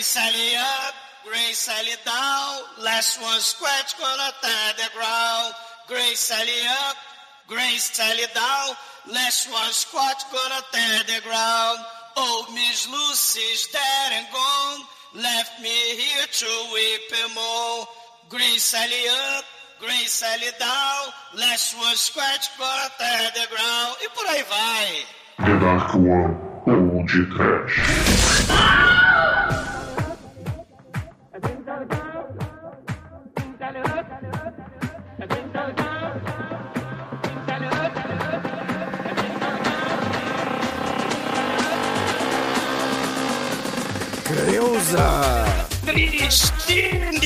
Grace Sally up, Grace Sally down. Last one scratch gonna tie the ground. Grace Sally up, Grace Sally down. Last one scratch gonna tear the ground. Old Miss Lucy's dead and gone. Left me here to weep and moan. Grace Sally up, Grace Sally down. Last one scratch gonna tear the ground. E por aí vai. The Dark One Trash. Creuza! Tristine!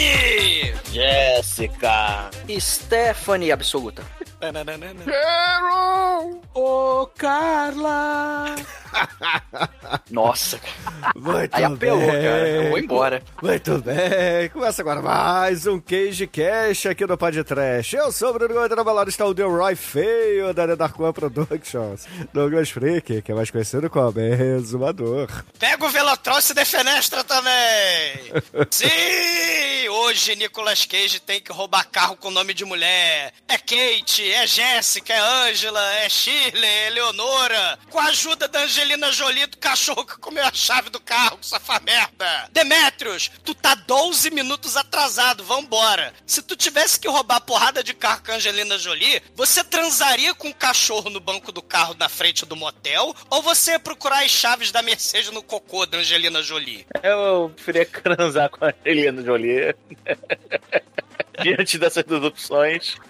Jéssica. Stephanie absoluta. Ô, Carla! Nossa. Muito Aí apelou, bem. cara. Eu vou embora. Muito bem. Começa agora mais um Cage Cash aqui no Pod Trash. Eu sou o Bruno Gomes, do lado está o Delroy Feio da The Dark One Productions. Douglas Freak, que é mais conhecido como Exumador. Pega o Velotrol e se defenestra também! Sim! Hoje Nicolas Cage tem que roubar carro com nome de mulher. É Kate, é Jéssica, é Angela, é Shirley, é Leonora. Com a ajuda da Angelina Jolie do cachorro que comeu a chave do carro, safá merda. Demetrius, tu tá 12 minutos atrasado, vambora. Se tu tivesse que roubar porrada de carro com a Angelina Jolie, você transaria com o cachorro no banco do carro na frente do motel? Ou você ia procurar as chaves da Mercedes no cocô da Angelina Jolie? Eu preferia transar com a Angelina Jolie. Diante dessas duas opções.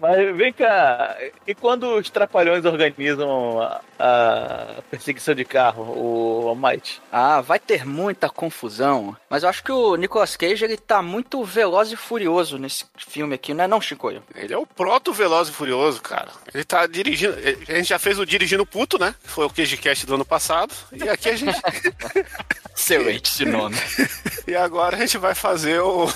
Mas vem cá, e quando os trapalhões organizam a, a perseguição de carro, o Almighty? Ah, vai ter muita confusão. Mas eu acho que o Nicolas Cage, ele tá muito veloz e furioso nesse filme aqui, não é não, Chicoio? Ele é o proto Veloz e Furioso, cara. Ele tá dirigindo. A gente já fez o Dirigindo Puto, né? Foi o QGCast do ano passado. E aqui a gente. Excelente esse nome. e agora a gente vai fazer o,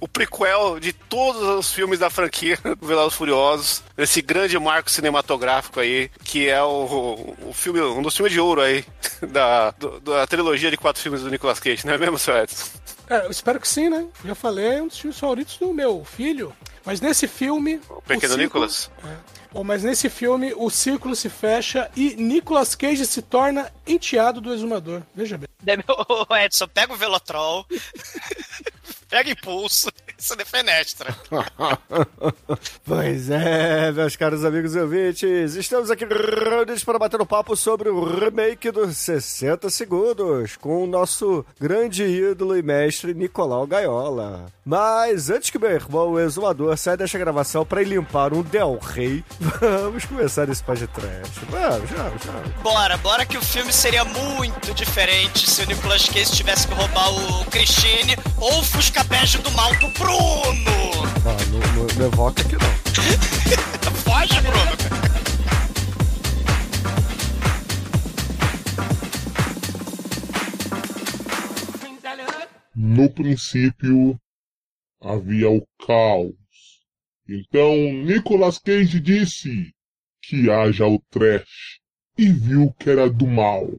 o prequel de todos os filmes da franquia do Velozes Furiosos. Esse grande marco cinematográfico aí, que é o, o filme, um dos filmes de ouro aí da, do- da trilogia de quatro filmes do Nicolas Cage, não é mesmo, seu Edson? Cara, eu espero que sim, né? Já falei, é um dos filmes favoritos do meu filho. Mas nesse filme. O Pequeno círculo- Nicolas? Bom, mas nesse filme o círculo se fecha e Nicolas Cage se torna enteado do exumador. Veja bem. Ô, Edson, pega o Velotrol, pega impulso e se defenestra. Pois é, meus caros amigos e ouvintes, estamos aqui reunidos para bater um papo sobre o remake dos 60 Segundos, com o nosso grande ídolo e mestre Nicolau Gaiola. Mas antes que meu irmão, o exumador, saia desta gravação para ir limpar um Del Rey, vamos começar esse Pod Trash. Vamos, vamos, vamos. Bora, bora que o filme seria muito diferente se o Nicolas Cage tivesse que roubar o Christine ou o Fusca Bege do mal do Bruno. Ah, não, não, não evoca aqui não. Foge, Bruno. No princípio, havia o caos. Então Nicolas Cage disse que haja o trash e viu que era do mal.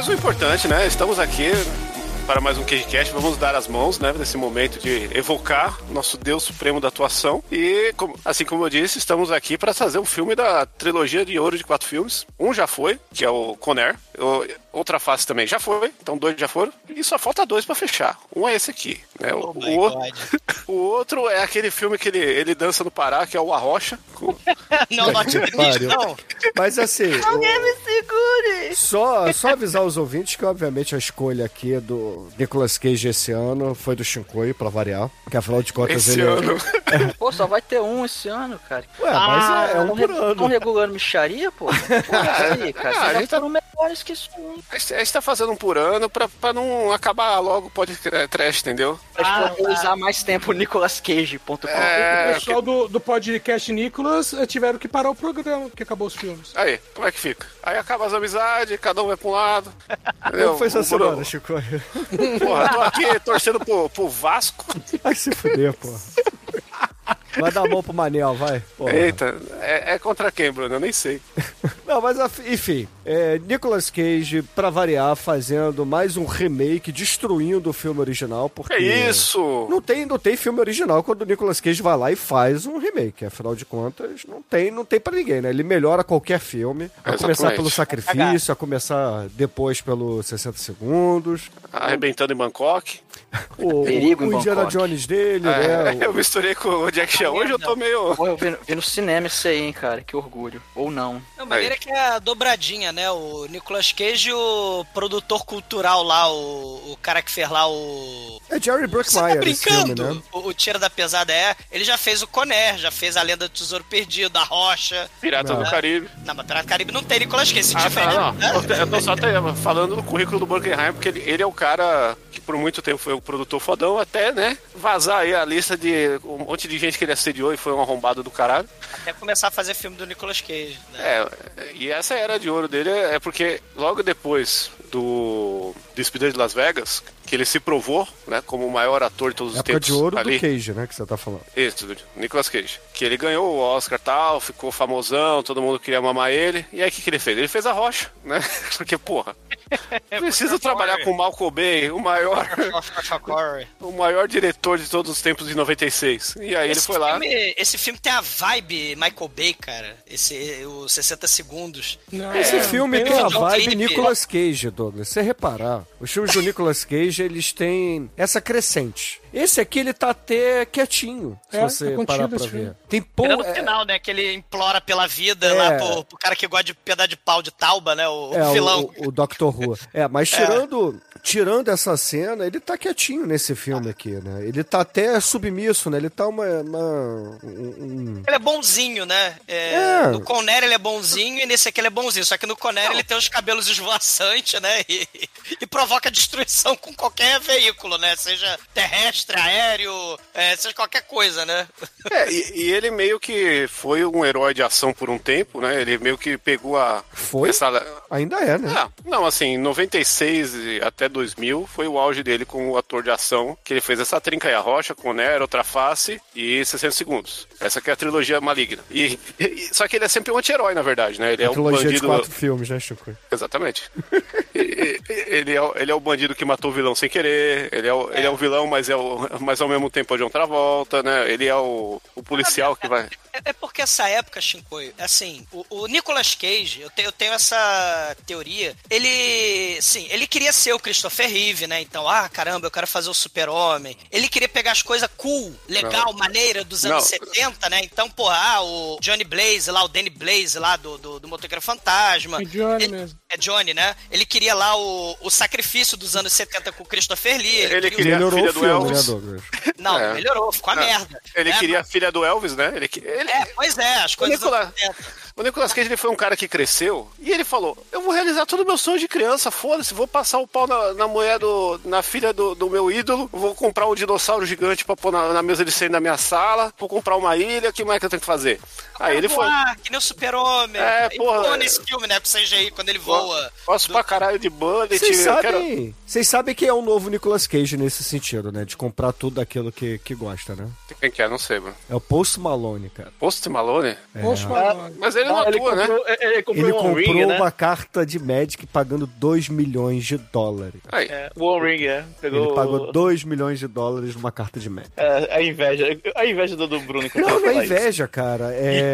Mas o importante, né? Estamos aqui para mais um QGCast. Vamos dar as mãos, né? Nesse momento de evocar nosso Deus Supremo da atuação. E, assim como eu disse, estamos aqui para fazer um filme da trilogia de ouro de quatro filmes. Um já foi, que é o Conair. O- outra face também já foi, então dois já foram. E só falta dois para fechar. Um é esse aqui, né? O, Oh o outro, o outro é aquele filme que ele, ele dança no Pará, que é o Arrocha. com- Não, não não. Mas assim. Alguém me segure! Só, só avisar os ouvintes que, obviamente, a escolha aqui do Nicolas Cage esse ano foi do Shinkoio, pra variar. Que afinal de contas Esse ele, ano. Pô, só vai ter um esse ano, cara. Ué, mas é, é um Tão por re- ano. regulando micharia, pô? Pô, aí, cara. Ah, a gente tá- melhores que isso aí. A gente, a gente tá fazendo um por ano pra, pra não acabar logo o podcast, entendeu? Pra Ah, gente poder usar mais tempo o nicolascage.com. É, o pessoal do, do podcast Nicolas eh, tiveram que parar o programa, porque acabou os filmes. Aí, como é que fica? Aí acaba as amizades, cada um vai pra um lado. Entendeu? Como foi essa semana, Chico? Porra, tô aqui torcendo pro, pro Vasco. Vai se fuder, pô. Vai dar a mão pro Manel, vai. Porra. Eita, é, é contra quem, Bruno? Eu nem sei. Não, mas enfim, é, Nicolas Cage, pra variar, fazendo mais um remake, destruindo o filme original, porque... Que isso? Não tem, não tem filme original quando o Nicolas Cage vai lá e faz um remake. Afinal de contas, não tem, não tem para ninguém, né? Ele melhora qualquer filme. A Exatamente. começar pelo sacrifício, a começar depois pelo 60 segundos. Arrebentando em Bangkok. O, Perigo em o Indiana Bangkok. Jones dele, É, né? eu misturei com o Jack Hoje eu tô meio. Pô, eu vi, vi no cinema isso aí, hein, cara. Que orgulho. Ou não. Não, maneira é que é a dobradinha, né? O Nicolas Cage e o produtor cultural lá, o, o cara que fez lá o. É, Jerry tá Bruckheimer esse filme, brincando? né? O, o Tira da Pesada é. Ele já fez o Conner, já fez a Lenda do Tesouro Perdido, a Rocha. Pirata Não. do Caribe. Na Pirata do Caribe não tem Nicolas Cage, se Ah, tiver. tá, não. né? Eu tô só até falando do currículo do Burkenheim, porque ele, ele é o cara que por muito tempo foi o produtor fodão, até, né, vazar aí a lista de um monte de gente que ele assediou e foi um arrombado do caralho. Até começar a fazer filme do Nicolas Cage. Né? É, e essa era de ouro dele é porque logo depois do Despedida de Las Vegas, que ele se provou, né, como o maior ator de todos os tempos de ouro ali. do Cage, né? Que você tá falando. Isso, do Nicolas Cage. Que ele ganhou o Oscar e tal, ficou famosão, todo mundo queria mamar ele. E aí o que, que ele fez? Ele fez a rocha, né? Porque, porra, precisa trabalhar com o Malcolm Bay, o maior, o maior diretor de todos os tempos de 96. E aí ele Esse foi lá. filme- esse filme tem a vibe Michael Bay, cara. Esse, os 60 segundos. Não, Esse é, filme tem tem a vibe. Nicolas Cage, Douglas. Se você reparar, os filmes do Nicolas Cage, eles têm essa crescente. Esse aqui, ele tá até quietinho, se É, você tá parar pra ver. filme. Tem pouco... o final, né? Que ele implora pela vida É. lá pro, pro cara que gosta de pedaço de pau de tauba, né? O, É, o vilão. o, o Dr. Who. É, mas tirando, tirando essa cena, ele tá quietinho nesse filme aqui, né? Ele tá até submisso, né? Ele tá uma... uma- um- um- Ele é bonzinho, né? É, É. No Conner ele é bonzinho e nesse aqui ele é bonzinho. Só que no Conner ele tem os cabelos esvoaçantes, né? E, e provoca destruição com qualquer veículo, né? Seja terrestre, aéreo, é, seja qualquer coisa, né? É, e, e ele meio que foi um herói de ação por um tempo, né? Ele meio que pegou a. Foi? Essa... Ainda é, né? Ah, não, assim, 96 e até 2000 foi o auge dele como ator de ação, que ele fez essa trinca aí, a Rocha, Conner, Outra Face e 60 Segundos. Essa que é a trilogia maligna. E, e- só que ele é sempre um anti-herói, na verdade, né? Ele é A um trilogia de bandido... quatro filmes, né, Chico? Exatamente. E- e- ele, é, o- ele é o bandido que matou o vilão sem querer, ele é o, ele é o vilão, mas, é o, mas ao mesmo tempo é o John Travolta, né? Ele é o, o policial que vai... É, porque essa época, Shinkoi, assim, o, o Nicolas Cage, eu, te- eu tenho essa teoria, ele, sim, ele queria ser o Christopher Reeve, né? Então, ah, caramba, eu quero fazer o super-homem. Ele queria pegar as coisas cool, legal, maneira dos anos Não. 70, né? Então, porra, ah, o Johnny Blaze lá, o Danny Blaze lá do, do, do Motoqueiro Fantasma. É Johnny Ele- mesmo. É Johnny, né? Ele queria lá o, o sacrifício dos anos 70 com o Christopher Lee. Ele queria a Melhorou filha do filme, Elvis. né? Não, É. melhorou, ficou a merda. Ele né? queria a filha do Elvis, né? Ele, que- ele, É, pois é, as coisas Nicolas- anos 70. O Nicolas Cage ele foi um cara que cresceu e ele falou: Eu vou realizar todo o meu sonho de criança, foda-se, vou passar o pau na, na mulher do. na filha do, do meu ídolo, vou comprar um dinossauro gigante pra pôr na, na mesa de ceia da minha sala, vou comprar uma ilha, o que mais que eu tenho que fazer? Aí ele foi. voar, que nem o super-homem. É, E porra, voa é. nesse filme, né? Pro CGI, quando ele voa. Posso pra caralho de bullet, Vocês eu quero. sabem, vocês sabem que é o novo Nicolas Cage nesse sentido, né? De comprar tudo aquilo que, que gosta, né? Quem que é? Não sei, mano. É o Post Malone, cara. Post Malone? Poxa, mano. Mas ele não Ah, ele atua, né? comprou, ele, ele comprou Ele um comprou ring, né? uma carta de Magic pagando 2 milhões de dólares. Aí. É, o One Ring, é. Pegou, Ele pagou 2 milhões de dólares numa carta de Magic. É, a inveja. A inveja do, do Bruno. Não, ele não é fala isso. inveja, cara. É,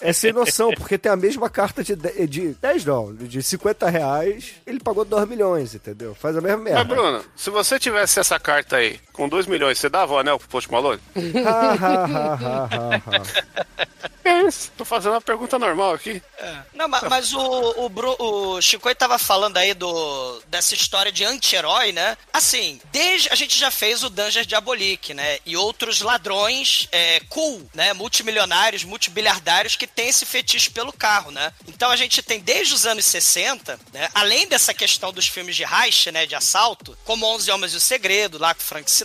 é sem noção, porque tem a mesma carta de, de, de 10 dólares, de 50 reais, ele pagou 2 milhões, entendeu? Faz a mesma Mas, merda. Bruno, se você tivesse essa carta aí, com 2 milhões, você dava o anel pro Post Malone? É isso. Tô fazendo uma pergunta normal aqui. Não, ma- mas, o, o, Bru, o Chico tava falando aí do, dessa história de anti-herói, né? Assim, desde a gente já fez o Danger Diabolique, né? E outros ladrões é, cool, né? Multimilionários, multibiliardários que tem esse fetiche pelo carro, né? Então a gente tem desde os anos 60, né? Além dessa questão dos filmes de heist, né? De assalto, como 11 Homens e o Segredo, lá com Frank Sinatra,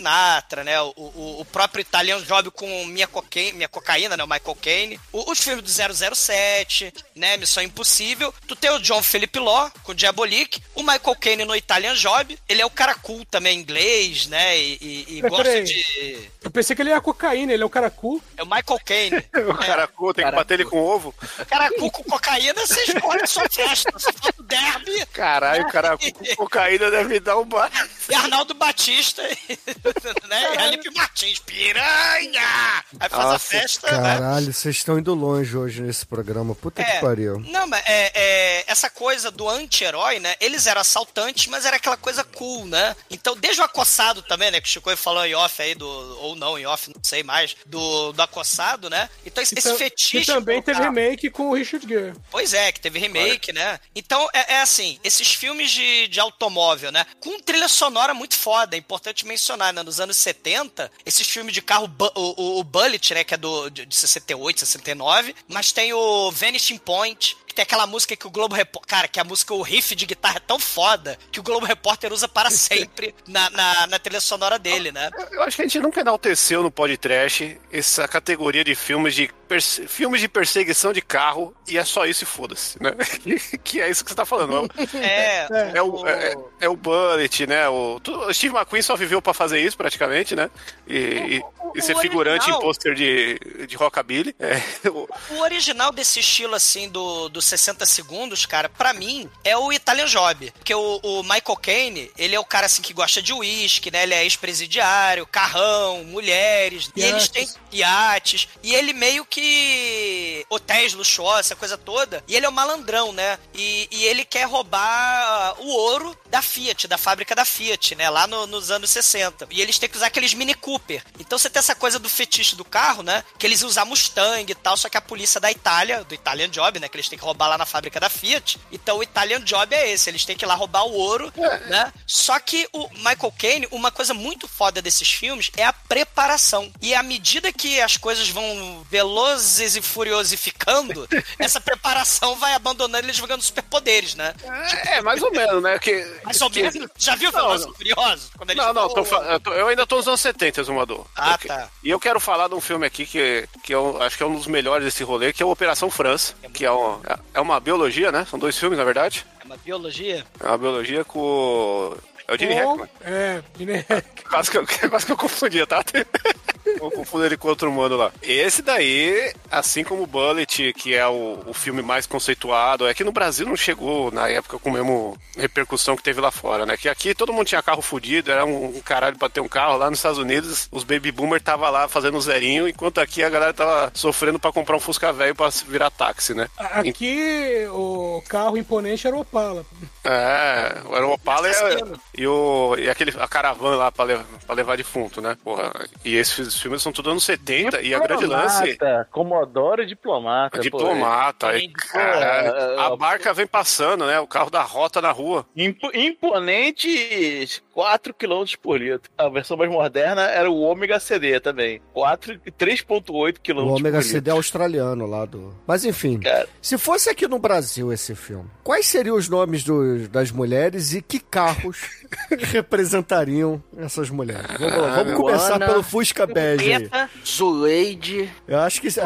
né? O, o, o próprio Italian Job com Minha, Cocaine, Minha Cocaína, né? O Michael Caine. O- os filmes do 007, né? Missão Impossível. Tu tem o John Philip Law com Diabolique. O Michael Caine no Italian Job. Ele é o cara cool também, inglês, né? E, e- e Mas gosta peraí. de... Eu pensei que ele ia cocaína, ele é o cara cool. É o Michael Caine. O cara cu, tem que bater ele com ovo. O cara cool com cocaína, você escolhe a sua festa. Você fala do derby. Caralho, o cara cu com cocaína deve dar um bar. E Arnaldo Batista, né? E Felipe Martins, piranha! Aí faz a Nossa, festa, né? Caralho, vocês estão indo longe hoje nesse programa. Puta que pariu. Não, mas é, é, essa coisa do anti-herói, né? Eles eram assaltantes, mas era aquela coisa cool, né? Então, desde o acossado também, né? Que o Chico falou em off aí, do, ou não em off, não sei mais, do, do acossado, né? Então, esse, esse fetiche. E também teve carro- remake com o Richard Gere. Pois é, que teve remake, né? Então, é, é assim, esses filmes de, de automóvel, né? Com trilha sonora muito foda, é importante mencionar, né? Nos anos 70, esses filmes de carro, o, o, o Bullet, né? Que é do, de, de 68, 69, mas tem o Vanishing Point, tem aquela música que o Globo Repórter. Cara, que a música, o riff de guitarra é tão foda que o Globo Repórter usa para sempre na, na, na trilha sonora dele, né? Eu acho que a gente nunca enalteceu no podcast essa categoria de filmes de filmes de perseguição de carro e é só isso e foda-se, né? que é isso que você tá falando. É. É o, é, é o Bullet, né? O, o Steve McQueen só viveu pra fazer isso, praticamente, né? E, e- e ser o figurante em original- pôster de, de rockabilly. É, o- O original desse estilo, assim, do, dos 60 segundos, cara, pra mim, é o Italian Job. Porque o, o Michael Caine, ele é o cara, assim, que gosta de uísque, né? Ele é ex-presidiário, carrão, mulheres. E eles têm iates. E ele meio que... Hotéis luxuosos, essa coisa toda. E ele é um malandrão, né? E, e ele quer roubar o ouro da Fiat, da fábrica da Fiat, né? Lá no- nos anos 60. E eles têm que usar aqueles Mini Cooper. Então você tem essa coisa do fetiche do carro, né? Que eles usam Mustang e tal, só que a polícia da Itália, do Italian Job, né? Que eles têm que roubar lá na fábrica da Fiat. Então o Italian Job é esse, eles têm que ir lá roubar o ouro, né? Só que o Michael Caine, uma coisa muito foda desses filmes é a preparação. E à medida que as coisas vão velozes e furiosificando, essa preparação vai abandonando eles vão ganhando superpoderes, né? é, mais ou menos, né? Que, Mais ou que- menos. Já viu Velozes e Furiosos? Quando eles Não, não, tô eu, eu ainda tô nos anos 70, Zumador. Ah, Ok. tá. E eu quero falar de um filme aqui que, que eu acho que é um dos melhores desse rolê, que é o Operação França, que é, um, é uma biologia, né? São dois filmes, na verdade. É uma biologia? É uma biologia com. É o Gene Ou- Hackman. É, Gene Hackman. Quase que, eu, quase que eu confundia, tá? Eu confundo ele com outro mano lá. Esse daí, assim como o Bullet, que é o, o filme mais conceituado, é que no Brasil não chegou na época com a mesma repercussão que teve lá fora, né? Que aqui todo mundo tinha carro fudido, era um, um caralho pra ter um carro. Lá nos Estados Unidos, os baby boomer tava lá fazendo zerinho, enquanto aqui a galera tava sofrendo pra comprar um Fusca velho pra virar táxi, né? Aqui o carro imponente era o Opala. É, era o Opala e, e, o, e aquele, a caravana lá pra, levar, pra levar defunto, né? Porra, e esses filmes são tudo anos 70 e a grande lance. Diplomata, Comodoro e diplomata. pô. Diplomata, pô, é, a é, barca vem passando, né? O carro da rota na rua. Impo- imponentes 4 km por litro. A versão mais moderna era o Ômega CD também. 4 3.8 km O Ômega por CD litro. australiano lá do. Mas enfim, Cara. se fosse aqui no Brasil esse filme, quais seriam os nomes dos- das mulheres e que carros representariam essas mulheres? Vamos, lá, vamos começar Luana, pelo Fusca Bege. Zuleide. Eu acho que a-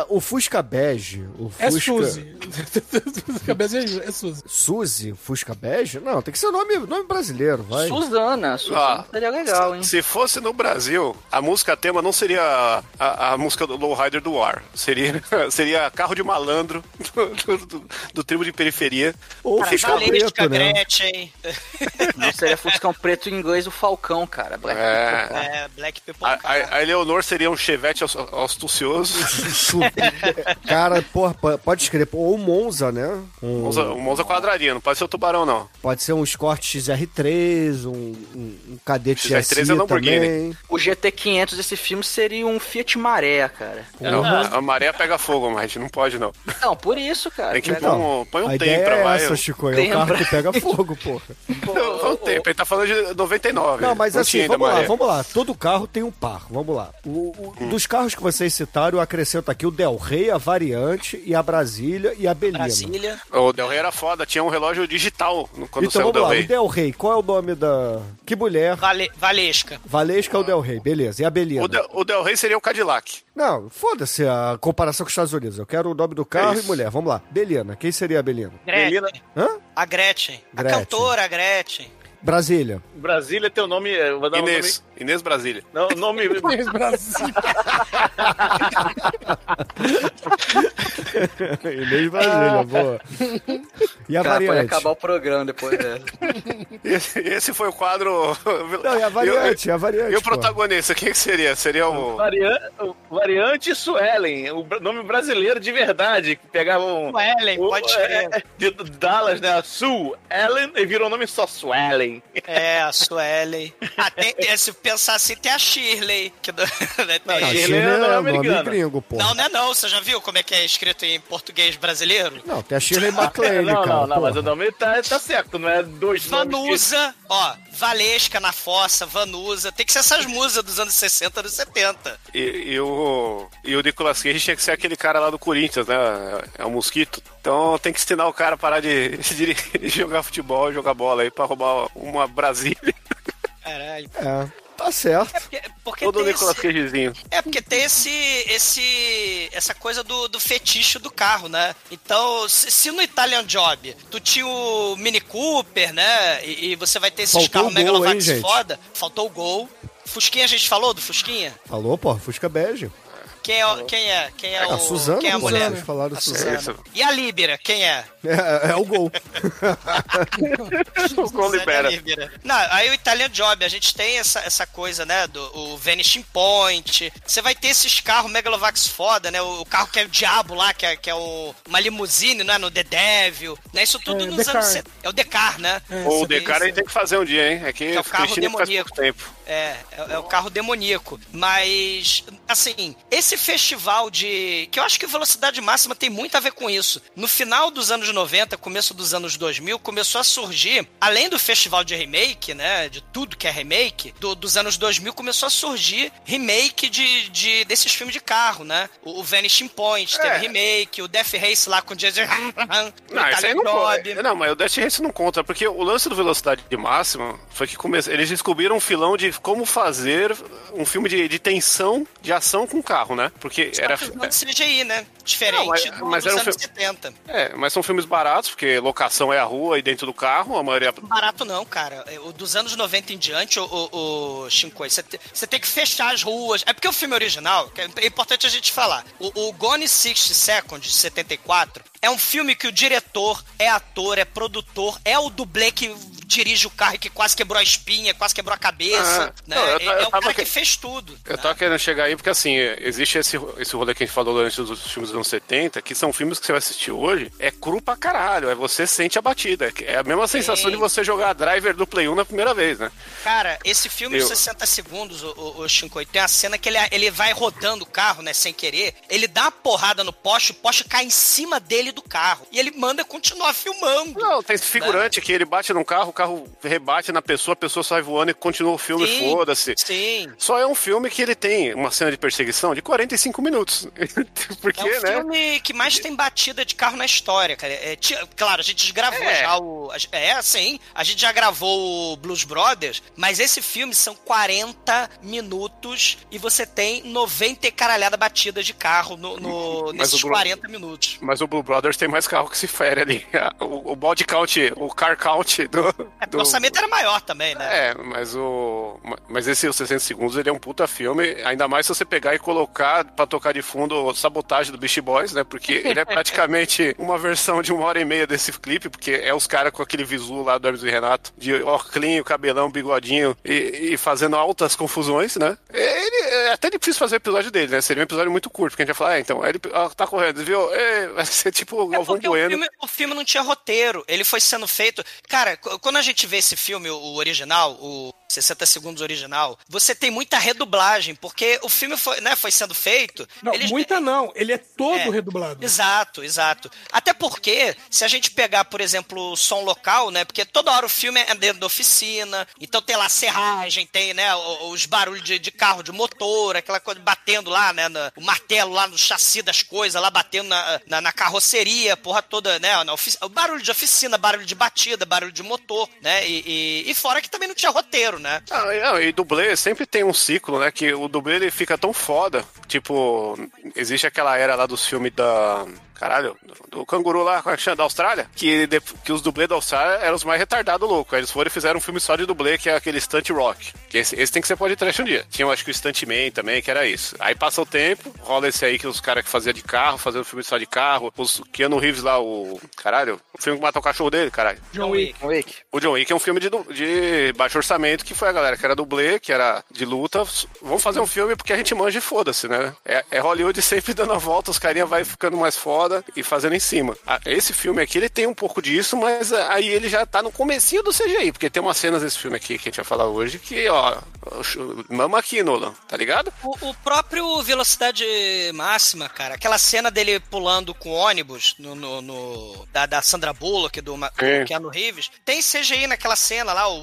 a- o Fusca Bege, o É Fusca. Suzy. Cabeça é Suzy. Suzy, Fusca Bege? Não, tem que ser nome, nome brasileiro, vai. Suzana. Suzana Ah. seria legal, hein? Se fosse no Brasil, a música tema não seria a, a, a música do Lowrider do War. Seria, seria carro de malandro do, do, do, do tribo de periferia. Ou cara, Valesca, Preto, né? Gretchen, Não seria Fuscão preto em inglês o Falcão, cara. Black É. People. é, Black People A, a, a Eleonor seria um chevette astucioso. Cara, porra, po- pode escrever. Ou Monza, né? Um- Monza, um Monza quadradinho, não pode ser o tubarão, não. Pode ser um Escort XR3, um um, um cadete XR3 GSI é Lamborghini. também. O GT500 desse filme seria um Fiat Maré, cara. Não, a maré pega fogo, mas a gente não pode, não. Não, por isso, cara. Tem que Pega- pôr um, põe um a tempo pra é essa, Chico. É um Tempra. carro que pega fogo, porra. Põe um tempo, ele tá falando de 99. Não, mas não assim, vamos lá, maré. vamos lá. Todo carro tem um par, vamos lá. O, o- Hum. Dos carros que vocês citaram, eu acrescento aqui o Del Rey, a Variante, e a Brasília e a Belina. Brasília. O Del Rey era foda, tinha um relógio digital no- quando Então saiu o vamos Del lá, Rey. o Del Rey, qual é o nome da... Que mulher? Vale, Valesca. Valesca é o Del Rey, beleza. E a Belina? O Del, o Del Rey seria o Cadillac. Não, foda-se a comparação com os Estados Unidos. Eu quero o nome do carro É e mulher. Vamos lá. Belina, quem seria a Belina? Gretchen. Hã? A Gretchen. Gretchen. A cantora a Gretchen. Brasília. Brasília tem o nome. eu Vou dar Inês. Inês Brasília. um nome. Não, nome. Brasil. Inês Brasília, boa. E a Cara, pode variante? acabar o programa depois dessa. Esse, esse foi o quadro. Não, e a variante, E o- a variante. E o protagonista, quem que seria? Seria o. Varian- Variante Suelen, o nome brasileiro de verdade, que pegavam. O Ellen, o- pode é, crer. de Dallas, né? Sue Ellen, e virou o nome só Suelen. É, a Suelen. Ah, tem, tem- se pensar assim, tem a Shirley. Que do, né, Não, tem- Não, Shirley Chile é nome é nome americano. gringo, pô. não, não é não. Você já viu como é que é escrito em português brasileiro? Não, tem a Shirley MacLaine, não, cara. não, não, mas porra. o nome tá, tá certo, não é dois nomes. que- Vanusa, ó, Valesca na fossa, Vanusa. Tem que ser essas musas dos anos 60, dos 70. E, e o. E o Nicolas Cage tinha que ser aquele cara lá do Corinthians, né? É o Mosquito. Então tem que ensinar o cara a parar de, de jogar futebol, jogar bola aí pra roubar uma Brasília. Caralho. É, tá certo. Porque, porque Todo Nicolas esse, Cagezinho. É, porque tem esse, esse, essa coisa do, do fetiche do carro, né? Então, se, se no Italian Job tu tinha o Mini Cooper, né? E, e você vai ter esses Faltou carros Megalovax foda, faltou o gol. Fusquinha a gente falou do Fusquinha? Falou, pô, Fusca Bege. Quem é, quem é, quem é, A o, Suzana, quem é a Suzana, mulher? eles falaram A Suzana. Suzana. E a Líbera, quem é? É, é o gol. O gol libera. Líbera. Não, aí o Italian Job, a gente tem essa, essa coisa, né, do o Vanishing Point. Você vai ter esses carros Megalovax foda, né, o, o carro que é o Diabo lá, que é, que é o, uma limusine, né, no The Devil, né, isso tudo É, nos anos... É o Decar, né? Ou o Decar a gente tem que fazer um dia, hein? É que, é o carro Cristina faz demoníaco. pouco tempo. É, é, é o carro demoníaco. Mas, assim, esse festival de. Que eu acho que velocidade máxima tem muito a ver com isso. No final dos anos 90, começo dos anos 2000, começou a surgir, além do festival de remake, né? De tudo que é remake, do- dos anos 2000 começou a surgir remake de, de- desses filmes de carro, né? O, o Vanishing Point teve É. remake, o Death Race lá com o Jason. Não, isso aí não conta. Não, mas o Death Race não conta, porque o lance do Velocidade de Máxima foi que come... eles descobriram um filão de como fazer um filme de, de tensão, de ação com carro, né? Porque era. Não de CGI, né? Diferente Não, mas- do- mas dos era um anos filme- 70. É, mas são filmes baratos, porque locação é a rua e dentro do carro, a maioria. barato não, cara. É, O dos anos 90 em diante, o, o, o Shinkoi, você te- você tem que fechar as ruas. É porque o filme original, é importante a gente falar, o, o Gone 60 Seconds, de 74, é um filme que o diretor é ator, é produtor, é o dublê que dirige o carro e que quase quebrou a espinha, quase quebrou a cabeça. Ah, né? não, eu é, eu é o cara que- que fez tudo. Eu né? tava querendo chegar aí porque, assim, existe esse, esse rolê que a gente falou durante os filmes dos anos 70, que são filmes que você vai assistir hoje, é cru pra caralho, é você sente a batida. É a mesma sensação de você jogar Driver do Play 1 na primeira vez, né? Cara, esse filme Eu- de 60 segundos, o, o, Shinkoi, tem a cena que ele, ele vai rodando o carro, né, sem querer. Ele dá uma porrada no poste, o poste cai em cima dele do carro. E ele manda continuar filmando. Não, tem esse figurante que ele bate num carro, carro rebate na pessoa, a pessoa sai voando e continua o filme, foda-se. Sim. Só é um filme que ele tem uma cena de perseguição de 45 minutos. Porque, É o né? filme que mais tem batida de carro na história, cara. É, claro, a gente gravou É. já o. É, sim. A gente já gravou o Blues Brothers, mas esse filme são 40 minutos e você tem 90 e caralhada batidas de carro no, no- nesses o Blu- 40 minutos. Mas o Blue Brothers tem mais carro que se fere ali. O, o body count, o car count do. É, do- o orçamento era maior também, né? É, mas o. Mas esse os 60 segundos ele é um puta filme, ainda mais se você pegar e colocar pra tocar de fundo sabotagem do Beast Boys, né? Porque ele é praticamente uma versão de uma hora e meia desse clipe, porque é os cares com aquele visu lá do Hermes e Renato, de óculos, cabelão, bigodinho e, e fazendo altas confusões, né? Ele é até difícil fazer o episódio dele, né? Seria um episódio muito curto, porque a gente vai falar, ah, então, ele ó, tá correndo, viu? É, vai ser tipo o É Galvão porque o Bueno. filme, o filme não tinha roteiro, ele foi sendo feito. Cara, qu- quando quando a gente vê esse filme, o original, o 60 segundos original, você tem muita redublagem, porque o filme foi, né, foi sendo feito. Não, eles- muita não. Ele é todo É. redublado. Exato, exato. Até porque, se a gente pegar, por exemplo, o som local, né? Porque toda hora o filme é dentro da oficina, então tem lá serragem, tem, né, os barulhos de, de carro, de motor, aquela coisa batendo lá, né, na- o martelo lá no chassi das coisas, lá batendo na, na, na carroceria, porra toda, né, na ofici- o barulho de oficina, barulho de batida, barulho de motor, né, e, e, e fora que também não tinha roteiro, né? Ah, e- dublê sempre tem um ciclo, né? Que o dublê ele fica tão foda. Tipo, existe aquela era lá dos filmes da. Caralho, do, canguru lá, é? Da Austrália? Que, de- que os dublês da Austrália eram os mais retardados loucos. Aí eles foram e fizeram um filme só de dublê, que é aquele Stunt Rock. Que esse, esse tem que ser pode trash um dia. Tinha, eu acho que o Stuntman também, que era isso. Aí passa o tempo, rola esse aí que os caras que faziam de carro, fazendo filme só de carro. Os Keanu Reeves lá, o. Caralho, o filme que mata o cachorro dele, caralho. John Wick. Wick. O John Wick é um filme de, de baixo orçamento, que foi a galera que era dublê, que era de luta. Vamos fazer um filme porque a gente manja e foda-se, né? É, é Hollywood sempre dando a volta, os carinha vai ficando mais foda e fazendo em cima. Esse filme aqui, ele tem um pouco disso, mas ah, aí ele já tá no comecinho do CGI, porque tem umas cenas desse filme aqui que a gente vai falar hoje que, ó, mama aqui, Nolan, tá ligado? O, o próprio Velocidade Máxima, cara, aquela cena dele pulando com o ônibus no, no- no- da, da Sandra Bullock, do, É. do Keanu Reeves, tem CGI naquela cena lá, o,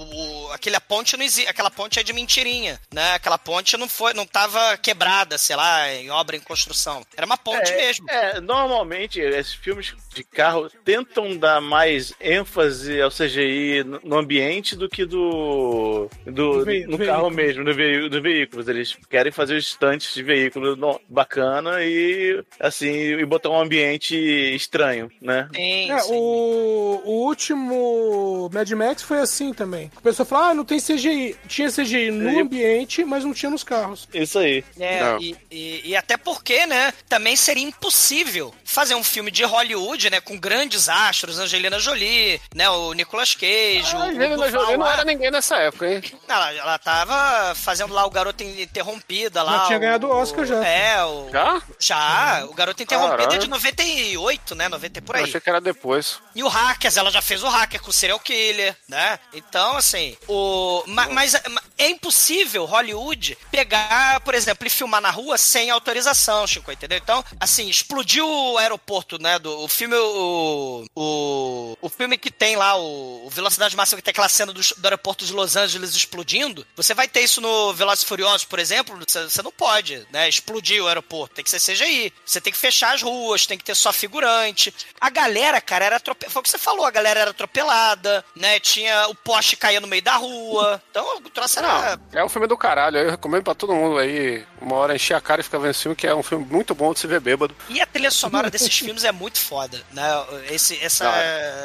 o- aquela ponte não existe, aquela ponte é de mentirinha, né? Aquela ponte não foi, não tava quebrada, sei lá, em obra em construção. Era uma ponte é, mesmo. É, normalmente esses filmes de carro tentam dar mais ênfase ao CGI no- ambiente do que do, do no veículo. carro mesmo, no veí- dos veículos. Eles querem fazer os estantes de veículo no- bacana e assim e botar um ambiente estranho, né? Sim, É, sim. o, o último Mad Max foi assim também. A pessoa fala, ah, não tem CGI. Tinha CGI no E- ambiente, mas não tinha nos carros. Isso aí. É, e, e- e até porque, né, também seria impossível fazer um filme de Hollywood, né, com grandes astros, Angelina Jolie, né, o Nicolas Cage, A o, o Angelina Jolie não era ninguém nessa época, hein? Ela, ela tava fazendo lá o Garoto Interrompida lá. Já tinha o- ganhado o Oscar já. É, o... Já? Já, o Garoto Interrompida é Caralho. de 98, né, 90 e por Eu aí. achei que era depois. E o Hackers, ela já fez o Hacker com o Serial Killer, né? Então, assim, o... ma- Mas, é- é impossível Hollywood pegar, por exemplo, e filmar na rua sem autorização, Chico, entendeu? Então, assim, explodiu o aeroporto, né? Do, o filme, o, o, o filme que tem lá, o, o Velocidade Máxima, que tem aquela cena do, do aeroporto de Los Angeles explodindo, você vai ter isso no Velozes Furiosos, por exemplo, você, não pode, né? Explodir o aeroporto, tem que ser CGI. Você tem que fechar as ruas, tem que ter só figurante. A galera, cara, era atropelada. Foi o que você falou, a galera era atropelada, né? Tinha o poste caía no meio da rua. Então o troço era. Não, é um filme do caralho. Eu recomendo pra todo mundo aí, uma hora encher a cara e ficar vendo esse filme, que é um filme muito bom de se ver bêbado. E a trilha sonora desses filmes é muito foda, né? Esse, essa,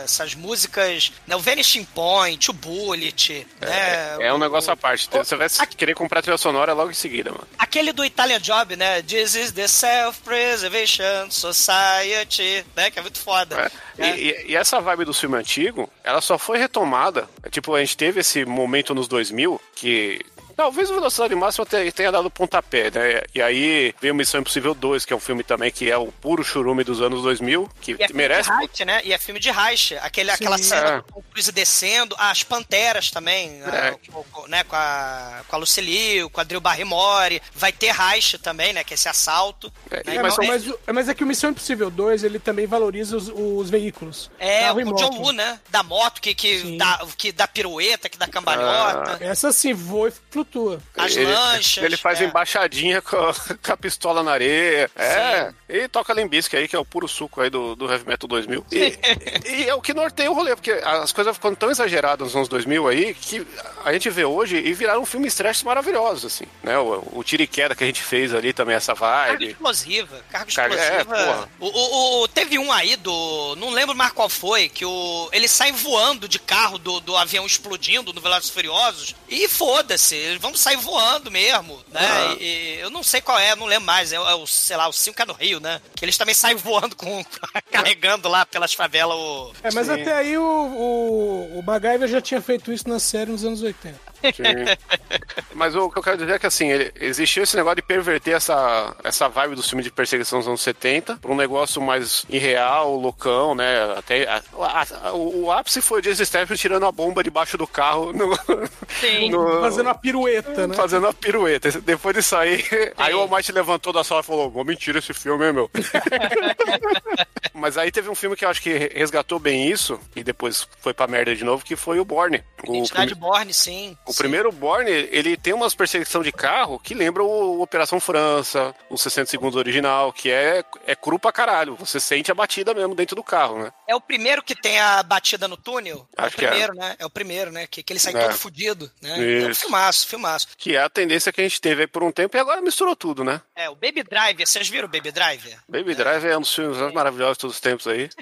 essas músicas, né? O Vanishing Point, o Bullet, né? É um O- negócio à parte. Você vai querer comprar trilha sonora logo em seguida, mano. Aquele do Italian Job, né? This is the Self-Preservation Society, né? Que é muito foda. É. E, e- e essa vibe do filme antigo, ela só foi retomada. É, Tipo, a gente teve esse momento nos 2000 que. Talvez o Velocidade Máxima te- tenha dado pontapé, né? E aí veio Missão Impossível 2, que é um filme também que é o puro churume dos anos 2000, que E é filme merece. de Reich, né? E é filme de Reich. Aquele, aquela cena É. do Tom Cruise descendo, as Panteras também, É. a- com, com- né? Com a, com a Lucy Liu, com a Drew Barrymore. Vai ter Reich também, né? Que é esse assalto. É, né? É, mas Então, mas, mas, o- é que o Missão Impossível 2, ele também valoriza os, os veículos. É, o John. Woo, né? Da moto, que, que, Sim. dá, que dá pirueta, que dá cambalhota. Essa sim, voa e flutua. As ele, lanchas. Ele faz é. embaixadinha com a, com a pistola na areia. É. E toca Limbisk aí, que é o puro suco aí do, do Heavy Metal 2000. E, e é o que norteia o rolê, porque as coisas ficam tão exageradas nos anos 2000 aí que a gente vê hoje e viraram filmes trash maravilhosos, assim. Né? O, o tiro e queda que a gente fez ali também, essa Carga vibe. explosiva. Carga Carga- é, explosiva. porra. o, o- o- teve um aí do. Não lembro mais qual foi, que o. Ele sai voando de carro do, do avião explodindo no Velozes e Furiosos. E foda-se, vão sair voando mesmo, né? Ah. E, e eu não sei qual é, não lembro mais. É, é o, sei lá, o 5 é no Rio, né? Que eles também saem voando com. carregando lá pelas favelas o. É, mas Sim. até aí o, o, o MacGyver já tinha feito isso na série nos anos 80. Sim. Mas o que eu quero dizer é que assim, ele, existiu esse negócio de perverter essa, essa vibe do filme de perseguição dos anos 70 pra um negócio mais irreal, loucão, né? Até a- a- a- o, o ápice foi o Jason Statham tirando a bomba debaixo do carro no, Sim. no- Fazendo uma pirueta, né? fazendo a pirueta. Depois de sair, aí o Almighty levantou da sala e falou: Ô, mentira esse filme, hein, meu? Mas aí teve um filme que eu acho que resgatou bem isso, e depois foi pra merda de novo, que foi o Borne. O, Identidade Borne, sim. O sim. primeiro Borne, ele tem umas perseguição de carro que lembra o Operação França, o 60 segundos original, que é, é cru pra caralho. Você sente a batida mesmo dentro do carro, né? É o primeiro que tem a batida no túnel? é Acho o que é. primeiro, né? É o primeiro, né? Que, que ele sai É. todo fudido, né? É um Isso. filmaço, filmaço. Que é a tendência que a gente teve aí por um tempo e agora misturou tudo, né? É, o Baby Driver, vocês viram o Baby Driver? Baby Drive é um dos filmes mais maravilhosos de todos os tempos aí.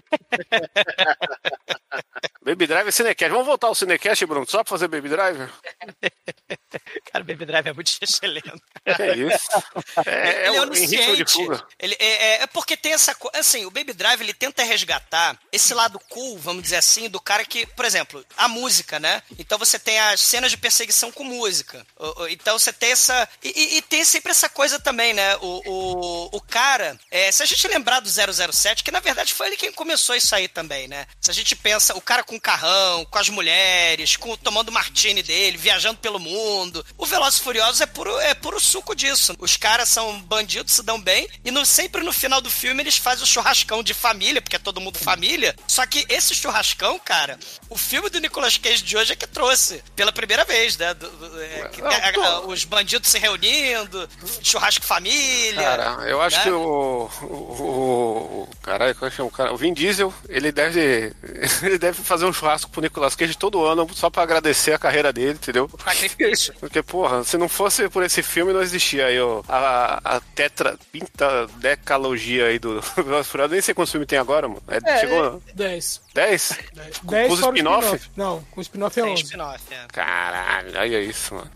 Baby Drive é Cinecast. Vamos voltar ao Cinecast, Bruno, só pra fazer Baby Drive? Cara, o Baby Driver é muito excelente. É isso. É, é, ele é o- onisciente. fuga. Ele é, é- é porque tem essa coisa. Assim, o Baby Drive ele tenta resgatar esse lado cool, vamos dizer assim, do cara que, por exemplo, a música, né? Então você tem as cenas de perseguição com música. O- o- Então você tem essa. E, e- tem sempre essa coisa também, né? O, o, o cara. é, se a gente lembrar do 007, que na verdade foi ele quem começou isso aí também, né? Se a gente pensa, o cara com carrão, com as mulheres, com, tomando martini dele, viajando pelo mundo. O Velozes e Furiosos é puro, é puro suco disso. Os caras são bandidos, se dão bem, e no- sempre no final do filme eles fazem o churrascão de família, porque é todo mundo família. Só que esse churrascão, cara, o filme do Nicolas Cage de hoje é que trouxe. Pela primeira vez, né? Do- do- é, que Não, tô- a- os bandidos se reunindo, churrasco família. Cara, eu acho né? que o. O. o, o caralho, como é que chama o cara? O Vin Diesel, ele deve. Ele deve fazer um churrasco pro Nicolas Cage todo ano, só pra agradecer a carreira dele, entendeu? Sacrifício. Porque, porra, se não fosse por esse filme, não existia aí ó, a, a tetra, pinta decalogia aí do Velozes e Furiosos. Nem sei quantos filmes tem agora, mano. É, É, chegou 10. 10? 10 os fora o spin-off? Não, com o spin-off é Tem 11. spin-off, é. Caralho, olha isso, mano.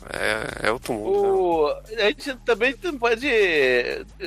É, é outro mundo. né? O... A gente também não pode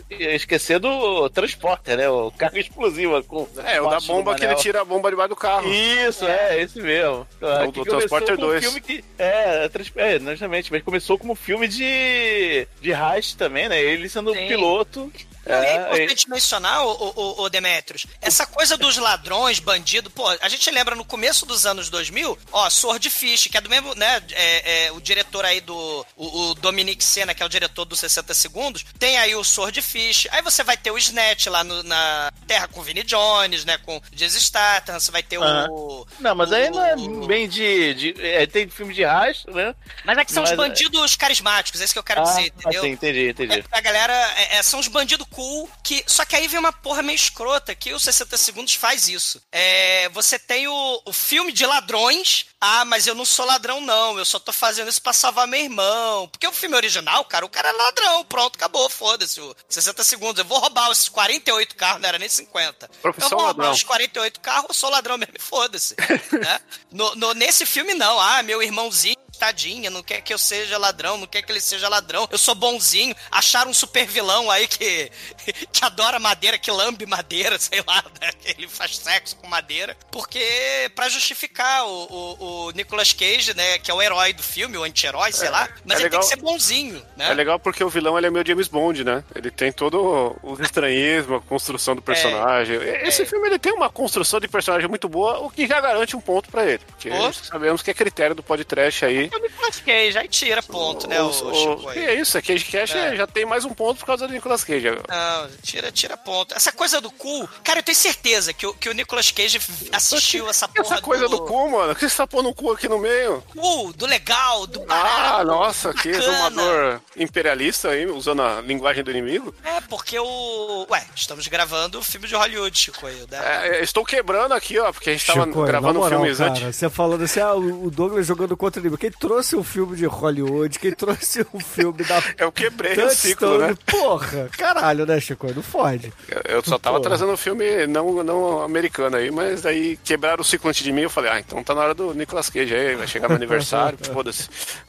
esquecer do transporter, né? O carro explosivo. Com É, o da bomba que ele tira a bomba debaixo do carro. Isso, é, esse mesmo. É o do Transporter com um 2. filme que. É, trans- é, justamente, mas começou como filme de. de heist também, né? Ele sendo Sim. piloto. Não, é É, importante mencionar, o, o, o Demetrios, essa coisa dos ladrões, bandido, pô, a gente lembra no começo dos anos 2000, ó, Swordfish, que é do mesmo, né, é, é, o diretor aí do, o, o Dominic Senna, que é o diretor dos 60 Segundos, tem aí o Swordfish, aí você vai ter o Snatch lá no- na Terra com o Vinnie Jones, né, com o Jason Statham, você vai ter o... Não, mas aí não é o- bem de. de é, tem filme de rastro, né? Mas é que são os Mas- bandidos carismáticos, é isso que eu quero ah, dizer, entendeu? sim, entendi, É, entendi. a galera é, é, são os bandidos cool que. Só que aí vem uma porra meio escrota que o 60 segundos faz isso. É, você tem o, o filme de ladrões. Ah, mas eu não sou ladrão, não. Eu só tô fazendo isso pra salvar meu irmão. Porque o filme original, cara, o cara é ladrão. Pronto, acabou, foda-se. o 60 segundos. Eu vou roubar os 48 carros, não era nem 50. Profissão eu vou roubar ladrão. os 48 carros, eu sou ladrão mesmo, foda-se. né? no, no- nesse filme, não. Ah, meu irmãozinho. Tadinha, não quer que eu seja ladrão, não quer que ele seja ladrão. Eu sou bonzinho. Acharam um super vilão aí que, que adora madeira, que lambe madeira, sei lá, né? que ele faz sexo com madeira. Porque, pra justificar o, o, o Nicolas Cage, né, que é o herói do filme, o anti-herói, sei lá, mas é ele legal. tem que ser bonzinho, né? É legal porque o vilão ele é meio James Bond, né? Ele tem todo o estranhismo, a construção do personagem. Esse É. filme ele tem uma construção de personagem muito boa, o que já garante um ponto pra ele. Porque Pô. sabemos que é critério do podcast aí. É o Nicolas Cage, aí tira ponto, né, o, Os- o o- Chico e aí. é isso, a Cage Cash É. já tem mais um ponto por causa do Nicolas Cage. Não, tira, tira ponto. Essa coisa do cu, cara, eu tenho certeza que o, que o Nicolas Cage assistiu essa porra Essa coisa do cu, mano. Por que você tá pondo o cu aqui no meio? cu, do legal, do barato. Ah, nossa, que exumador imperialista aí, usando a linguagem do inimigo. É, porque o. Ué, estamos gravando o filme de Hollywood, Chico. aí, Né? É, é, estou quebrando aqui, ó, porque a gente tava Chico, gravando moral, filmes cara, antes. Você falando assim, ah, o o Douglas jogando contra o inimigo. Quem trouxe o filme de Hollywood? Quem trouxe o filme da Eu quebrei o ciclo, né? Porra, caralho, né, Chico? Não fode. Eu- Eu só tava Pô. trazendo um filme não, não americano aí, mas daí quebraram o ciclo antes de mim. Eu falei, ah, então tá na hora do Nicolas Cage aí, vai chegar meu aniversário, foda-se.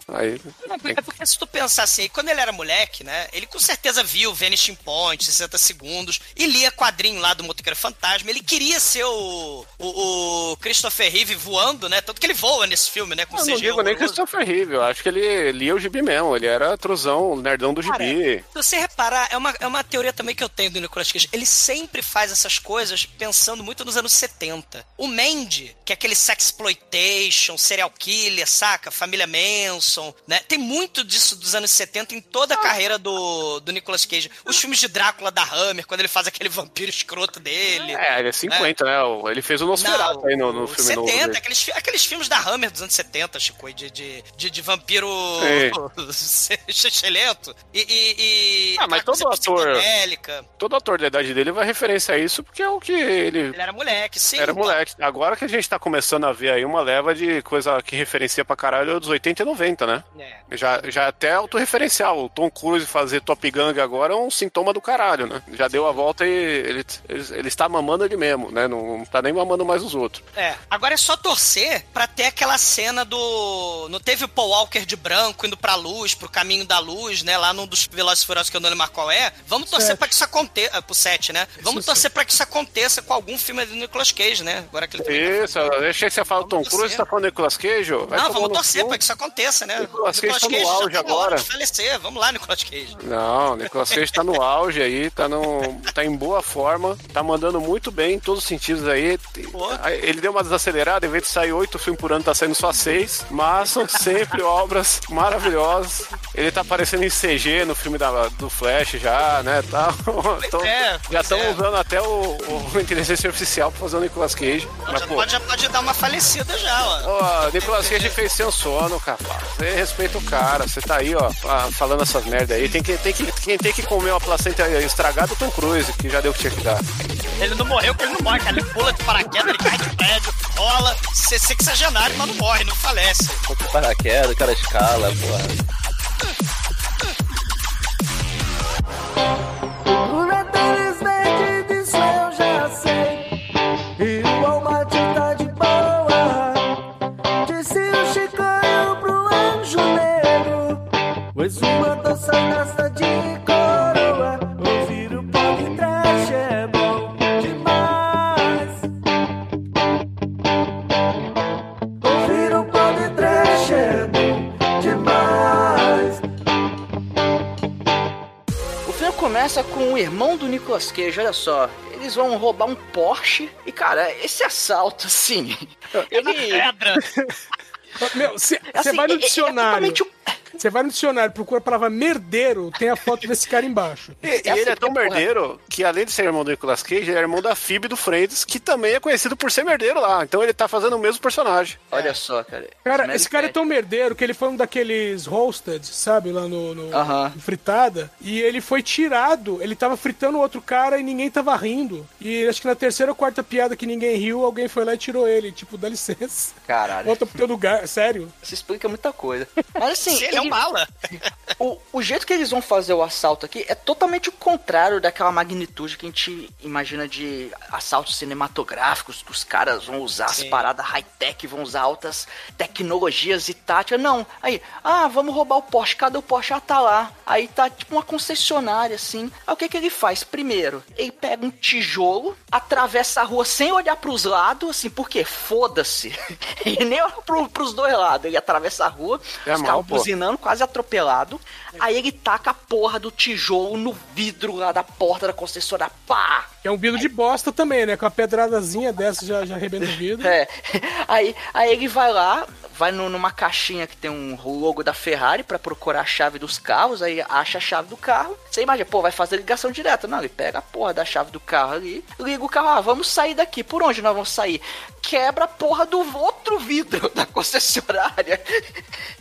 Aí. É porque se tu pensar assim, quando ele era moleque, né? Ele com certeza viu Vanishing Point, 60 segundos, e lia quadrinho lá do Motoqueiro Fantasma. Ele queria ser o, o, o Christopher Reeve voando, né? Tanto que ele voa nesse filme, né? Com Eu não CGI digo nem horroroso. Christopher Reeve, eu acho que ele lia o gibi mesmo, ele era truzão, nerdão do Cara, gibi. Se você reparar, é uma, é uma teoria também que eu tenho do Nicolas Cage. Ele sempre faz essas coisas pensando muito nos anos 70. O Mandy, que é aquele sexploitation, serial killer, saca? Família Manson, né? Tem muito disso dos anos 70 em toda a carreira do, do Nicolas Cage. Os filmes de Drácula da Hammer, quando ele faz aquele vampiro escroto dele. É, ele é 50, né? O- Ele fez o Nosferatu Não, aí no, no filme 70, novo. dele. aqueles, fi- aqueles filmes da Hammer dos anos 70, Chico, de, de, de, de vampiro chechelento. E, e, e Ah, mas todo ator-. Todo ator da idade dele vai referência a isso, porque é o que ele Ele era moleque, sim. era moleque. Agora que a gente tá começando a ver aí uma leva de coisa que referencia pra caralho dos 80 e 90, né? É. Já, já até autorreferencial. O Tom Cruise fazer Top Gun agora é um sintoma do caralho, né? Já deu a volta e ele, ele, ele está mamando ele mesmo, né? Não, não tá nem mamando mais os outros. É, agora é só torcer pra ter aquela cena do. Não teve o Paul Walker de branco indo pra luz, pro caminho da luz, né? Lá num dos Velozes Furiosos que eu não lembro qual é. Vamos torcer Sete. pra que isso aconteça. Pro 7, né? Vamos Sim, torcer pra que isso aconteça com algum filme do Nicolas Cage, né? Agora que ele também Isso, eu achei que você fala Tom Cruise, você tá falando Nicolas Cage? ó? Vai Não, vamos torcer pra que isso aconteça, né? Nicolas Cage tá no já auge tá na hora agora. de falecer. Vamos lá, Nicolas Cage. Não, Nicolas Cage tá no auge aí, tá, no, tá em boa forma, tá mandando muito bem em todos os sentidos aí. Pô. Ele deu uma desacelerada, em vez de sair oito filmes por ano, tá saindo só seis, mas são sempre obras maravilhosas. Ele tá aparecendo em CG no filme da, do Flash já, né? Tá, é, já estão é. usando até o, o inteligência artificial pra fazer o Nicolas Cage. Mas, Já pô, pode, já pode dar uma falecida já, ó. Ó, Nicolas Cage fez sem sono, capaz. Você respeita o cara. Você tá aí, ó, falando essas merda aí. Tem que, tem que, quem tem que comer uma placenta estragada é o Tom Cruise, que já deu o que tinha que dar. Ele não morreu porque ele não morre, cara. Ele pula de paraquedas, ele cai de prédio, rola. Você sexagenário, mas não morre, não falece. Paraquedas, o cara escala, porra. Começa com o irmão do Nicolas Cage, olha só. Eles vão roubar um Porsche e, cara, esse assalto, assim. Ele. Pedra. Meu, você assim, vai no é- é dicionário. totalmente o- Você vai no dicionário, procura a palavra merdeiro, tem a foto desse cara embaixo. E, e ele é tão merdeiro que, além de ser irmão do Nicolas Cage, ele é irmão da Phoebe do Friends, que também é conhecido por ser merdeiro lá. Então ele tá fazendo o mesmo personagem. Olha só, cara. Cara, esse cara é é- tão merdeiro que ele foi um daqueles roasted, sabe, lá no, no- Aham. no fritada, e ele foi tirado, ele tava fritando outro cara e ninguém tava rindo. E acho que na terceira ou quarta piada que ninguém riu, alguém foi lá e tirou ele, tipo, dá licença. Caralho. Volta pro teu lugar, sério. Isso explica muita coisa. Mas assim, Se ele é mala. o, o jeito que eles vão fazer o assalto aqui é totalmente o contrário daquela magnitude que a gente imagina de assaltos cinematográficos, que os caras vão usar as Sim. paradas high-tech, vão usar altas tecnologias e tática. Não, aí, ah, vamos roubar o Porsche, cadê o Porsche? Ah, tá lá. Aí tá tipo uma concessionária, assim. Aí o que que ele faz? Primeiro, ele pega um tijolo, atravessa a rua sem olhar pros lados, assim, porque foda-se. Ele nem olha pro, pros dois lados, ele atravessa a rua, É os mal, carros pô. Quase atropelado. Aí ele taca a porra do tijolo no vidro lá da porta da concessionária. Pá! É um vidro de bosta também, né? Com a pedradazinha dessa já, já arrebenta o vidro. É. Aí, aí ele vai lá, vai no- numa caixinha que tem um logo da Ferrari pra procurar a chave dos carros, aí acha a chave do carro. Você imagina, pô, vai fazer ligação direta. Não, ele pega a porra da chave do carro ali, liga o carro, ah, vamos sair daqui. Por onde nós vamos sair? Quebra a porra do outro vidro da concessionária.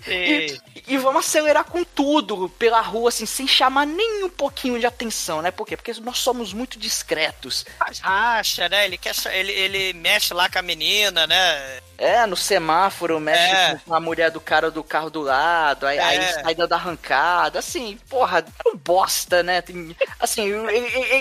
E, e vamos acelerar com tudo pela rua, assim, sem chamar nem um pouquinho de atenção, né? Por quê? Porque nós somos muito discretos. Racha, né? Ele, quer, ele, ele mexe lá com a menina, né? É, no semáforo, mexe É. com a mulher do cara do carro do lado, aí, É. aí sai dando arrancada, assim, porra, é um bosta, né? Tem- assim, ele,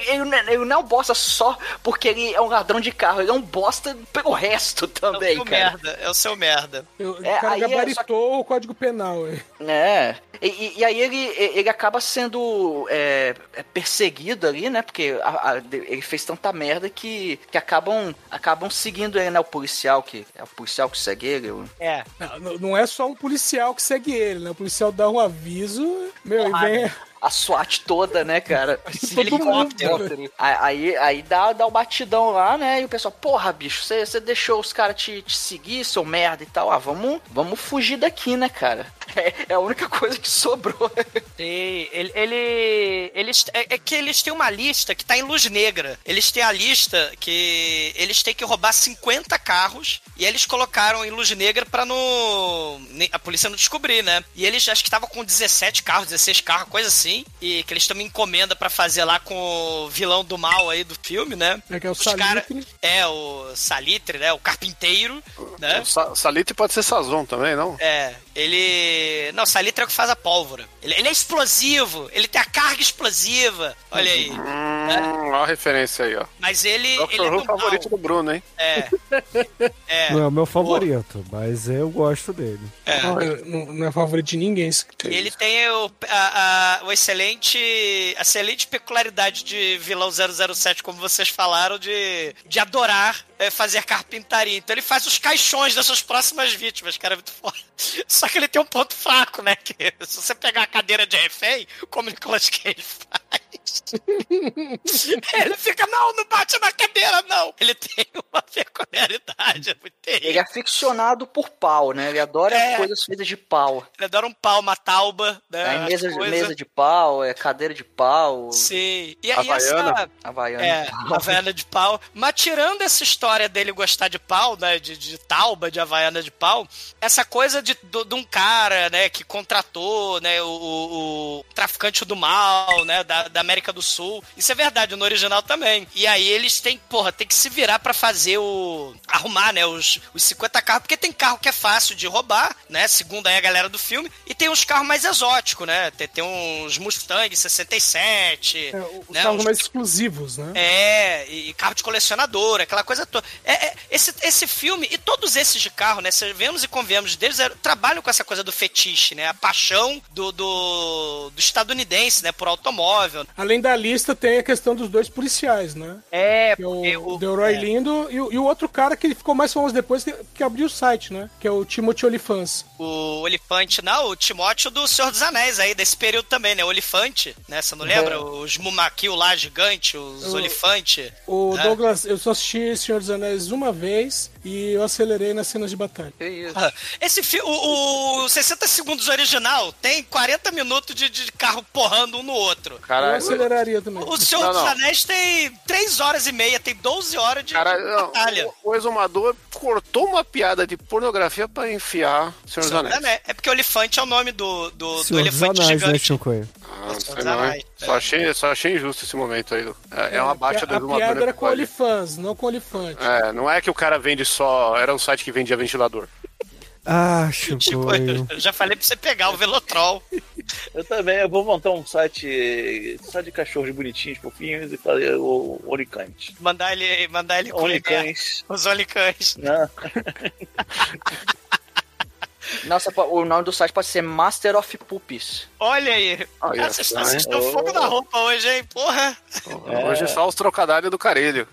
ele- ele não é um bosta só porque ele é um ladrão de carro, ele é um bosta pelo resto detesto É o também, seu cara. merda, é o seu merda. Eu- É, o cara aí é gabaritou o Código Penal. é. É. E, e- e aí ele, ele acaba sendo é, é, perseguido ali, né? Porque a- a- ele fez tanta merda que, que acabam, acabam seguindo ele, né? O policial que. É o policial que segue ele. o- É. Não, não- é só um policial que segue ele, né? O policial dá um aviso, meu, e Porrada. vem. A SWAT toda, né, cara? Helicóptero. Aí, aí dá, dá o batidão lá, né? E o pessoal, porra, bicho, você você deixou os caras te, te seguir, seu merda e tal. Ah, vamos, vamos fugir daqui, né, cara? É, é a única coisa que sobrou. Sim, ele, ele- eles é, é que eles têm uma lista que tá em luz negra. Eles têm a lista que eles têm que roubar 50 carros e eles colocaram em luz negra pra ne- a polícia não descobrir, né? E eles acho que estavam com 17 carros, 16 carros, coisa assim, e que eles uma encomenda pra fazer lá com o vilão do mal aí do filme, né? É que é o Os cara- Salitre. é o Salitre, né? O carpinteiro, né? O Sa- Salitre pode ser Sazon também, não? É, ele. Não, salitre é o que faz a pólvora. Ele, ele é explosivo, ele tem a carga explosiva. Olha aí. Hum, ó a referência aí, ó. Mas ele. ele é Who favorito mal. do Bruno, hein? É. É. Não é o meu favorito, mas eu gosto dele. é. Não, é- não, é favorito de ninguém. E ele tem o, a, a- o excelente, a excelente peculiaridade de vilão 007, como vocês falaram, de, de adorar é, fazer carpintaria. Então ele faz os caixões das suas próximas vítimas, cara, é muito foda. Só que ele tem um ponto fraco, né? Que se você pegar a cadeira de refém, como o Nicolas Cage faz. ele fica, não, não bate na cadeira, não. Ele tem uma peculiaridade, é muito terrível. Ele é aficionado por pau, né? Ele adora É. coisas feitas de pau. Ele adora um pau, uma tauba, né? As mesa, mesa de pau, é cadeira de pau, Sim. E aí essa... Havaiana. havaiana. É, Havaiana de pau. Mas tirando essa história dele gostar de pau, né? De, de tauba, de Havaiana de pau, essa coisa de, do- de um cara, né, que contratou, né, o, o- o traficante do mal, né, da, da América do Sul. Isso é verdade, no original também. E aí eles têm, porra, tem que se virar pra fazer o. arrumar, né, os, os 50 carros, porque tem carro que é fácil de roubar, né, segundo aí a galera do filme, e tem uns carros mais exóticos, né? Tem, tem uns Mustang 67. É, os né, carros uns mais exclusivos, né? é, e e carro de colecionador, aquela coisa toda. É, é, esse, esse filme, e todos esses de carro, né? Vemos e convenhamos deles, é, trabalham com essa coisa do fetiche, né? A paixão do, do, do estadunidense, né? Por automóvel. Além da lista, tem a questão dos dois policiais, né? É, Que é o, o o- Delroy é. Lindo e, o- e o outro cara que ficou mais famoso depois, que, abriu o site, né? Que é o Timothy Olifants. o Olifante, não, o Timóteo do Senhor dos Anéis aí, desse período também, né? O Olifante, né? Você não lembra? É. Os Mumakil lá, gigante, os Olifante. O É. Douglas, eu só assisti Senhor dos Anéis uma vez e eu acelerei nas cenas de batalha. Que isso. Ah, Esse filme, o, o 60 segundos original tem 40 minutos de, de carro porrando um no outro. Eu Cara, aceleraria também. O Senhor Não, dos não. Anéis tem 3 horas e meia, tem 12 horas de, cara de não, batalha. o, o exumador cortou uma piada de pornografia pra enfiar Senhor dos Senhor dos Anéis. Anéis. É porque o elefante é o nome do, do, do elefante Anéis, né, gigante. Tio Coelho? Ah, não sei não, hein? Só achei, só achei injusto esse momento aí. É, é uma baixa do A exumador. piada né, era com pode- Olifants, não com Olifante. É, não é que o cara vende só. Era um site que vendia ventilador. Ah, Tipo, eu já falei pra você pegar o Velotrol. Eu também, eu vou montar um site só de cachorros bonitinhos, fofinhos e fazer o Onicante. Mandar ele, mandar ele comer Onicães. os olicães. Nossa, o nome do site pode ser Master of Poopies. Olha aí. Olha vocês só, estão- vocês estão fogo na roupa hoje, hein? Porra. Hoje é só os trocadilhos do carelho.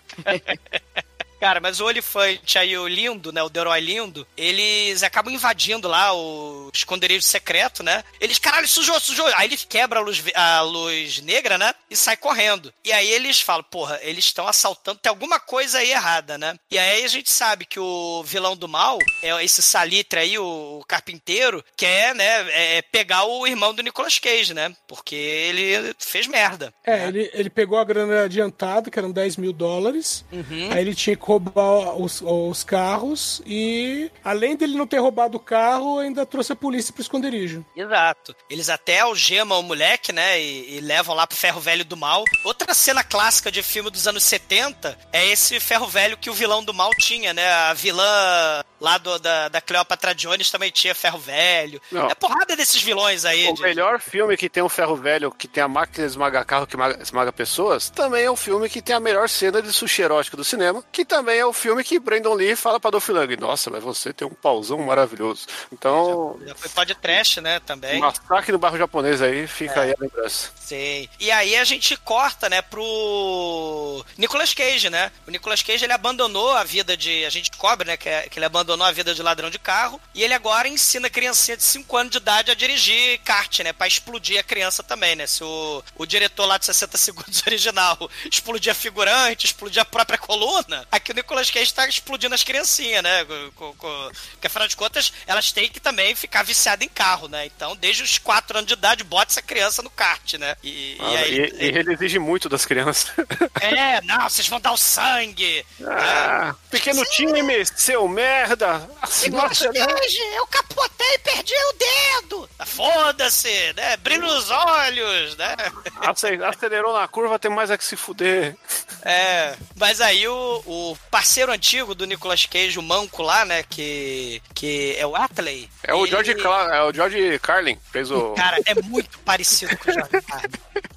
Cara, mas o Olifante aí, o Lindo, né? O Deroy Lindo, eles acabam invadindo lá o esconderijo secreto, né? Eles, caralho, sujou, sujou. Aí ele quebra a luz, a luz negra, né? E sai correndo. E aí eles falam, porra, eles estão assaltando, tem alguma coisa aí errada, né? E aí a gente sabe que o vilão do mal é esse salitre aí, o carpinteiro, quer, né, é, pegar o irmão do Nicolas Cage, né? Porque ele fez merda. É, ele, ele pegou a grana adiantada, que eram 10 mil dólares. Uhum. Aí ele tinha que roubar os, os carros e, além dele não ter roubado o carro, ainda trouxe a polícia pro esconderijo. Exato. Eles até algemam o moleque, né? E, e levam lá pro ferro velho do mal. Outra cena clássica de filme dos anos 70 é esse ferro velho que o vilão do mal tinha, né? A vilã lá do, da, da Cleopatra Jones também tinha ferro velho. Não. É porrada desses vilões aí. O de- melhor filme que tem um ferro velho, que tem a máquina esmaga carro que esmaga, pessoas, também é o filme que tem a melhor cena de sushi erótico do cinema, que também também é o filme que Brandon Lee fala pra Dolph Lundgren, nossa, mas você tem um pauzão maravilhoso. Então, Já foi podcast, né, também. massacre no bairro japonês aí, fica É. aí a lembrança. Sim. E aí a gente corta, né, pro Nicolas Cage, né? O Nicolas Cage, ele abandonou a vida de... A gente cobre, né, que, é- que ele abandonou a vida de ladrão de carro. E ele agora ensina a criancinha de 5 anos de idade a dirigir kart, né? Pra explodir a criança também, né? Se o, o diretor lá de 60 segundos original explodia figurante, explodia a própria coluna, aqui o Nicolas Cage tá explodindo as criancinhas, né? Com- com- com- Porque afinal de contas, elas têm que também ficar viciadas em carro, né? Então, desde os 4 anos de idade, bota essa criança no kart, né? E, e Ah, aí. e, e ele exige muito das crianças. É, não, vocês vão dar o sangue. Ah, pequeno time, seu merda! Nicolas Nossa, Cage, eu capotei e perdi o dedo. Ah, Foda-se, né? Brilho nos olhos, né? ace- acelerou na curva, tem mais é que se fuder. É, mas aí o, o parceiro antigo do Nicolas Cage, o manco lá, né, que, que é o Atley. É o ele- George, Cla é o George Carlin, fez o. Cara, é muito parecido com o George Carlin.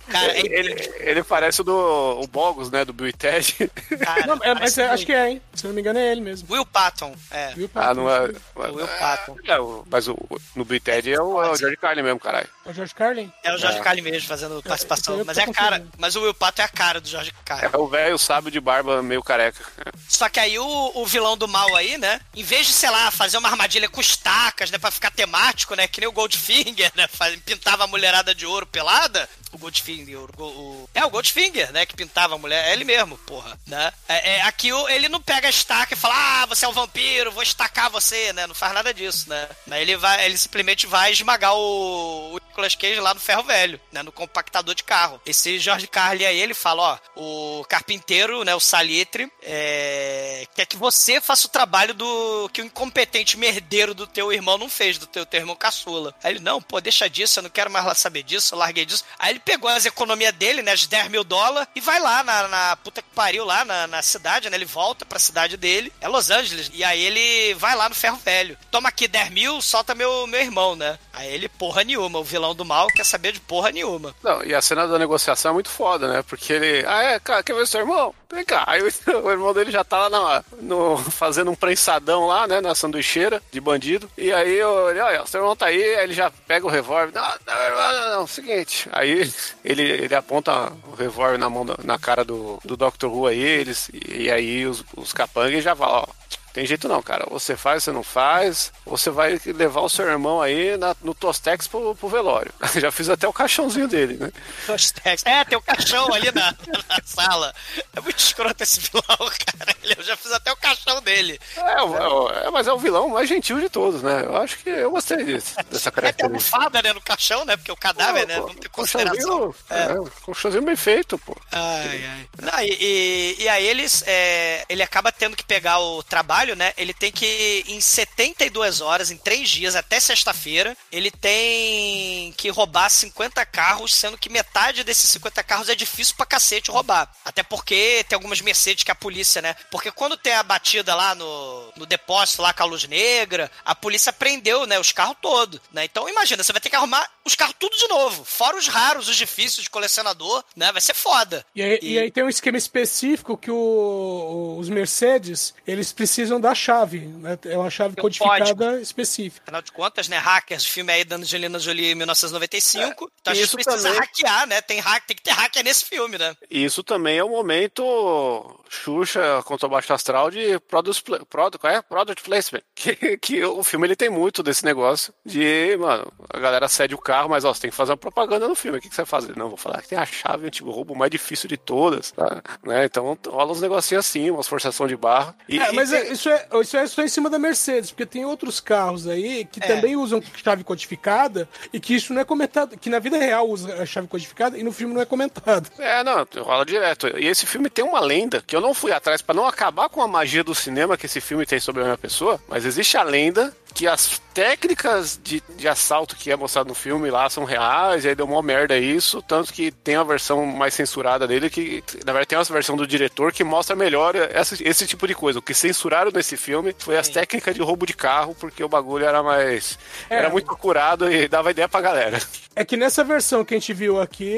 Cara, é Ele, ele parece o do o Bogus, né? Do Bill e Ted. Cara, Não, é, mas é, acho que é, hein? Se não me engano, é ele mesmo. Will Patton, é. Viu, Ah, não é. O Will Patton. É, o- mas o, no Bill e Ted é o, é o George Carlin mesmo, caralho. É o George Carlin? É o George Carlin mesmo fazendo participação. eu Mas é a cara. Mas o Will Patton é a cara do George Carlin. É o velho sábio de barba meio careca. Só que aí o, o vilão do mal aí, né? Em vez de, sei lá, fazer uma armadilha com estacas, né? Pra ficar temático, né? Que nem o Goldfinger, né? Pintava a mulherada de ouro pelada. O Goldfinger, o, o- É, o Goldfinger, né? Que pintava a mulher. É ele mesmo, porra. Né? É, é, aqui ele não pega a estaca e fala, ah, você é um vampiro, vou estacar você, né? Não faz nada disso, né? Ele, vai, ele simplesmente vai esmagar o Nicolas Cage lá no ferro velho, né? No compactador de carro. Esse Jorge Carli aí, ele fala, ó, o carpinteiro, né? O Salitre, é, quer que você faça o trabalho do que o incompetente merdeiro do teu irmão não fez, do teu, teu irmão caçula. Aí ele, não, pô, deixa disso, eu não quero mais lá saber disso, eu larguei disso. Aí ele pegou as economias dele, né? As 10 mil dólares, e vai lá na, na puta que pariu, lá na, na cidade, né? Ele volta pra cidade dele, é Los Angeles, e aí ele vai lá no ferro velho. Toma aqui 10 mil, solta meu, meu irmão, né? Aí ele, porra nenhuma, o vilão do mal quer saber de porra nenhuma. Não, e a cena da negociação é muito foda, né? Porque ele. Ah, é, cara, quer ver seu irmão? Vem cá. Aí o, irmão dele já tá lá na- no, fazendo um prensadão lá, né? Na sanduicheira de bandido. E aí ele, olha, seu irmão tá aí, aí ele já pega o revólver. Não, não, não, não, seguinte. Aí ele, ele aponta o revólver na mão, na cara do, do Dr. Who aí, eles, e, aí os, os capangas já falam, ó. Tem jeito não, cara. Você faz, você não faz. Você vai levar o seu irmão aí na- no Tostex pro, pro velório. Já fiz até o caixãozinho dele, né? Tostex. É, tem o caixão ali na, na sala. É muito escroto esse vilão, cara. Eu já fiz até o caixão dele. É, é é, mas é o vilão mais gentil de todos, né? Eu acho que eu gostei disso, dessa É, tem característica. almofada, né, no caixão, né? Porque o cadáver, né? Não tem consideração. Colchãozinho, é, colchãozinho bem feito, pô. Ai, ai. Não, e, e, e aí eles, é, ele acaba tendo que pegar o trabalho, né? Ele tem que, em 72 horas, em 3 dias, até sexta-feira, ele tem que roubar 50 carros, sendo que metade desses 50 carros é difícil pra cacete roubar. Até porque tem algumas Mercedes que a polícia, né? Porque quando tem a batida lá no, no depósito, lá com a luz negra, a polícia prendeu, né? Os carros todos, né? Então imagina, você vai ter que arrumar os carros tudo de novo. Fora os raros, os difíceis de colecionador, né? Vai ser foda. E aí, e aí tem um esquema específico que o- os Mercedes, eles precisam da chave, né? É uma chave Tem um codificada específica. Afinal de contas, né, hackers, o filme aí da Angelina Jolie em 1995, então a gente precisa também. hackear, né? Tem, hack, tem que ter hacker nesse filme, né? Isso também é o momento Xuxa contra o Baixo Astral de product, product, qual é? product placement. Que, que o filme ele tem muito desse negócio de, mano, a galera cede o carro, mas ó, você tem que fazer uma propaganda no filme. O que, que você vai fazer? Não, vou falar que tem a chave anti-roubo mais difícil de todas, tá? Né? Então rola uns negocinhos assim, umas forçação de barra. E, É, mas e é- isso, é, isso é só em cima da Mercedes, porque tem outros carros aí que É. também usam chave codificada e que isso não é comentado, que na vida real usa a chave codificada e no filme não é comentado. É, não, rola direto. E esse filme tem uma lenda que eu não fui atrás pra não acabar com a magia do cinema que esse filme tem sobre a minha pessoa, mas existe a lenda que as técnicas de, de assalto que é mostrado no filme lá são reais, e aí deu uma merda isso, tanto que tem a versão mais censurada dele, que na verdade tem uma versão do diretor que mostra melhor essa, esse tipo de coisa. O que censuraram nesse filme foi as técnicas de roubo de carro, porque o bagulho era mais. É. Era muito curado e dava ideia pra galera. É que nessa versão que a gente viu aqui,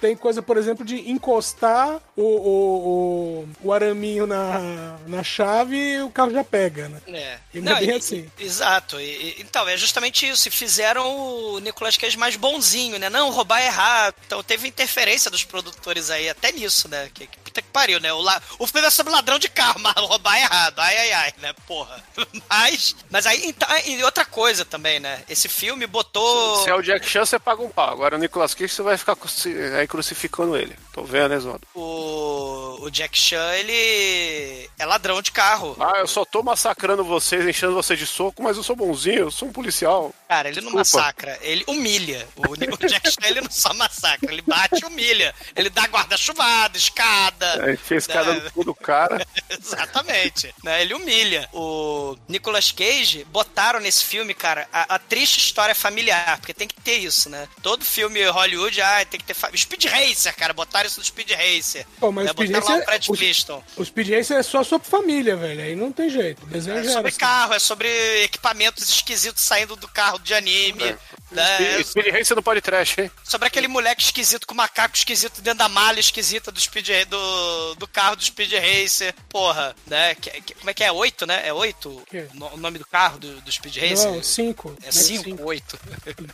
tem coisa, por exemplo, de encostar o, o, o, o araminho na, na chave e o carro já pega, né? É. E não é bem e- assim. Exato. E- e- então, é justamente isso. E fizeram o Nicolas Cage mais bonzinho, né? Não, roubar é errado. Então teve interferência dos produtores aí até nisso, né? Que, que puta que pariu, né? O, la... o filme é sobre ladrão de carro, mas roubar é errado. Ai, ai, ai, né? Porra. Mas, mas aí, então, e outra coisa também, né? Esse filme botou... Se é o Jack Chan, você paga um pau. Agora o Nicolas Cage, você vai ficar aí crucificando ele. Tô vendo, né, Zodo? O, o Jack Chan, ele é ladrão de carro. Ah, eu só tô massacrando vocês, enchendo vocês de soco, mas eu sou bonzinho, eu sou um policial. Cara, ele não Desculpa. massacra, ele humilha. O Nico Jack Chan, ele não só massacra, ele bate e humilha. Ele dá guarda-chuvada, escada. Aí fez cada né? no cu do cara. Exatamente. Né? Ele humilha. O Nicolas Cage botaram nesse filme, cara, a, a triste história familiar, porque tem que ter isso, né? Todo filme Hollywood, ah, tem que ter. fa- Speed Racer, cara, botaram isso no Speed Racer. Pô, mas né? o Speed botaram lá o Racer- Fred o- Flintstone. O Speed Racer é só sobre família, velho. Aí não tem jeito. O desenho É sobre assim. carro, é sobre equipamentos esquisitos saindo do carro de anime. Né? E Speed Racer não pode trash, hein? Sobre aquele moleque esquisito com macaco esquisito dentro da malha esquisita do Speed do, do carro do Speed Racer. Porra, né? Que- que- como é que é? Oito, né? É oito? O nome do carro do, do Speed Racer? Não, cinco. É cinco, oito.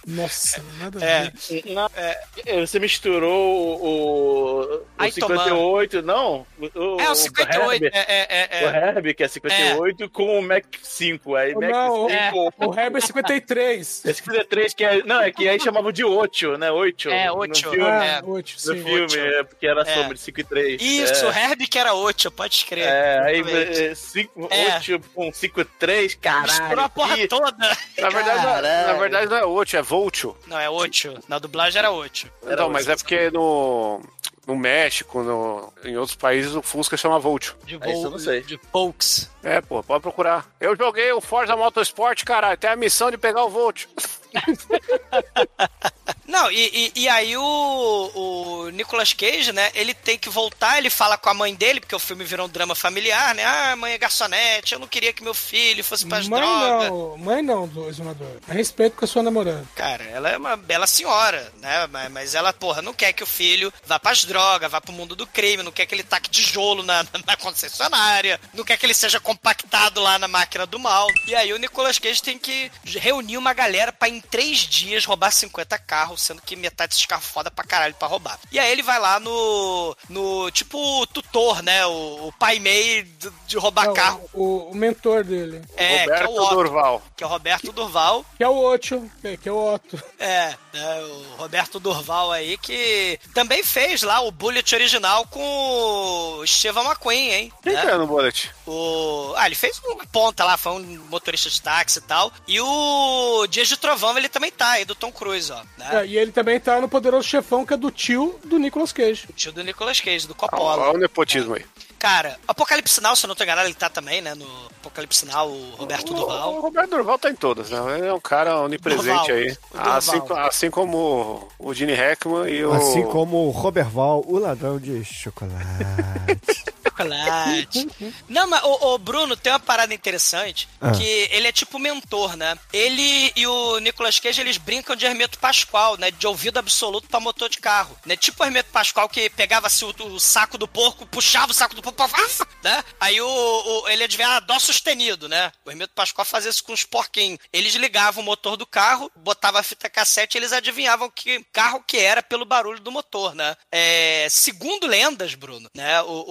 Nossa, nada a É. ver. Não, é, você misturou o, o Ai, 58, não? O, É, o 58. Herbie, É, é, é, O é. Que é 58, com o Mac 5. Aí Mac Não, 5. O Herbert 53. É 53, que é. Não, é que aí chamavam de 8, né? 8. É, no oito. filme. Ah, É. No sim. filme, oito. é, porque era É. sobre 5 e 3. Isso, o é. Herbie que era 8, pode escrever. É, aí Exatamente. 5, É. 8 com 5 e 3, caralho. Misturou a porra que- toda. Na verdade, não é- Caralho. na verdade não é 8, é Volt. Não, é 8. Na dublagem era 8. Não, mas é porque no, no México, no, em outros países, o Fusca chama Volt. De, isso eu não sei. de Volks. É, pô, pode procurar. Eu joguei o Forza Motorsport, caralho. Tem a missão de pegar o Volt. Não, e, e, e aí o, o Nicolas Cage, né, ele tem que voltar, ele fala com a mãe dele, porque o filme virou um drama familiar, né? Ah, mãe é garçonete, eu não queria que meu filho fosse pras Mãe drogas. não, mãe não, do exumador. A respeito com a sua namorada. Cara, ela é uma bela senhora, né? Mas, mas ela, porra, não quer que o filho vá pras drogas, vá pro mundo do crime, não quer que ele taque tijolo na, na concessionária, não quer que ele seja compactado lá na máquina do mal. E aí o Nicolas Cage tem que reunir uma galera pra em três dias roubar 50 carros, sendo que metade desses carros foda pra caralho pra roubar. E aí ele vai lá no. no tipo tutor, né? O, o pai meio de, de roubar Não, carro. o, o mentor dele. É, que é Roberto o Otto, Durval. que é o Roberto Durval. Que é o que que é o Otto. É, né, o Roberto Durval aí, que também fez lá o Bullet original com o Estevam McQueen, hein? Quem né? que é no Bullet? O... Ah, ele fez uma ponta lá, foi um motorista de táxi e tal. E o Dias de Trovão, ele também tá aí, do Tom Cruise, ó. Né? É, e ele também tá no Poderoso Chefão, que é do tio do Nicolas Cage. O tio do Nicolas Cage, do Olha Coppola. o nepotismo aí. Cara, Apocalipse Now, se eu não tô enganado, ele tá também, né? No Apocalipse Now, o Roberto O, Durval. o Roberto Durval tá em todas, né? Ele é um cara onipresente Durval. aí. Assim, assim como o Gene Hackman e o. Assim como o Roberval, o ladrão de chocolate. Chocolate. Não, mas o, Bruno tem uma parada interessante, Ah. que ele é tipo mentor, né? Ele e o Nicolas Cage, eles brincam de Hermeto Pascoal, né? De ouvido absoluto pra motor de carro. Né? Tipo o Hermeto Pascoal que pegava assim, o, o saco do porco, puxava o saco do porco, ah! né? Aí o, o- ele adivinhava dó sustenido, né? O Hermeto Pascoal fazia isso com os porquinhos. Eles ligavam o motor do carro, botavam a fita cassete e eles adivinhavam que carro que era pelo barulho do motor, né? É, segundo lendas, Bruno, né? O,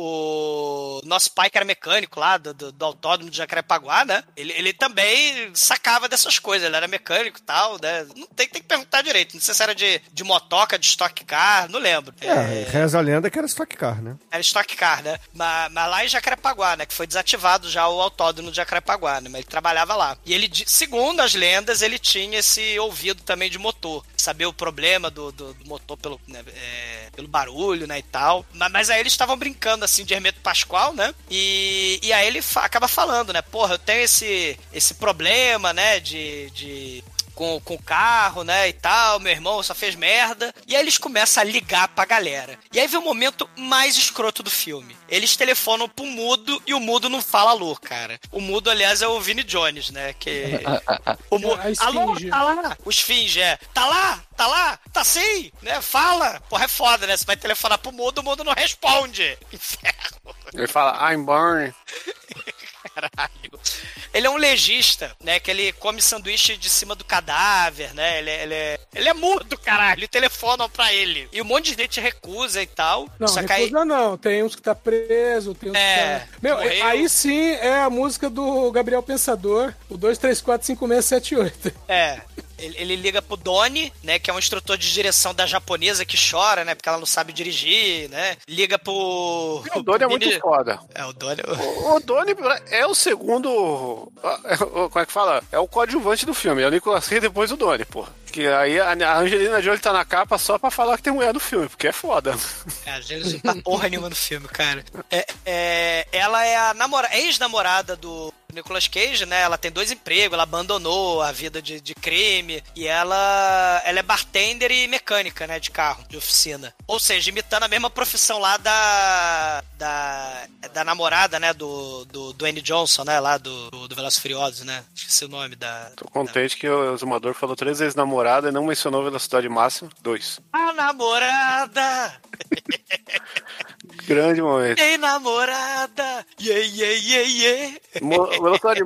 o nosso pai, que era mecânico lá do, do, do autódromo de Jacarepaguá, né? Ele, ele também sacava dessas coisas, ele era mecânico e tal, né? Não tem, tem que perguntar direito. Não sei se era de, de motoca, de stock car, não lembro. É, reza a lenda que era Stock Car, né? Era Stock Car, né? Mas, mas lá em Jacarepaguá, né? Que foi desativado já o autódromo de Jacarepaguá, né? Mas ele trabalhava lá. E ele, segundo as lendas, ele tinha esse ouvido também de motor. Saber o problema do, do, do motor pelo, né, é, pelo barulho, né, e tal. Mas, mas aí eles estavam brincando, assim, de Hermeto Pascoal, né? E, e aí ele fa- acaba falando, né? Porra, eu tenho esse, esse problema, né, de... de com, com o carro, né, e tal, meu irmão só fez merda. E aí eles começam a ligar pra galera. E aí vem o momento mais escroto do filme. Eles telefonam pro mudo e o mudo não fala alô, cara. O mudo, aliás, é o Vini Jones, né, que... o mu... A esfinge. Alô, tá lá? Os finge, é. Tá lá? Tá lá? Tá sim? Né? Fala. Porra, é foda, né? Você vai telefonar pro mudo, o mudo não responde. Inferno. Ele fala, I'm born. Caralho. Ele é um legista, né? Que ele come sanduíche de cima do cadáver, né? Ele, é- ele, é, ele é mudo, caralho. Telefonam pra ele. E um monte de gente recusa e tal. Não, Só que aí. recusa não. Tem uns que tá preso, tem uns É, que tá... Meu, morreu. aí sim é a música do Gabriel Pensador, o 2345678. É. Ele, ele liga pro Doni, né? Que é um instrutor de direção da japonesa que chora, né? Porque ela não sabe dirigir, né? Liga pro. O Doni é muito foda. É, o Doni. O o Doni é o segundo. é o- Como é que fala? É o coadjuvante do filme. É o Nicolas Cage depois do Doni, porra. Que aí a Angelina Jolie tá na capa só pra falar que tem mulher no filme, porque é foda. É, a Angelina tá porra nenhuma no filme, cara. É, é, ela é a namora, ex-namorada do Nicolas Cage, né? Ela tem dois empregos, ela abandonou a vida de, de crime e ela, ela é bartender e mecânica, né? De carro, de oficina. Ou seja, imitando a mesma profissão lá da. da, da namorada, né? Do, do Dwayne Johnson, né? Lá do, do, do Velozes Furiosos, né? Esqueci o nome da. Tô contente que o Zumador falou três vezes namorada e não mencionou velocidade máxima. Dois. A namorada! Grande momento. Ei, namorada! Yeah, yeah, yeah, yeah! Mo- Velocidade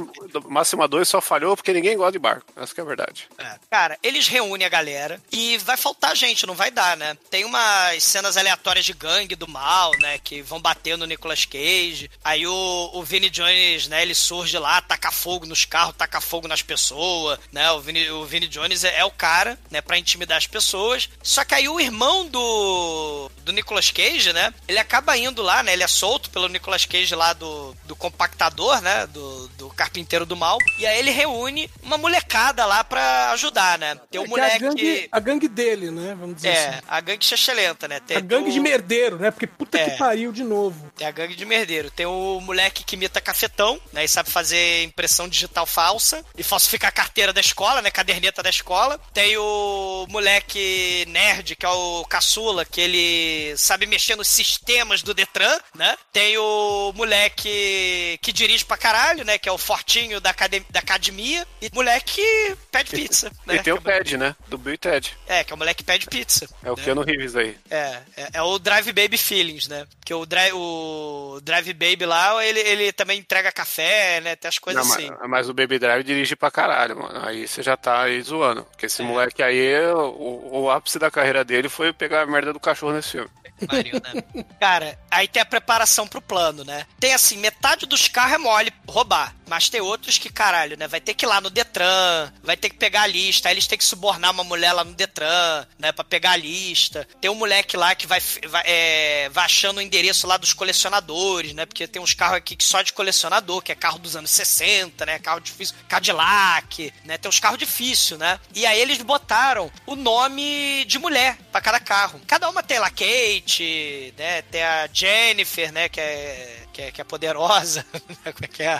máxima 2 só falhou porque ninguém gosta de barco. Essa que é a verdade. É. Cara, eles reúnem a galera e vai faltar gente, não vai dar, né? Tem umas cenas aleatórias de gangue do mal, né? Que vão bater no Nicolas Cage. Aí o, o Vinnie Jones, né? Ele surge lá, taca fogo nos carros, taca fogo nas pessoas, né? O Vinnie, o Vinnie Jones é, é o cara, né? Pra intimidar as pessoas. Só que aí o irmão do, do Nicolas Cage, né? Ele acaba indo lá, né? Ele é solto pelo Nicolas Cage lá do, do compactador, né? Do, do carpinteiro do mal. E aí ele reúne uma molecada lá pra ajudar, né? Tem o É que é a moleque. gangue, a gangue dele, né? Vamos dizer É, assim. a gangue chechelenta, né? Tem A gangue o- de merdeiro, né? Porque puta É. que pariu de novo. Tem a gangue de merdeiro. Tem o moleque que imita cafetão, né? E sabe fazer impressão digital falsa. E falsificar a carteira da escola, né? Caderneta da escola. Tem o moleque nerd, que é o caçula, que ele sabe mexer nos sistemas do Detran, né? Tem o moleque que dirige pra caralho, né? Que é o fortinho da, academ- da academia. E moleque que pede pizza, né? E tem o é Pad, né? Do Bill e Ted. É, que é o moleque que pede pizza. É o né? Keanu Reeves aí. É, é, é o Drive Baby Feelings, né? Porque o, Dri o Drive Baby lá, ele, ele também entrega café, né? Tem as coisas Não, assim. mas, mas o Baby Drive dirige pra caralho, mano. Aí você já tá aí zoando. Porque esse moleque aí, o, o ápice da carreira dele foi pegar a merda do cachorro nesse filme. Pariu, né? Cara, aí tem a preparação pro plano, né? Tem assim, metade dos carros é mole roubar. Mas tem outros que, caralho, né? Vai ter que ir lá no Detran, vai ter que pegar a lista, aí eles têm que subornar uma mulher lá no Detran, né? Pra pegar a lista. Tem um moleque lá que vai, vai, é, vai achando o endereço lá dos colecionadores, né? Porque tem uns carros aqui que só de colecionador, que é carro dos anos 60, né? Carro difícil. Cadillac, né? Tem uns carros difíceis, né? E aí eles botaram o nome de mulher pra cada carro. Cada uma tem lá Kate, né? Tem a Jennifer, né? Que é, que é, que é poderosa. Como é que é?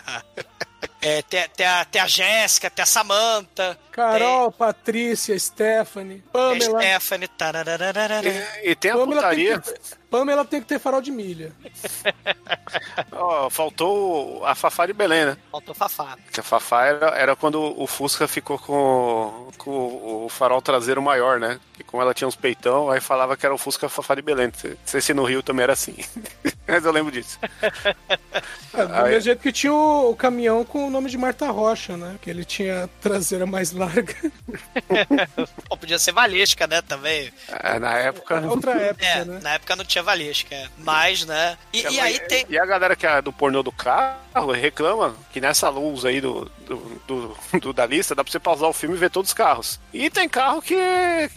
É, tem, tem a, tem a Jéssica, tem a Samantha. Carol, Patrícia, Stephanie, Tem Pamela. Stephanie. tarararara. E, e tem a Pamela tem, putaria. que, Pamela tem que ter farol de milha. Ó, faltou a Fafá de Belém, né? Faltou Fafá. Que a Fafá era, era quando o Fusca ficou com, com o farol traseiro maior, né? E como ela tinha uns peitão, aí falava que era o Fusca Fafá de Belém. Não sei se no Rio também era assim. Mas eu lembro disso. É, do Ah, mesmo é. jeito que tinha o, o caminhão com o nome de Marta Rocha, né? Que ele tinha a traseira mais larga. Pô, podia ser Valesca, né? Também. É, na época. Outra época, É, né? na época não tinha Valesca. é. Mas, né? E, e aí tem. E a galera que é do pornô do carro reclama que nessa luz aí do, do, do- do- da lista, dá pra você pausar o filme e ver todos os carros. E tem carro que,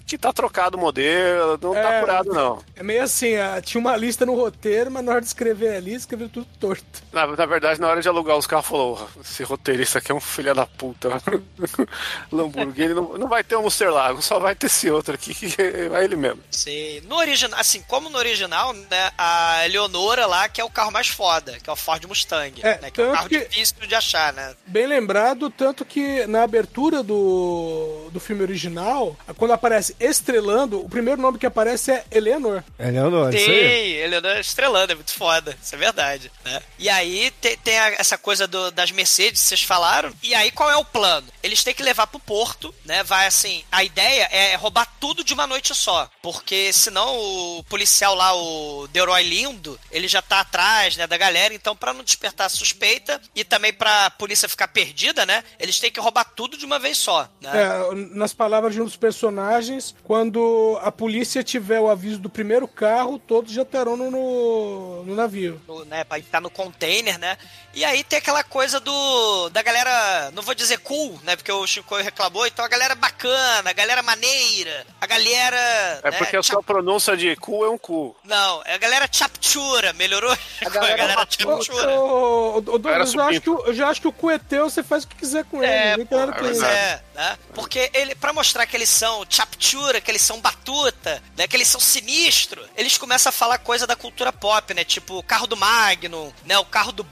que tá trocado o modelo, não tá É. curado, não. É meio assim, ah, tinha uma lista no roteiro, mas na hora de escrever ali, escreveu tudo torto. Na, na verdade, na hora de alugar os carros, falou: "Oh, esse roteirista aqui é um filho da puta. Lamborghini não, não vai ter um Murcielago, só vai ter esse outro aqui, que é ele mesmo. Sim. No original, assim, como no original, né, a Eleonora lá, que é o carro mais foda, que é o Ford Mustang, É, né, que é um tanto carro que- difícil de achar, né? Bem lembrado, tanto que na abertura do, do filme original, quando aparece estrelando, o primeiro nome que aparece é Eleanor. É, Leonor, isso Tem, aí. Eleonora estrelando, é muito foda, isso é verdade, né? E aí te- tem, a- essa coisa do- das Mercedes, vocês falaram, e aí qual é o plano? Eles têm que levar pro porto, né? Vai assim, a ideia é roubar tudo de uma noite só, porque senão o policial lá, o Deroy Lindo, ele já tá atrás, né, da galera, então pra não despertar suspeita e também pra polícia ficar perdida, né? Eles têm que roubar tudo de uma vez só, né? É, nas palavras de um dos personagens, quando a polícia tiver o aviso do primeiro carro, todos já estarão no, no, no navio. no, né, pra estar no container, né? E aí tem aquela coisa do da galera, não vou dizer cool, né? Porque o Chico reclamou, então a galera bacana, a galera maneira, a galera. É né, porque a chap- sua pronúncia de cu é um cu. Não, é a galera chaptura, melhorou? A galera galera, Ô, chaptura. ô, ô, ô, Douglas, eu, acho que o- eu já acho que o cu é teu, você faz o que quiser com ele. É, pô, isso. é, né? Porque ele, pra mostrar que eles são chaptura, que eles são batuta, né? Que eles são sinistro, eles começam a falar coisa da cultura pop, né? Tipo o carro do Magnum, né? O carro do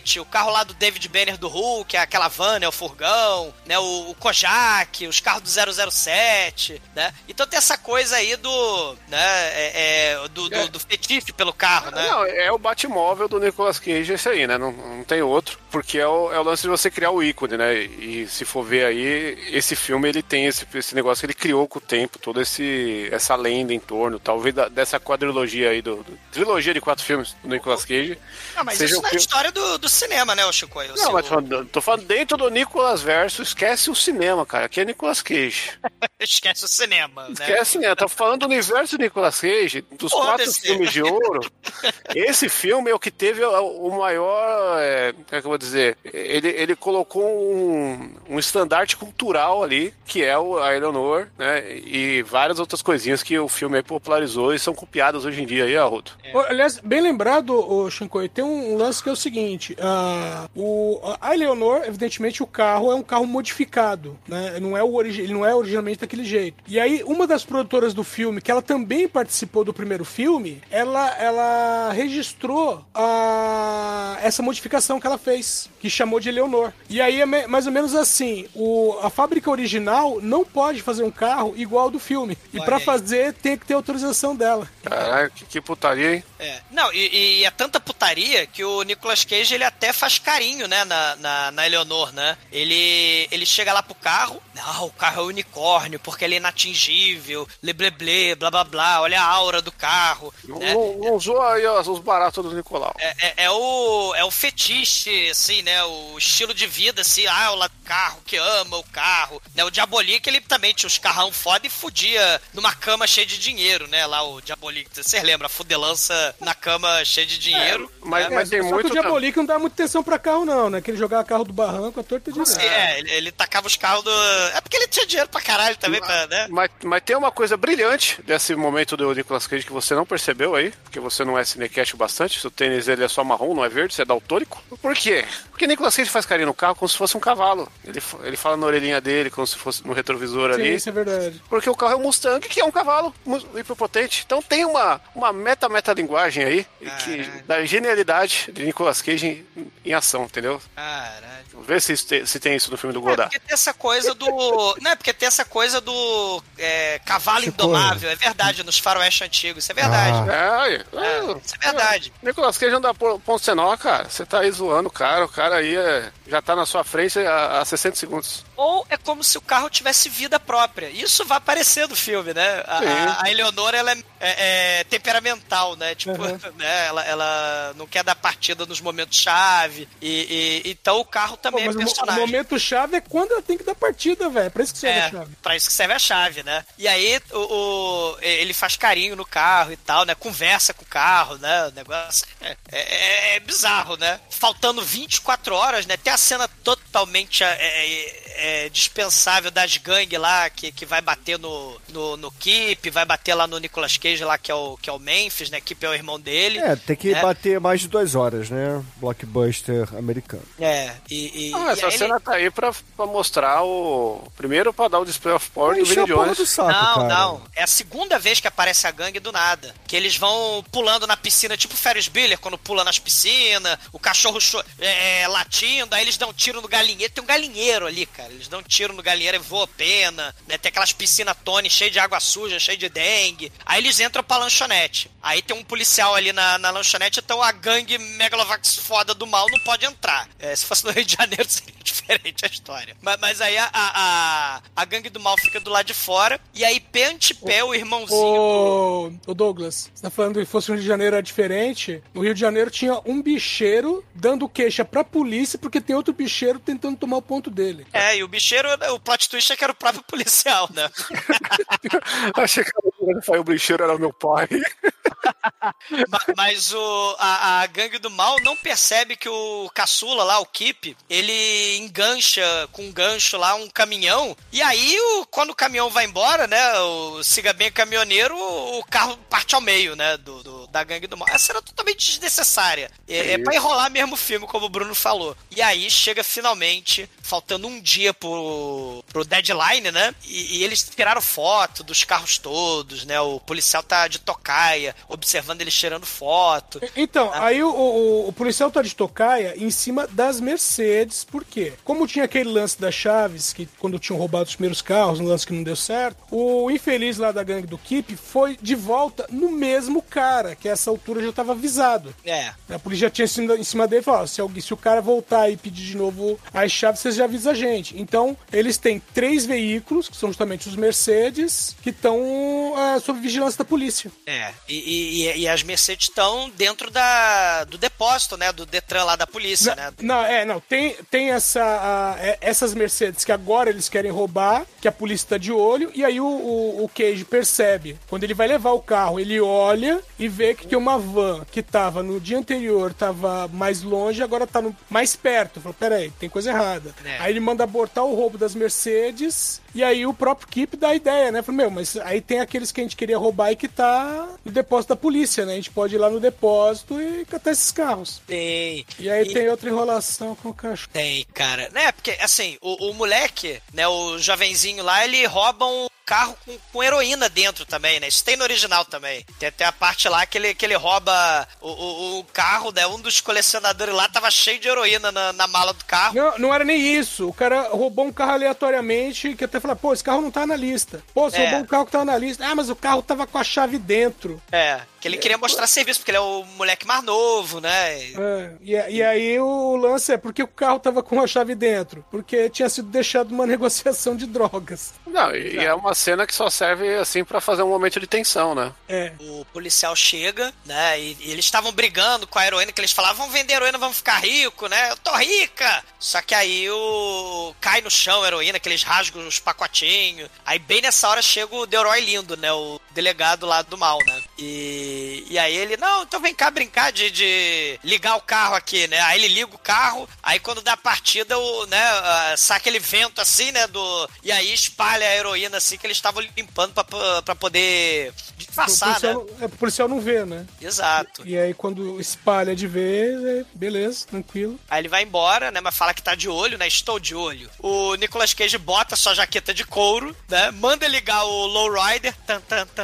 Bullet, o carro lá do David Banner do Hulk, aquela van, né? O furgão, né? O, o Kojak, os carros do 007, né? Então tem essa coisa aí do, né? É, é, do, do, do fetiche pelo carro, né? Não, é o Batmóvel do Nicolas Cage, esse aí, né? Não, não tem outro. Porque é o, é o lance de você criar o ícone, né? E se for ver aí, esse filme ele tem esse, esse negócio que ele criou com o tempo, toda esse, essa lenda em torno, talvez da- dessa quadrilogia aí, do, do- trilogia de quatro filmes do Nicolas Cage. Não, mas seja isso é filme- história do, do cinema, né, o Chico? Eu Não, mas o- tô falando, tô falando dentro do Nicolas Verso, esquece o cinema, cara. Aqui é Nicolas Cage. Esquece o cinema, né? Esquece, né? Tô falando do universo do Nicolas Cage, dos quatro filmes de ouro. Esse filme é o que teve o maior. É, como é que eu vou dizer? Ele, ele colocou um, um estandarte cultural ali, que é o, a Eleanor, né? E várias outras coisinhas que o filme aí popularizou e são copiadas hoje em dia aí, Arrudo. Ô, Aliás, bem lembrado, o Shinkoi, tem um lance que é o seguinte: ah, o, a Eleonor, evidentemente, o carro é um carro modificado, né? Não é o ele não é originalmente daquele jeito. E aí, uma das produtoras do filme, que ela também participou do primeiro filme, ela, ela registrou a, essa modificação que ela fez, que chamou de Eleonor. E aí é mais ou menos assim: o, a fábrica original não pode fazer um carro igual ao do filme. E aí. fazer, tem que ter autorização dela. Caralho, que, que putaria, hein? É. Não, e, e é tanta putaria que o Nicolas Cage ele até faz carinho, né, na, na, na Eleonor, né? Ele, ele chega lá pro carro, não, o carro é unicórnio, porque ele é inatingível, lebleble, blá blá blá, olha a aura do carro, né? Não, não usou aí ó, os baratos do Nicolau. É, é- é o, é o fetiche, assim, né? O estilo de vida, assim, ah, o carro que ama o carro. Né? O Diabolique, ele também tinha os carrão foda e fudia numa cama cheia de dinheiro, né? Lá o Diabolique, vocês lembram? A fudelança na cama cheia de dinheiro. Mas, né? mas tem Só muito. que o Diabolique não dá muita atenção pra carro, não, né? Que ele jogava carro do barranco, a torta de Sim, é, ele, ele tacava os carros do. É porque ele tinha dinheiro pra caralho também, pra, né? Mas, mas tem uma coisa brilhante desse momento do Nicolas Cage que você não percebeu aí, porque você não é cinecast bastante, seu tênis ele é só marrom, não é verde, você é daltônico. Por quê? Porque Nicolas Cage faz carinho no carro como se fosse um cavalo. Ele, ele fala na orelhinha dele como se fosse no retrovisor Sim, ali. isso é verdade. Porque o carro é um Mustang, que é um cavalo hiperpotente. Então tem uma, uma meta-meta-linguagem aí que, da genialidade de Nicolas Cage em, em ação, entendeu? Caralho. Vê se, isso tem- se tem isso no filme do É, Godard. porque tem essa coisa do. Não é porque tem essa coisa do é, cavalo Chico, indomável. É verdade, nos faroeste antigos. Isso é verdade. É, aí, É, ah, isso é verdade. Nicolas Cage anda por ponto sem nó, cara. Você tá aí zoando o cara, o cara aí é- já tá na sua frente há, há 60 segundos. Ou é como se o carro tivesse vida própria. Isso vai aparecer no filme, né? A, a, a Eleonora, ela é, é- é temperamental, né? Tipo, né? Ela, ela não quer dar partida nos momentos-chave. E, e- então o carro Pô, também mas é mo- o personagem. momento chave é quando ela tem que dar partida, velho. É pra isso que serve a É, chave. pra isso que serve a chave, né? E aí o, o- ele faz carinho no carro e tal, né? Conversa com o carro, né? O negócio é, é- é bizarro, né? Faltando 24 horas, né? Tem a cena to- totalmente é, é, é, dispensável das gangues lá, que, que vai bater no, no, no Kip, vai bater lá no Nicolas Cage lá, que é o, que é o Memphis, né? Kip é o irmão dele. É, tem que né? bater mais de duas horas, né? Blockbuster americano. É, e... e Ah, e essa ele- cena tá aí pra, pra mostrar o. Primeiro pra dar o display of power do porra Jones. do saco, não, cara. não. É a segunda vez que aparece a gangue do nada. Que eles vão pulando na piscina, tipo Ferris Bueller, quando pula nas piscinas, o cachorro cho- é, latindo, aí eles dão tiro no galinheiro. Tem um galinheiro ali, cara. Eles dão tiro no galinheiro e voa pena, né? Tem aquelas piscinas Tony cheias de água suja, cheia de dengue. Aí eles entram pra lanchonete. Aí tem um policial ali na, na lanchonete, então a gangue Megalovax foda do mal não pode entrar. É, se fosse no Rio de Janeiro seria diferente a história. Mas, mas aí a, a, a, gangue do mal fica do lado de fora, e aí pé ante pé o irmãozinho do... Ô, ô Douglas, você tá falando que fosse no Rio de Janeiro era diferente? No Rio de Janeiro tinha um bicheiro dando queixa pra polícia porque tem outro bicheiro tentando tomar o ponto dele. É, e o bicheiro, o plot twist é que era o próprio policial, né? Achei que o brincheiro era meu pai. Ma- Mas o, a, a gangue do mal não percebe que o caçula lá, o Kip, ele engancha com um gancho lá um caminhão. E aí, o, quando o caminhão vai embora, né? O siga bem caminhoneiro, o carro parte ao meio, né? Do, do- da gangue do mal. Essa cena é totalmente desnecessária. É, é pra enrolar mesmo o filme, como o Bruno falou. E aí chega finalmente, faltando um dia pro, pro deadline, né? E, e eles tiraram foto dos carros todos, né? O policial tá de tocaia, observando eles tirando foto. Então, aí o, o- o policial tá de tocaia em cima das Mercedes, por quê? Como tinha aquele lance das chaves, que quando tinham roubado os primeiros carros, um lance que não deu certo, o infeliz lá da gangue do Kip foi de volta no mesmo cara, que a essa altura já tava avisado. É. A polícia já tinha sido em cima dele e falou: se, alguém- se o cara voltar e pedir de novo as chaves, vocês já avisam a gente. Então, eles têm três veículos, que são justamente os Mercedes, que estão ah, sob vigilância da polícia. É, e, e- e- as Mercedes estão dentro da, do depósito, né? Do Detran lá da polícia, né? Não, é, não. Tem, tem essa, a- é- essas Mercedes que agora eles querem roubar, que a polícia tá de olho, e aí o, o, o Cage percebe. Quando ele vai levar o carro, ele olha e vê que tem uma van que tava no dia anterior, tava mais longe, agora tá no- mais perto. Falou, peraí, tem coisa errada. É. Aí ele manda abortar o roubo das Mercedes, e aí o próprio Kip dá a ideia, né? Falou, meu, mas aí tem aqueles que a gente queria roubar e que tá no depósito da polícia, né? A gente pode ir lá no depósito e catar esses carros. Tem. E aí E- tem outra enrolação com o cachorro. Tem, cara. Né, porque, assim, o, o moleque, né, o jovenzinho lá, ele rouba um carro com, com heroína dentro também, né? Isso tem no original também. Tem até a parte lá que ele, que ele rouba o, o, o carro, né? Um dos colecionadores lá tava cheio de heroína na, na mala do carro. Não, não era nem isso. O cara roubou um carro aleatoriamente que até falou, pô, esse carro não tá na lista. Pô, você É. roubou um carro que tava na lista. Ah, mas o carro tava com a chave dentro. É, que ele queria mostrar serviço, porque ele é o moleque mais novo, né? É, e, e aí o lance é porque o carro tava com a chave dentro. Porque tinha sido deixado uma negociação de drogas. Não, e é uma cena que só serve assim pra fazer um momento de tensão, né? É. O policial chega, né? E, e eles estavam brigando com a heroína, que eles falavam, vamos vender heroína, vamos ficar rico, né? Eu tô rica! Só que aí o. cai no chão a heroína, que eles rasgam os pacotinhos. Aí bem nessa hora chega o Deroy Lindo, né? O delegado lá do mal, né? E, e aí ele, não, então vem cá brincar de, de ligar o carro aqui, né? Aí ele liga o carro, aí quando dá a partida, o, né, sai aquele vento assim, né? Do, e aí espalha a heroína assim que eles estavam limpando pra, pra poder o disfarçar, policial, né? é, o policial não vê, né? Exato. E aí quando espalha de vez, é, beleza, tranquilo. Aí ele vai embora, né? Mas fala que tá de olho, né? Estou de olho. O Nicolas Cage bota sua jaqueta de couro, né? Manda ligar o Lowrider. Tan, tan, tan,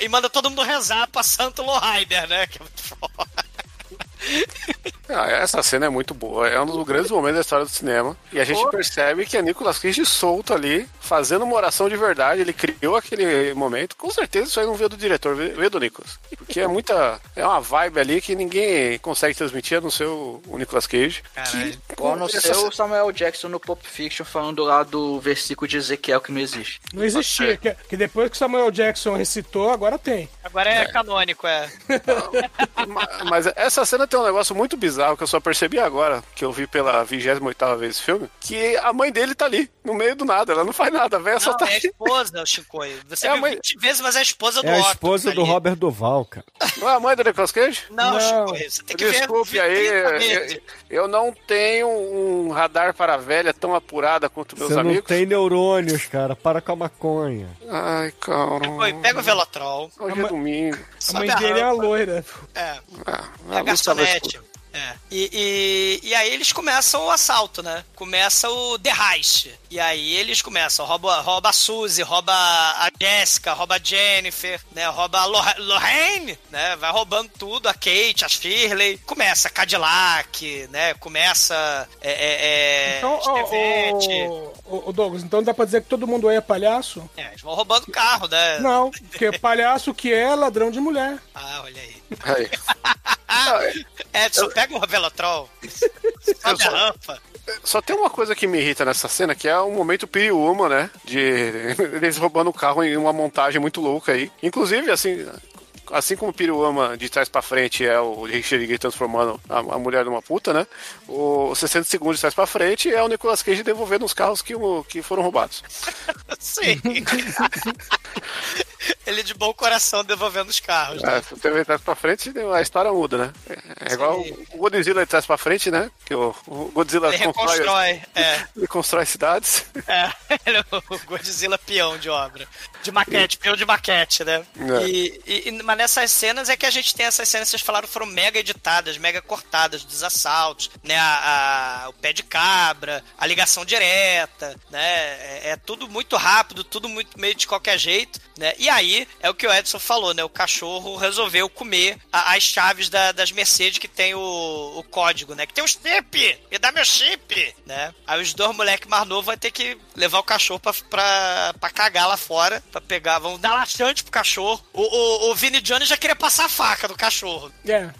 e manda todo mundo rezar pra Santo Lowrider, né? Que é muito foda. Ah, essa cena é muito boa, é um dos grandes momentos da história do cinema. E a gente percebe que é Nicolas Cage solto ali, fazendo uma oração de verdade. Ele criou aquele momento. Com certeza isso aí não veio do diretor, veio do Nicolas. Porque é muita. É uma vibe ali que ninguém consegue transmitir a não ser o, o Nicolas Cage. Caralho. Ou não essa ser o Samuel Jackson no Pulp Fiction falando lá do versículo de Ezequiel que não existe. Não existia. Que, que depois que Samuel Jackson recitou, agora tem. Agora é, canônico, é. Ma- Mas essa cena tem um negócio muito bizarro bizarro que eu só percebi agora, que eu vi pela 28 vez esse filme, que a mãe dele tá ali, no meio do nada. Ela não faz nada, a velha só Não, tá é a esposa, o Chicoio. Você É a viu mãe- 20 vezes, mas é a esposa do É a Otto. esposa tá do ali. Robert Duval, cara. Não é a mãe do Nicolas Cage? Não, Não. Chicoio, você tem que Desculpe ver. aí, 30 vezes. eu, eu não tenho um radar para a velha tão apurada quanto meus Você não amigos. tem neurônios, cara. Para com a maconha. Ai, calma. Chicoio, pega o Velotrol. Hoje é domingo. A mãe dele é a loira. É, Ah, é a garçonete. É. E, e, e aí eles começam o assalto, né? Começa o The Heist. E aí eles começam, rouba, rouba a Suzy, rouba a Jessica, rouba a Jennifer, né? Rouba a Lor- Lorraine, né? Vai roubando tudo, a Kate, a Shirley. Começa Cadillac, né? Começa é, é, é, Então, ô, ô, ô, Douglas, então dá pra dizer que todo mundo aí é palhaço? É, eles vão roubando carro, né? Não, porque palhaço que é ladrão de mulher. Ah, olha aí. Aí. Edson, pega o Velotrol. Sobe a só- rampa. Só tem uma coisa que me irrita nessa cena, que é o momento Piriuma, né? De eles roubando o carro em uma montagem muito louca aí. Inclusive, assim. Assim como o Piriuma de trás pra frente é o Richard transformando a, a mulher numa puta, né? O 60 segundos de trás pra frente é o Nicolas Cage devolvendo os carros que, o- que foram roubados. Sim. Ele de bom coração devolvendo os carros. Né? É, se você de trás pra frente, a história muda, né? É, é igual o Godzilla de trás pra frente, né? Que o, o Godzilla Ele constrói, reconstrói. É, ele constrói cidades. é. Ele é o Godzilla peão de obra. De maquete, peão de maquete, né? É. E, e- e- mas nessas cenas é que a gente tem essas cenas que vocês falaram foram mega editadas, mega cortadas, dos assaltos, né? A, a- o pé de cabra, a ligação direta, né? É, é tudo muito rápido, tudo muito meio de qualquer jeito, né? E aí é o que o Edson falou, né? O cachorro resolveu comer a- as chaves da- das Mercedes que tem o, o código, né? Que tem o chip! Me dá meu chip! Né? Aí os dois moleques mais novos vão ter que levar o cachorro pra, pra, pra cagar lá fora, pra pegar, vão dar laxante pro cachorro. O, o, o Vini Jones já queria passar a faca no cachorro. É.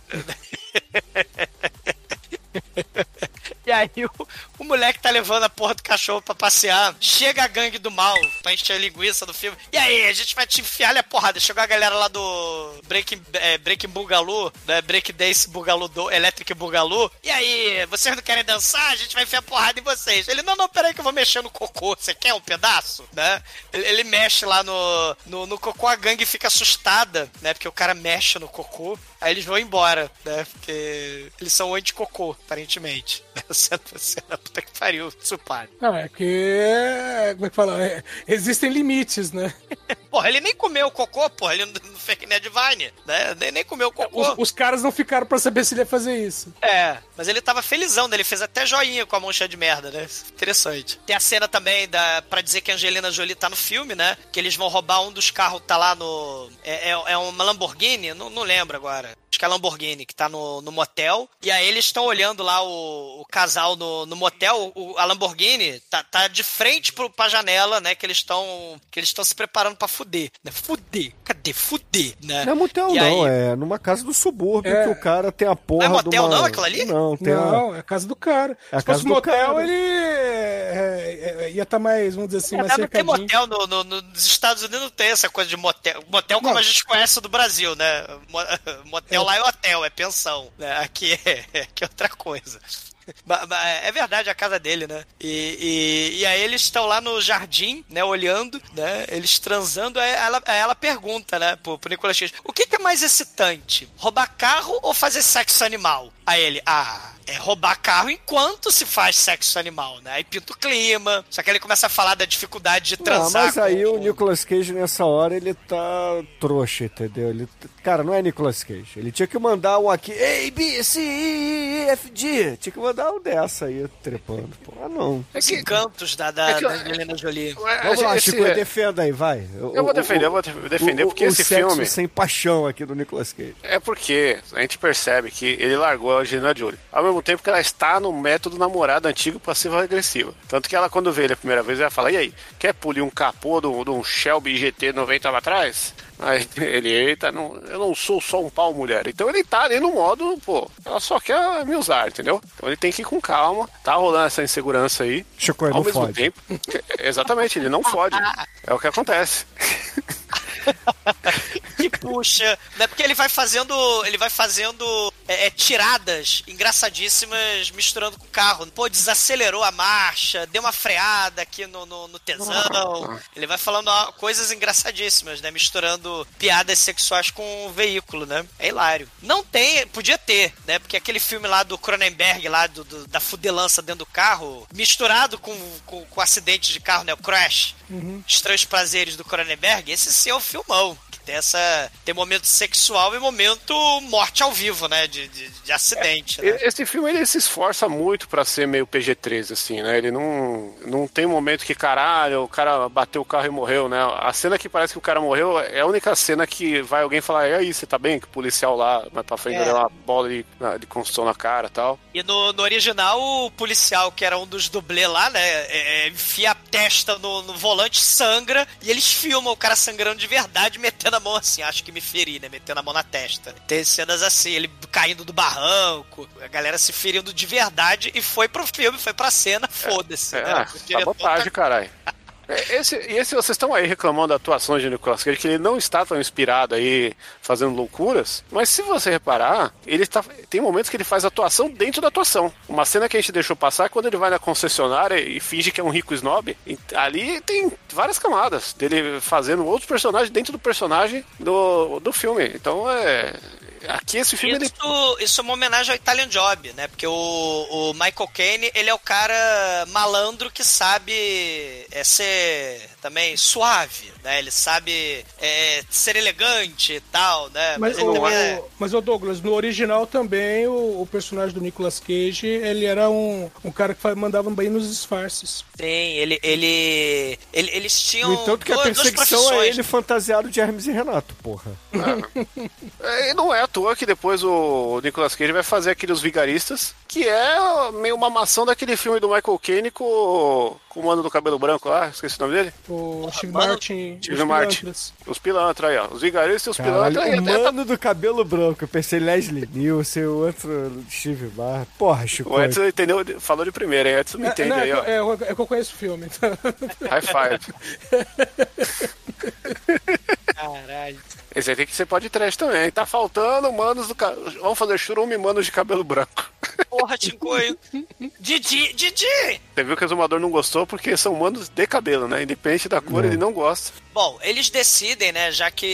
E aí o, o moleque tá levando a porra do cachorro pra passear. Chega a gangue do mal pra encher a linguiça do filme. E aí, a gente vai te enfiar a porrada. Chegou a galera lá do Breaking, é, Breaking Boogaloo, né? Break Dance Boogaloo, do, Electric Boogaloo. E aí, vocês não querem dançar? A gente vai enfiar porrada em vocês. Ele, não, não, peraí que eu vou mexer no cocô. Você quer um pedaço? Né? Ele, ele mexe lá no, no, no cocô, a gangue fica assustada, né? Porque o cara mexe no cocô. Aí eles vão embora, né? Porque eles são anti-cocô, aparentemente. Cena, cena, puta que pariu, supar. Não, é que. Como é que fala? É, existem limites, né? Porra, ele nem comeu o cocô, porra, ele não fez que nem a Divine, né? Nem, nem comeu o cocô. Os, os caras não ficaram pra saber se ele ia fazer isso. É, mas ele tava felizão, né? ele fez até joinha com a mão cheia de merda, né? Interessante. Tem a cena também da, pra dizer que a Angelina Jolie tá no filme, né? Que eles vão roubar um dos carros, tá lá no. É, é, é uma Lamborghini? Não, não lembro agora. Acho que é a Lamborghini, que tá no, no motel. E aí eles estão olhando lá o, o casal no, no motel. O, a Lamborghini tá, tá de frente pro, pra janela, né? Que eles estão. Que eles estão se preparando pra fuder. Né? Fuder. Cadê? Fuder, né? Não é motel, E não. aí? É numa casa do subúrbio É. que o cara tem a porra Não é motel, uma... não, aquilo ali? Não, tem a... Não, é a casa do cara. É a Se casa fosse do motel, cara. ele é, é, ia estar mais, vamos dizer assim, É, mais não tem cercadinho. motel no, no- no- nos Estados Unidos não tem essa coisa de motel. Motel como Não. a gente conhece do Brasil, né? Mo- Motel lá é hotel, é pensão. Né? Aqui, é, aqui é outra coisa. É verdade, a casa dele, né? E, e, e aí eles estão lá no jardim, né? Olhando, né? Eles transando. Aí ela, ela pergunta, né? Pro, pro Nicolas Cage: O que, que é mais excitante? Roubar carro ou fazer sexo animal? Aí ele: Ah, é roubar carro enquanto se faz sexo animal, né? Aí pinta o clima. Só que ele começa a falar da dificuldade de Ah, transar. mas aí com- o Nicolas Cage nessa hora ele tá trouxa, entendeu? Ele, cara, não é Nicolas Cage. Ele tinha que mandar um aqui, A, B, C, E, E, F, G. Tinha que mandar um dessa aí, trepando. Pô, ah, não. Os encantos da, da, É que- da Angelina Jolie. Vamos lá, Esse- Chico, defenda aí, vai. Eu vou defender, eu vou def- defender, o, porque o esse sexo filme- sem paixão aqui do Nicolas Cage. É porque a gente percebe que ele largou a Angelina Jolie. Ao mesmo tempo que ela está no método namorado antigo passivo-agressivo. Tanto que ela, quando vê ele a primeira vez, ela fala: E aí, quer polir um capô de um Shelby GT 90 lá atrás? Aí ele, eita, não, eu não sou só um pau mulher. Então ele tá ali no modo, pô, ela só quer me usar, entendeu? Então ele tem que ir com calma. Tá rolando essa insegurança aí. Chico, Ao mesmo fode. tempo. Exatamente, ele não fode. É o que acontece. Que puxa, né? Porque ele vai fazendo. Ele vai fazendo é, é, tiradas engraçadíssimas misturando com o carro. Pô, desacelerou a marcha, deu uma freada aqui no, no, no tesão. Ele vai falando ó, coisas engraçadíssimas, né? Misturando piadas sexuais com o veículo, né? É hilário. Não tem, podia ter, né? Porque aquele filme lá do Cronenberg, lá do, do- da fudelança dentro do carro, misturado com, com, com acidente de carro, né? O Crash. Estranhos Prazeres do Cronenberg, esse sim é o filmão. Tem essa. Tem momento sexual e momento morte ao vivo, né? De, de, de acidente. né? Esse filme ele se esforça muito pra ser meio PG-13, assim, né? Ele não, não tem momento que, caralho, o cara bateu o carro e morreu, né? A cena que parece que o cara morreu é a única cena que vai alguém falar, e aí, você tá bem? Que o policial lá, mais pra frente, É. uma bola de, de construção na cara e tal. E no, no original, o policial, que era um dos dublês lá, né? é, é, enfia a testa no, no volante, sangra, e eles filmam o cara sangrando de verdade, metendo a mão assim, acho que me feri, né? Metendo a mão na testa. Tem cenas assim, ele caindo do barranco, a galera se ferindo de verdade, e foi pro filme, foi pra cena, foda-se. É, né? Diretor sabotagem, tá- caralho. É, Esse, e esse, vocês estão aí reclamando da atuação de Nicolas Cage, que ele não está tão inspirado aí fazendo loucuras, mas se você reparar, ele tá, tem momentos que ele faz atuação dentro da atuação. Uma cena que a gente deixou passar é quando ele vai na concessionária e finge que é um rico snob. E ali tem várias camadas dele fazendo outros personagens dentro do personagem do, do filme. Então é. Aqui esse filme ele Isso, isso é uma homenagem ao Italian Job, né? Porque o, o Michael Caine, ele é o cara malandro que sabe é, ser também suave, né? Ele sabe é, ser elegante e tal, né? Mas, ele o, também é- mas o Douglas, no original também, o, o personagem do Nicolas Cage, ele era um, um cara que mandava bem nos disfarces. Sim, ele, ele, ele- eles tinham No entanto que a perseguição é ele fantasiado de Hermes e Renato, porra. É, E não é à toa que depois o Nicolas Cage vai fazer aqueles vigaristas, que é meio uma maçã daquele filme do Michael Caine com, com o mano do cabelo branco lá, esqueci o nome dele. O Steve mano, Martin. Steve os Martin. pilantras. Os pilantras aí, ó. Os vigaristas e os pilantras. e o até tá- mano do cabelo branco. Eu pensei Leslie Nielsen, o outro Steve Barr. Porra, Chico. O Edson entendeu, falou de primeira, hein? Edson me É, entende não, é aí, que ó. eu- é, eu- é que eu conheço o filme. High five. Caralho. Esse aí tem que ser pode trash também. Tá faltando manos do cabelo. Vamos fazer churume manos de cabelo branco. Porra, Tincoio. Didi, Didi! Você viu que o exumador não gostou porque são manos de cabelo, né? Independente da cor, ele não gosta. Bom, eles decidem, né, já que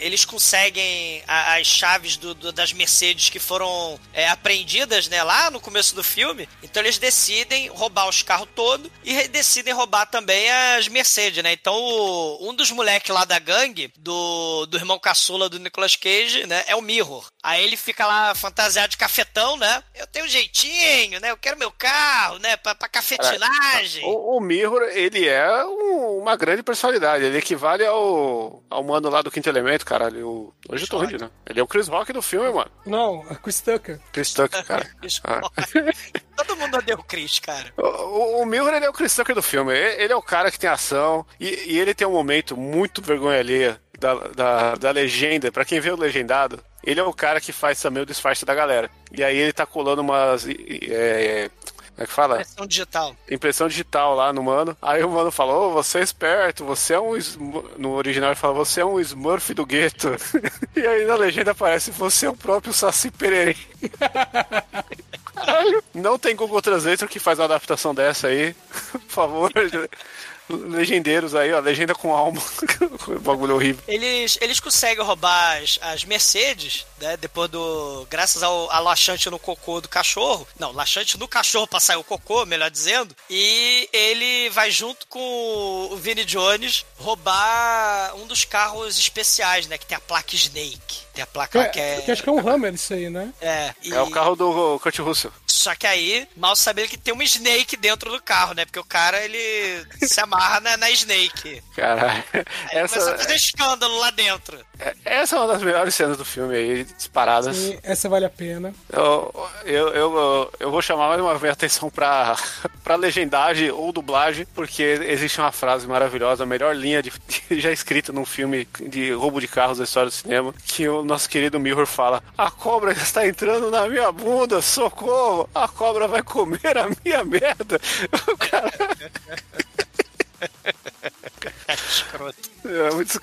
eles conseguem a- as chaves do- do- das Mercedes que foram é, apreendidas, né, lá no começo do filme, então eles decidem roubar os carros todos e decidem roubar também as Mercedes, né? Então, o- um dos moleques lá da gangue, do, do irmão caçula do Nicolas Cage, né, é o Mirror. Aí ele fica lá fantasiado de cafetão, né? Eu tenho um jeitinho, né? Eu quero meu carro, né? Pra, pra cafetinagem. O, o Mirror, ele é um- uma grande personalidade. Ele equivale ao, ao mano lá do Quinto Elemento, caralho. O- hoje eu tô rindo, né? Ele é o Chris Rock do filme, mano. Não, a Chris Tucker. Chris Tucker, cara. Ah. Todo mundo odeia o Chris, cara. O, o, o ele é o Chris Tucker do filme. Ele, ele é o cara que tem ação e, e ele tem um momento muito vergonha alheia da, da, da legenda. Pra quem vê o legendado, ele é o cara que faz também o disfarce da galera. E aí ele tá colando umas... e- É, como é que fala? Impressão digital. impressão digital lá no mano. Aí o mano falou: "Ô, você é esperto, você é um. Sm-" No original ele fala: você é um Smurf do gueto. e aí na legenda aparece: você é o próprio Saci Pererê. Não tem Google Translator que faz uma adaptação dessa aí. Por favor. Legendeiros aí, ó, legenda com alma. Bagulho horrível. Eles, eles conseguem roubar as, as Mercedes, né? Depois do. Graças ao, ao laxante no cocô do cachorro. Não, laxante no cachorro pra sair o cocô, melhor dizendo. E ele vai junto com o Vini Jones roubar um dos carros especiais, né? Que tem a placa Snake. Tem a placa É, que é. que acho que é um Hammer isso aí, né? É, e- É o carro do Kurt Russell. Só que aí, mal saber que tem uma Snake dentro do carro, né? Porque o cara, ele se amarra na, na Snake. Caralho. Aí começa a Essa, fazer escândalo lá dentro. essa é uma das melhores cenas do filme aí, disparadas. E essa vale a pena. Eu, eu, eu, eu vou chamar mais uma vez a atenção pra, pra legendagem ou dublagem, porque existe uma frase maravilhosa, a melhor linha de, de- já escrita num filme de roubo de carros da história do cinema, que o nosso querido Mirror fala: A cobra está entrando na minha bunda, socorro! A cobra vai comer a minha merda! O cara É muito.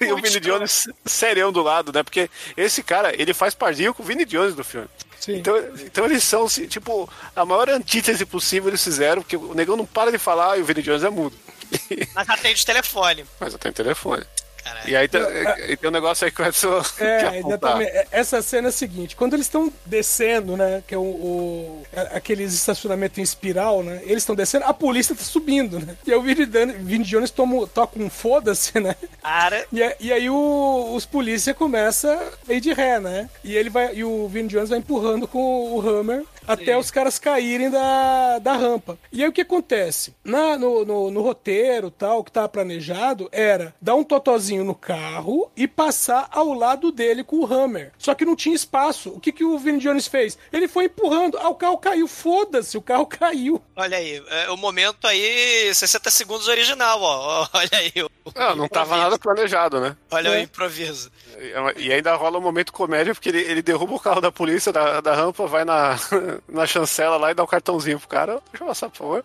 E o Vini Jones serião do lado, né? Porque esse cara, ele faz pardinho com o Vini Jones do filme. Sim. Então, então eles são, tipo, a maior antítese possível eles fizeram, porque o negão não para de falar e o Vini Jones é mudo. Mas atende o telefone. Mas eu tenho telefone. Caralho. E aí tem, e tem um negócio aí que eu quero É, exatamente. É, Essa cena é a seguinte: quando eles estão descendo, né? Que é o, o- aqueles estacionamentos em espiral, né? Eles estão descendo, a polícia tá subindo, né? E aí o Vini Jones toma, toca um foda-se, né? Cara, E, e aí o- os polícia começam a ir de ré, né? E ele vai. E o Vini Jones vai empurrando com o Hammer até os caras caírem da, da rampa. E aí o que acontece? Na, no, no, no roteiro tal, que tava planejado, era dar um totozinho no carro e passar ao lado dele com o Hammer. Só que não tinha espaço. O que, que o Vini Jones fez? Ele foi empurrando. Ah, o carro caiu. Foda-se, o carro caiu. olha aí, é, o momento aí, 60 segundos original, ó. Olha aí. o- Não, não tava nada planejado, né? Olha o É. improviso. E ainda rola um momento comédia, porque ele, ele derruba o carro da polícia da, da rampa, vai na, na chancela lá e dá um cartãozinho pro cara. Deixa eu passar, por favor.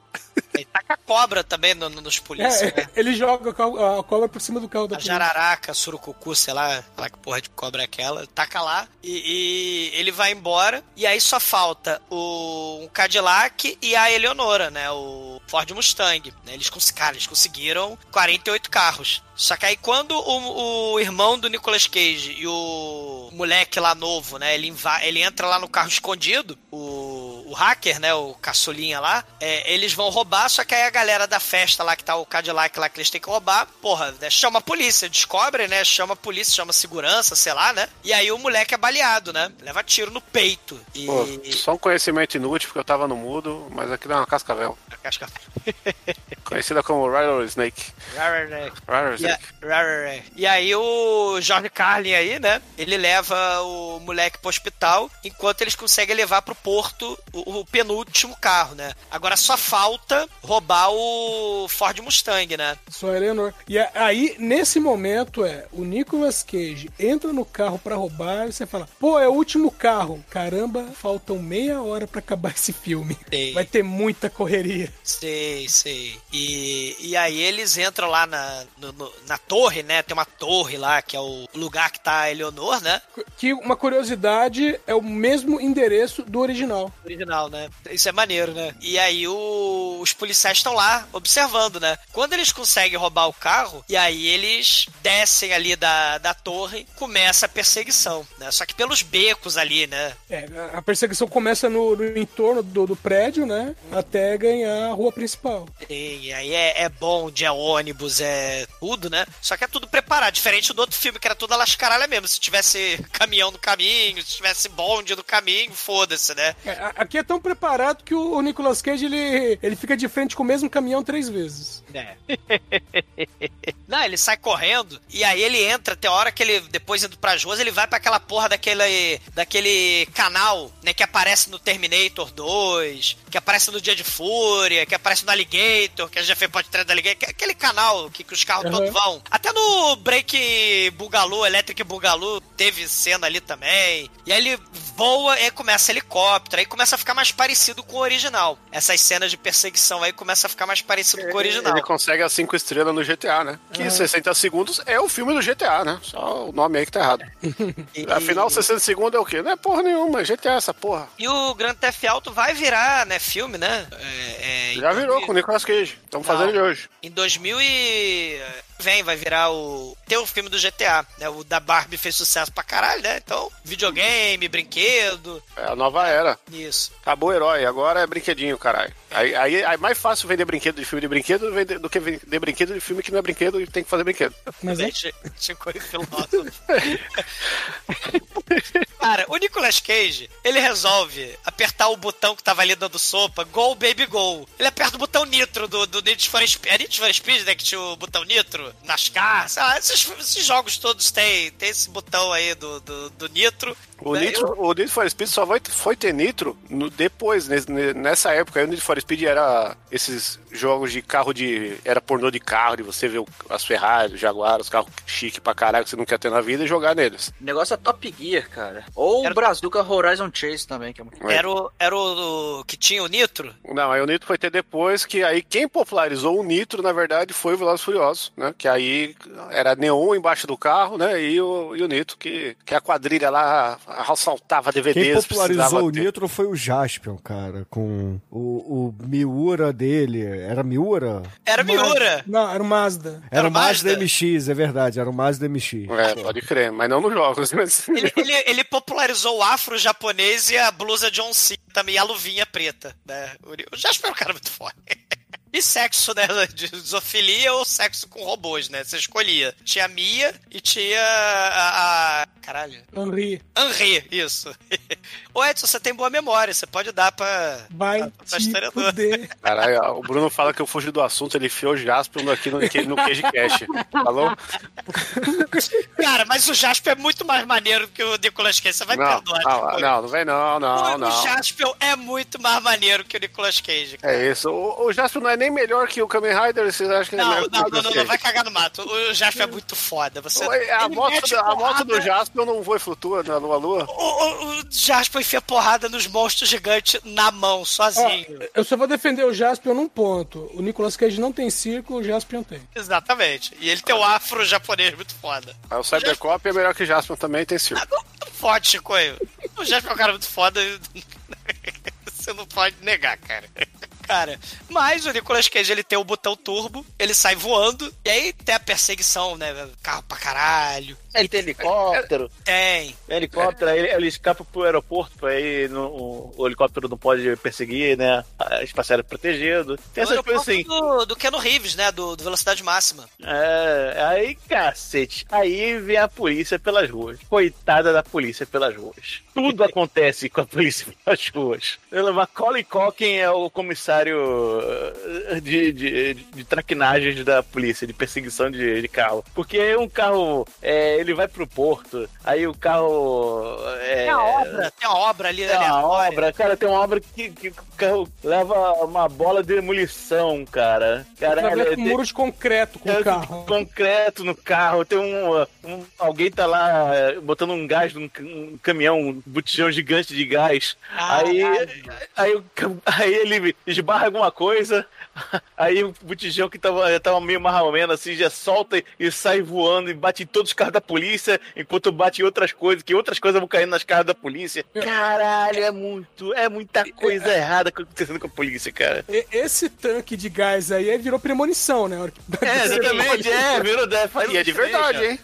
Aí taca a cobra também no- no- nos polícias, É, né? ele joga a co- a cobra por cima do carro da A polícia. jararaca, surucucu, sei lá, lá que porra de cobra é aquela, taca lá e, e ele vai embora. E aí só falta o um Cadillac e a Eleonora, né? O Ford Mustang. Né? Eles, cara, eles conseguiram 48 carros. Só que aí quando o, o irmão do Nicolas Cage e o moleque lá novo, né? Ele, ele entra lá no carro escondido, o, o hacker, né? O caçulinha lá, é, eles vão roubar, só que aí a galera da festa lá que tá o Cadillac lá que eles têm que roubar, porra, né, chama a polícia, descobre, né? Chama a polícia, chama a segurança, sei lá, né? E aí o moleque é baleado, né? Leva tiro no peito. E. Pô, só um conhecimento inútil, porque eu tava no mudo, mas aquilo é uma cascavel. Casca- Conhecida como Rattlesnake. Rararek. E, Rattlesnake. a- Rararek. e aí o Jorge Carlin aí, né? Ele leva o moleque pro hospital, enquanto eles conseguem levar pro porto o, o penúltimo carro, né? Agora só falta roubar o Ford Mustang, né? Só Eleanor. E aí, nesse momento, é o Nicolas Cage entra no carro pra roubar e você fala: pô, é o último carro. Caramba, faltam meia hora pra acabar esse filme. Vai ter muita correria. Sei, sei. E, e aí eles entram lá na, no- no- na torre, né? Tem uma torre lá, que é o lugar que tá a Eleonor, né? Que uma curiosidade é o mesmo endereço do original. original, né? Isso é maneiro, né? E aí o- os policiais estão lá observando, né? Quando eles conseguem roubar o carro, e aí eles descem ali da, da torre, começa a perseguição, né? Só que pelos becos ali, né? É, a- perseguição começa no, no entorno do, do prédio, né? Até ganhar a rua principal. E aí é, é bonde, é ônibus, é tudo, né? Só que é tudo preparado, diferente do outro filme, que era tudo a lascaralha mesmo. Se tivesse caminhão no caminho, se tivesse bonde no caminho, foda-se, né? É, aqui é tão preparado que o, o Nicolas Cage ele, ele fica de frente com o mesmo caminhão três vezes. É. Não, ele sai correndo e aí ele entra, tem hora que ele, depois indo pras ruas, ele vai pra aquela porra daquele, daquele canal, né, que aparece no Terminator 2, que aparece no Dia de Fúria, que aparece no Alligator, que a gente já fez podcast do Alligator, que é aquele canal que, que os carros Uhum. todos vão. Até no Break Bugalu, Electric Bugalu, teve cena ali também. E aí ele voa e aí começa helicóptero, aí começa a ficar mais parecido com o original. Essas cenas de perseguição aí começa a ficar mais parecido com o original. Ele consegue as 5 estrelas no GTA, né? Que 60 segundos é o filme do GTA, né? Só o nome aí que tá errado. E- Afinal, 60 segundos é o quê? Não é porra nenhuma, é GTA essa porra. E o Grand Theft Auto vai virar, né, filme, né? É, é, Já em virou 2000 com o Nicolas Cage. Estamos fazendo hoje. Em 2000 e... Vem, vai virar o... Tem o filme do GTA, né? O da Barbie fez sucesso pra caralho, né? Então, videogame, brinquedo, É a nova era. isso. Acabou o herói, agora é brinquedinho, caralho. Aí, aí, é mais fácil vender brinquedo de filme de brinquedo do que vender brinquedo de filme que não é brinquedo e tem que fazer brinquedo. Mas é, Gente, Chico e filósofo. Cara, o Nicolas Cage, ele resolve apertar o botão que tava ali dando sopa, Go Baby Go. Ele aperta o botão nitro do, do Need for Speed. É Need for Speed, né? Que tinha o botão nitro, NASCAR, sei lá, esses, esses jogos todos têm, tem esse botão aí do, do, do nitro. O, Né? Nitro, o Need for Speed só vai, foi ter Nitro no- depois, nes- ne- nessa época. Aí o Need for Speed era esses jogos de carro de. Era pornô de carro, de você ver o- as Ferrari, os Jaguar, os carros chique pra caralho que você não quer ter na vida e jogar neles. O negócio é Top Gear. Cara. Ou Era- o Brazuca Horizon Chase também, que é muito... Era o, era o, o que tinha o Nitro? Não, aí o Nitro foi ter depois, que aí quem popularizou o Nitro, na verdade, foi o Velozes Furiosos, né? Que aí era neon embaixo do carro, né? E o, e o Nitro, que, que a quadrilha lá assaltava Quem DVDs. popularizou precisava o ter. Nitro foi o Jaspion, cara, com o, o Miura dele. Era Miura? Era Miura. Não, era o Mazda. Era, Era o Mazda Mazda? MX, é verdade, era o Mazda MX. É, pode crer, mas não nos jogos. Mas... Ele, ele, ele popularizou o afro-japonês e a blusa John Cena também, a luvinha preta, né? O Jasper é um cara muito foda. E sexo, né? De zoofilia ou sexo com robôs, né? Você escolhia. Tinha a Mia e tinha a. a- caralho. Henri, Henri, isso. Ô Edson, você tem boa memória, você pode dar pra. vai Pra fuder. Caralho, o Bruno fala que eu fugi do assunto, ele enfiou o Jasper aqui no, no Cage Cash. Falou? Cara, mas o Jasper é muito mais maneiro que o Nicolas Cage, você vai Não, perdoar. não, não, não vem não, não, o não. Jasper é muito mais maneiro que o Nicolas Cage. cara. É isso. O, o Jasper não é nem melhor que o Kamen Rider, vocês acham que ele é Não, melhor que o não, não, não, não, vai cagar no mato. O Jasper é muito foda. Você, A moto, da- a moto do Jasper não voa e flutua na lua lua. O, o, o Jasper enfia porrada nos monstros gigantes na mão, sozinho. eu só vou defender o Jaspion num ponto. O Nicolas Cage não tem círculo, o Jaspion tem. Exatamente. E ele tem o afro japonês muito foda. Aí o Cybercop é melhor que o Jasper também, tem circo. Ah, não, não pode, Chicoio. O Jasper é um cara muito foda. Você não pode negar, cara. Cara, mas o Nicolas Cage ele tem o botão turbo, ele sai voando, e aí tem a perseguição, né? Carro pra caralho. Ele tem helicóptero. Tem. Helicóptero, aí ele, ele escapa pro aeroporto, aí no, o, o helicóptero não pode perseguir, né? A espacial é protegido. Tem essas coisas assim. do, do Keanu Reeves, né? Do, do Velocidade Máxima. É, aí, cacete. Aí vem a polícia pelas ruas. Coitada da polícia pelas ruas. Tudo acontece com a polícia pelas ruas. Macaulay Culkin é o comissário eh, de, de, de traquinagens da polícia, de perseguição de, de carro. Porque um carro, é, ele vai pro porto, aí o carro... É, Tem a obra, tem a obra ali, tem uma obra, cara, tem uma obra que, que o carro leva uma bola de demolição, cara. Caralho, ver com tem- muro de concreto com é, o carro. concreto no carro, tem um, um- alguém tá lá é, botando um gás num um caminhão, um botijão gigante de gás. Aí, aí, o ca- aí ele esbarra alguma coisa, aí o botijão que tava, tava meio marromeno assim já solta e, e sai voando e bate em todos os carros da polícia, enquanto bate em outras coisas, que outras coisas vão caindo nas carros da polícia. Caralho, é muito, é muita coisa errada acontecendo com a polícia, cara. Esse tanque de gás aí virou premonição, né? É, exatamente, é, virou E é de verdade, hein?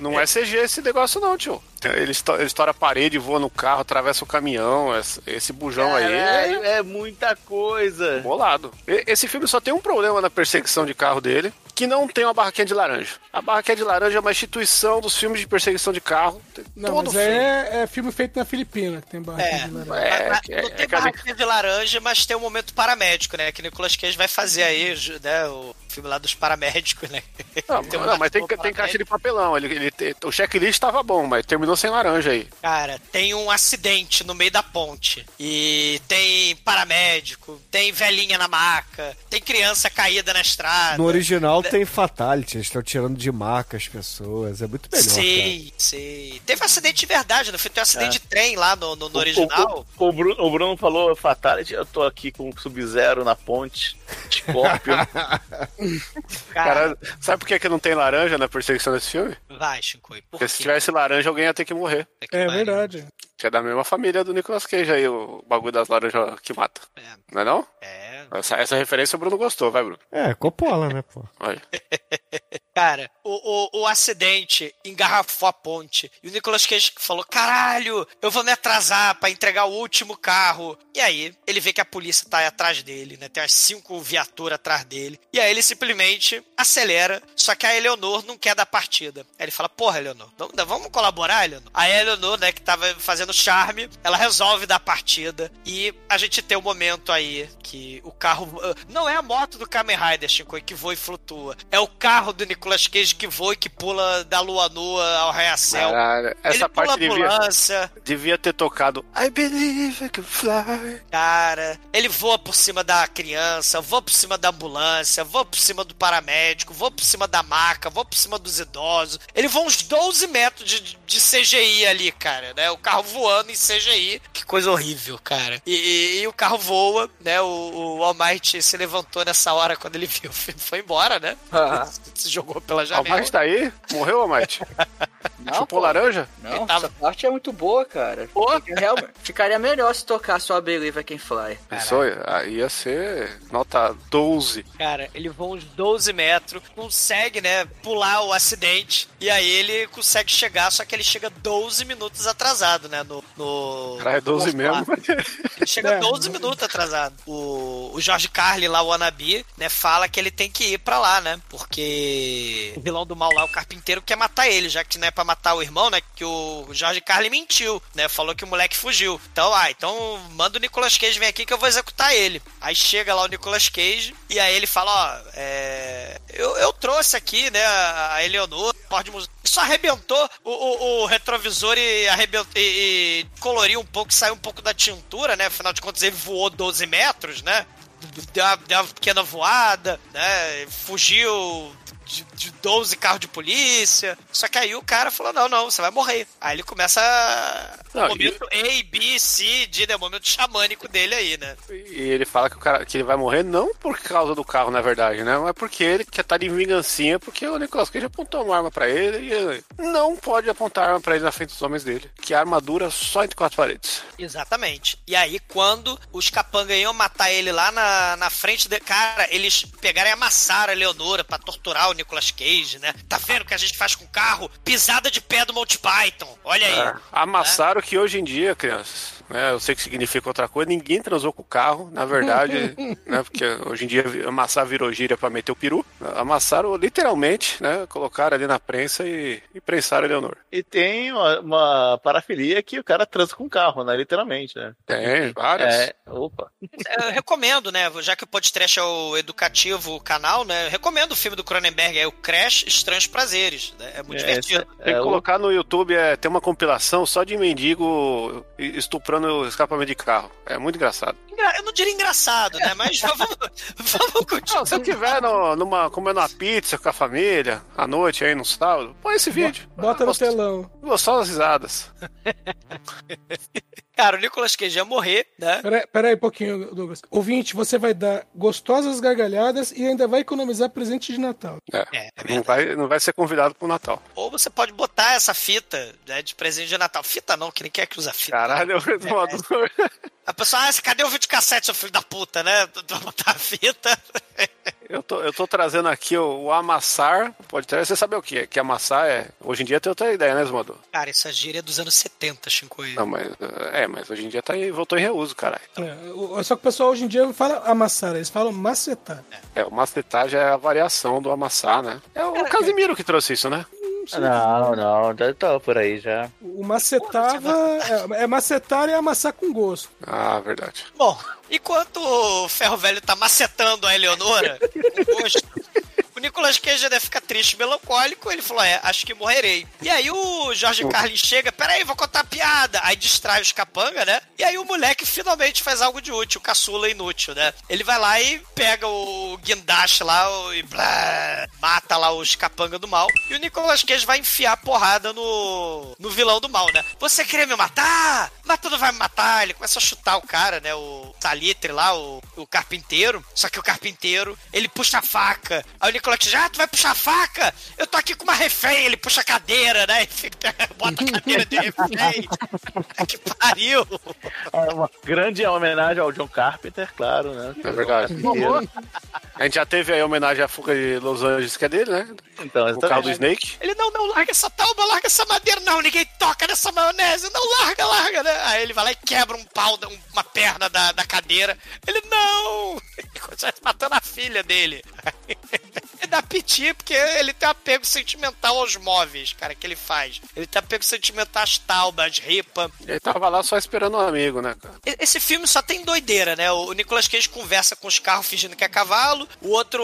Não é CG esse negócio não, tio. Ele esto- ele estoura a parede, voa no carro, atravessa o caminhão. Esse, bujão aí é é muita coisa. bolado. Esse filme só tem um problema na perseguição de carro dele, que não tem uma barraquinha de laranja. A barraquinha de laranja é uma instituição dos filmes de perseguição de carro. Não, Todo mas filme. é, é filme feito na Filipina, que tem barra É, de laranja. É, Mas- é- não é tem aquela- barraquinha de laranja, mas tem um momento paramédico, né? Que Nicolas Cage vai fazer aí, né? O filme lá dos paramédicos, né? Não, Tem um não, mas tem, tem caixa de papelão. Ele, ele o checklist tava bom, mas terminou sem laranja aí. Cara, tem um acidente no meio da ponte. E tem paramédico, tem velhinha na maca, tem criança caída na estrada. No original tem Fatality, eles estão tirando de marca as pessoas. É muito melhor. Sim, sim. Teve um acidente de verdade, no filme tem um acidente de trem lá no, no, no O- original. O, o, o Bruno, o Bruno falou Fatality, eu tô aqui com o Sub-Zero na ponte, Scorpion. Cara, sabe por que, que não tem laranja na perseguição desse filme? Vai, Shinkoi, por Porque se quê? tivesse laranja, alguém ia ter que morrer. Puta que É verdade. Que é da mesma família do Nicolas Cage aí, o bagulho das laranjas que mata. É, Não é não? é. Essa, essa referência o Bruno gostou, vai, Bruno. É, Coppola, né, pô? Olha. Cara, o, o, o acidente engarrafou a ponte. E o Nicolas Cage falou: caralho, eu vou me atrasar pra entregar o último carro. E aí, ele vê que a polícia tá atrás dele, né? Tem umas cinco viaturas atrás dele. E aí ele simplesmente acelera. Só que a Eleonor não quer dar partida. Aí ele fala: porra, Eleonor, vamos, colaborar, Eleonor? A Eleonor, né, que tava fazendo charme, ela resolve dar partida. E a gente tem um momento aí que o carro. uh, Não é a moto do Kamen Rider, Chico, que voa e flutua. É o carro do Nicolas Cage que voa e que pula da lua nua ao arranha-céu. Caralho, essa Ele parte pula a devia, ambulância, devia ter tocado I believe I can fly. cara. Ele voa por cima da criança, voa por cima da ambulância, voa por cima do paramédico, voa por cima da maca, voa por cima dos idosos. Ele voa uns 12 metros de, de CGI ali, cara, né? O carro voando em CGI. Que coisa horrível, cara. E, e- e o carro voa, né? O, o All Might se levantou nessa hora quando ele viu o filme. Foi embora, né? Ah. Jogou pela O janela. Almighty tá aí? Morreu, Almighty? Não, Chupou pô. laranja? Não, tava- essa parte é muito boa, cara. Pô. Realmente- Ficaria melhor se tocasse o Believe I Can Fly. Pensou? Aí ia ser nota 12. Cara, ele voa uns 12 metros, consegue, né, pular o acidente, e aí ele consegue chegar, só que ele chega 12 minutos atrasado, né, no... no Caralho, é 12 no mesmo. Ele chega É. 12 minutos atrasado. O, o Jorge Carlin lá, o Anabi, né, fala que ele tem que ir pra lá, né, porque o vilão do mal lá, o carpinteiro, quer matar ele, já que não é pra matar o irmão, né, que o Jorge Carlin mentiu, né, falou que o moleque fugiu. Então, ah, então manda o Nicolas Cage vir aqui que eu vou executar ele. Aí chega lá o Nicolas Cage, e aí ele fala, ó, é... Eu, eu trouxe aqui, né, a Eleonor, pode só arrebentou o, o- o retrovisor e, arrebentou, e, e coloriu um pouco, saiu um pouco da tintura, né? Afinal de contas, ele voou 12 metros, né? Deu uma, deu uma pequena voada, né? Fugiu de 12 carros de polícia. Só que aí o cara falou: não, não, você vai morrer. Aí ele começa. Não, o momento A, B, C, D, né? O momento xamânico dele aí, né? E ele fala que, o cara, que ele vai morrer não por causa do carro, na verdade, né? Mas porque ele quer estar de vingancinha, porque o Nicolas Cage apontou uma arma pra ele e ele não pode apontar arma pra ele na frente dos homens dele. Que a armadura só entre quatro paredes. Exatamente. E aí, quando os capangas iam matar ele lá na, na frente de. Cara, eles pegaram e amassaram a Leonora pra torturar o Nicolas Cage, né? Tá vendo o que a gente faz com o carro? Pisada de pé do Monty Python. Olha aí. É, amassaram que hoje em dia, crianças, né? Eu sei que significa outra coisa, ninguém transou com o carro, na verdade, né? Porque hoje em dia amassar virou gíria pra meter o peru. Amassaram literalmente, né? Colocaram ali na prensa e, e prensaram a Leonor. E tem uma, uma parafilia que o cara transa com o carro, né? Literalmente, né? Tem várias. É, opa. Eu recomendo, né? Já que o podcast é o educativo canal, né? Eu recomendo o filme do Cronenberg, é o Crash Estranhos Prazeres. Né? É muito É, divertido. Tem que É, o- colocar no YouTube, é, tem uma compilação só de mendigo estuprando o escapamento de carro. É muito engraçado. Eu não diria engraçado, né? Mas vamos, vamos continuar. Não, se eu tiver no- numa, comendo uma pizza com a família, à noite aí no sábado, põe esse vídeo. Bota no Gost- telão. Gostosas risadas. Cara, o Nicolas Cage ia morrer, né? Pera, pera aí um pouquinho, Douglas. Ouvinte, você vai dar gostosas gargalhadas e ainda vai economizar presente de Natal. É, É, é não, vai, não vai ser convidado pro Natal. Ou você pode botar essa fita né, de presente de Natal. Fita não, que nem quer que usa fita. Caralho, eu renovador. A pessoa, ah, cadê o videocassete, seu filho da puta, né? Vai botar a fita. Eu tô, eu tô trazendo aqui o, o amassar. Pode ter, você sabe o que é? Que amassar é. Hoje em dia tem outra ideia, né, Esmador? Cara, essa gíria é dos anos 70, Shinkoi. Não, mas. É, mas hoje em dia tá voltou em reuso, caralho. É, só que o pessoal hoje em dia não fala amassar, eles falam macetar. É, o macetagem é a variação do amassar, né? É o Casimiro que trouxe isso, né? Não, não, já tá por aí já. O macetava é, é macetar e amassar com gosto. Ah, verdade. Bom, enquanto o Ferro Velho tá macetando a Eleonora, com gosto, o Nicolas Cage ainda fica triste, melancólico, ele falou, é, acho que morrerei. E aí o Jorge Carlin chega, peraí, vou contar a piada. Aí distrai os capanga, né? E aí o moleque finalmente faz algo de útil, o caçula inútil, né? Ele vai lá e pega o guindaste lá e blá, mata lá os capanga do mal. E o Nicolas Cage vai enfiar porrada no, no vilão do mal, né? Você queria me matar? Mas tu não vai me matar. Ele começa a chutar o cara, né? O Salitre lá, o, o carpinteiro. Só que o carpinteiro, ele puxa a faca. Aí o Nicolas Cage, ah, tu vai puxar a faca? Eu tô aqui com uma refém. Ele puxa a cadeira, né? Bota a cadeira de refém. que pariu. É uma grande homenagem ao John Carpenter, claro, né? É verdade. A gente já teve aí a homenagem à fuga de Los Angeles, que é dele, né? Então, O carro do. Snake. Ele, não, não, larga essa tábua, larga essa madeira. Não, ninguém toca nessa maionese. Não, larga, larga, né? Aí ele vai lá e quebra um pau, um- uma perna da, da cadeira. Ele, não! Ele matando a filha dele. Dá piti porque ele tem apego sentimental aos móveis, cara, que ele faz. Ele tem apego sentimental às taubas, ripa. Ele tava lá só esperando um amigo, né, cara? Esse filme só tem doideira, né? O Nicolas Cage conversa com os carros fingindo que é cavalo, o outro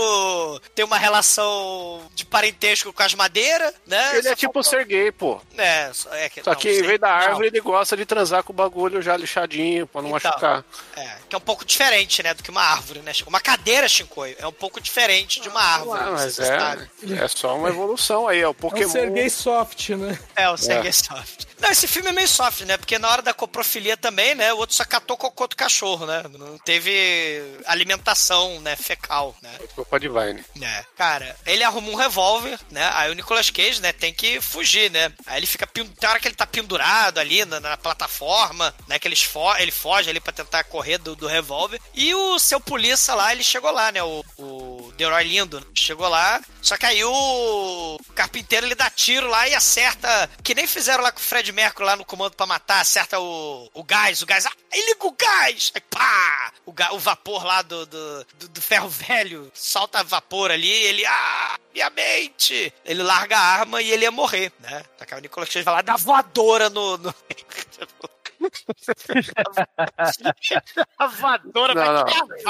tem uma relação de parentesco com as madeiras, né? Ele Só é tipo o Sergei, pô. É, só, é que, Só não, que em vez da não. árvore, ele gosta de transar com o bagulho já lixadinho, pra não Então. machucar. É, que é um pouco diferente, né, do que uma árvore, né? Uma cadeira, Shinkoi, é um pouco diferente de uma árvore. Ah, mas é, sabe. é só uma evolução aí, é o É um Pokémon. Sergei Soft, né? É, o Sergei Soft. Não, esse filme é meio soft, né? Porque na hora da coprofilia também, né? O outro só catou cocô do cachorro, né? Não teve alimentação, né? Fecal, né? Culpa de Vine. É. Cara, ele arruma um revólver, né? Aí o Nicolas Cage, né, tem que fugir, né? Aí ele fica. Tem hora que ele tá pendurado ali na, na plataforma, né? Que eles fo ele foge ali pra tentar correr do, do revólver. E o seu polícia lá, ele chegou lá, né? O, o Deroy Lindo chegou lá. Só que aí o carpinteiro ele dá tiro lá e acerta. Que nem fizeram lá com o Fred Mercury lá no comando pra matar. Acerta o, o gás, o gás. Ah, aí liga o gás! Aí pá! O, o vapor lá do, do, do- do ferro velho solta vapor ali. Ele. Ah! Minha mente! Ele larga a arma e ele ia morrer, né? Aí o Nicolas Cage vai lá dar voadora no. no... a voadora Não, não.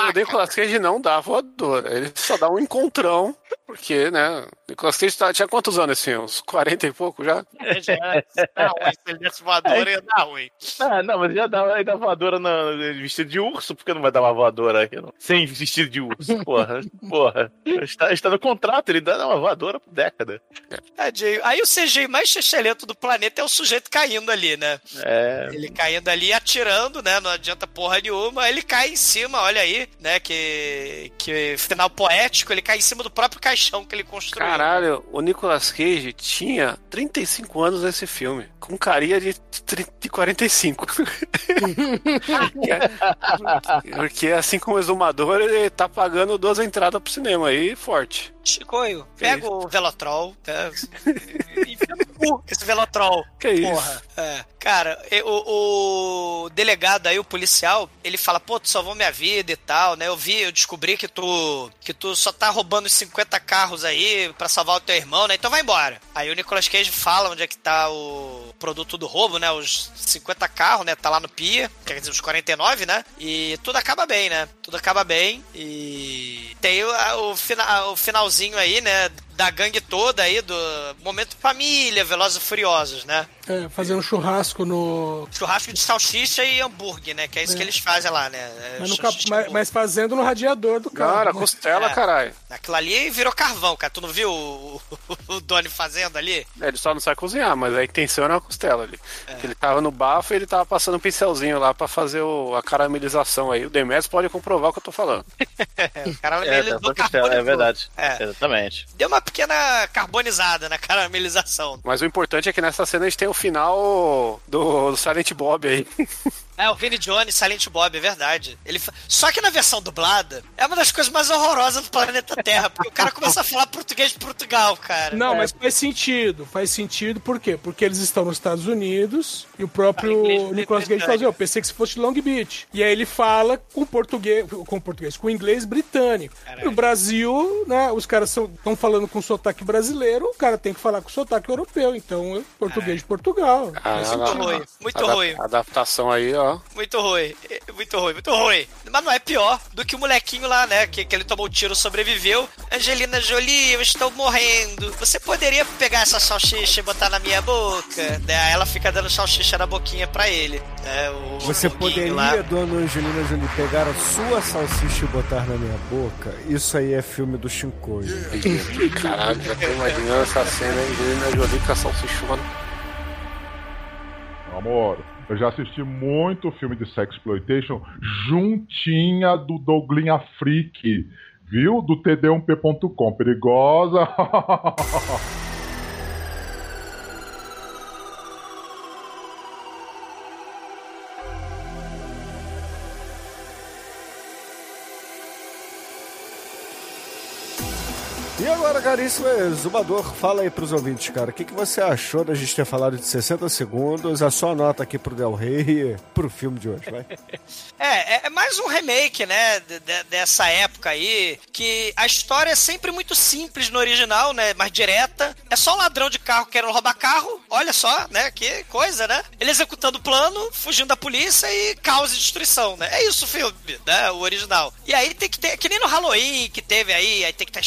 O. Nicolas Cage não dá voadora. Ele só dá um encontrão. Porque, né? O Nicolas Cage tá- tinha quantos anos assim? Uns 40 e pouco já? Já dá ruim. Se ele desse voadora, ia dar ruim. Ah, não, mas já dá, voadora na, vestido de urso, por que não vai dar uma voadora aqui? Não? Sem vestido de urso, porra. porra. Está, está no contrato, ele dá uma voadora por década. Tadinho. Aí o CGI mais chechelento do planeta é o sujeito caindo ali, né? É. Ele caindo ali e atirando, né? Não adianta porra nenhuma. Ele cai em cima, olha aí, né? Que, que final poético, ele cai em cima do próprio caixão que ele construiu. Caralho, o Nicolas Cage tinha 35 anos nesse filme. Com carinha de, 30 de 45. Porque- Porque assim como o exumador, ele tá pagando duas entradas pro cinema aí, forte. Chicoio, pega isso? o Velotrol, tá? Cu esse Velotrol. Que isso? Porra. É. Cara, o, o delegado aí, o policial, ele fala, pô, tu salvou minha vida e tal, né? Eu vi, eu descobri que tu, que tu só tá roubando os 50 carros aí pra salvar o teu irmão, né? Então vai embora. Aí o Nicolas Cage fala onde é que tá o produto do roubo, né? Os 50 carros, né? Tá lá no PIA, quer dizer, os 49, né? E tudo acaba bem, né? Tudo acaba bem e tem o, o, fina, o finalzinho aí, né? Da gangue toda aí, do momento família, Velozes e Furiosos, né? É, fazendo churrasco no. Churrasco de salsicha e hambúrguer, né? Que é isso que eles fazem lá, né? É, Mas, cap- mas- mas fazendo no radiador do carro. Cara, né? costela, É. caralho. Aquilo ali virou carvão, cara. Tu não viu o, o, Doni fazendo ali? É, Ele só não sabe cozinhar, mas a intenção era a costela ali. Que Ele tava no bafo e ele tava passando um pincelzinho lá pra fazer o- a caramelização aí. O Demetrius pode comprovar o que eu tô falando. É, o cara É, tá, é verdade. É. Exatamente. Deu uma pequena carbonizada na caramelização. Mas o importante é que nessa cena a gente tem o final do, do Silent Bob aí. É, o Vinnie Jones, Silent Bob, é verdade. Ele fa- Só que na versão dublada, é uma das coisas mais horrorosas do planeta Terra, porque o cara começa a falar português de Portugal, cara. Não, mas faz sentido. Faz sentido, por quê? Porque eles estão nos Estados Unidos e o Ah, próprio inglês Nicolas Cage fala assim, eu pensei que se fosse Long Beach. E aí ele fala com português, com português, com inglês britânico. Caralho. No Brasil, né, os caras estão falando com sotaque brasileiro, o cara tem que falar com sotaque europeu. Então, é português de Portugal. Faz Ah, sentido. não. ruim, muito Adap- ruim. Adaptação aí, ó. Muito ruim, é, muito ruim, muito ruim. Mas não é pior do que o molequinho lá, né? Que, que ele tomou o tiro, sobreviveu. Angelina Jolie, eu estou morrendo. Você poderia pegar essa salsicha e botar na minha boca? Né? Aí ela fica dando salsicha na boquinha pra ele. né? O Você poderia, lá. dona Angelina Jolie, pegar a sua salsicha e botar na minha boca? Isso aí é filme do Shinkoi. Caralho, já tô imaginando essa cena Angelina Jolie com a salsichona. Amor, eu já assisti muito filme de sexploitation juntinha do Douglinha Freak, viu? Do td1p.com. Perigosa. E agora, caríssimo exumador, fala aí pros ouvintes, cara. O que, que você achou da gente ter falado de 60 segundos? A sua nota aqui pro Del Rey e pro filme de hoje, vai. É, é mais um remake, né, de- de- dessa época aí, que a história é sempre muito simples no original, né, mais direta. É só um ladrão de carro querendo roubar carro, olha só, né, que coisa, né? Ele executando o plano, fugindo da polícia e caos e destruição, né? É isso o filme, né, o original. E aí tem que ter, que nem no Halloween que teve aí, aí tem que ter a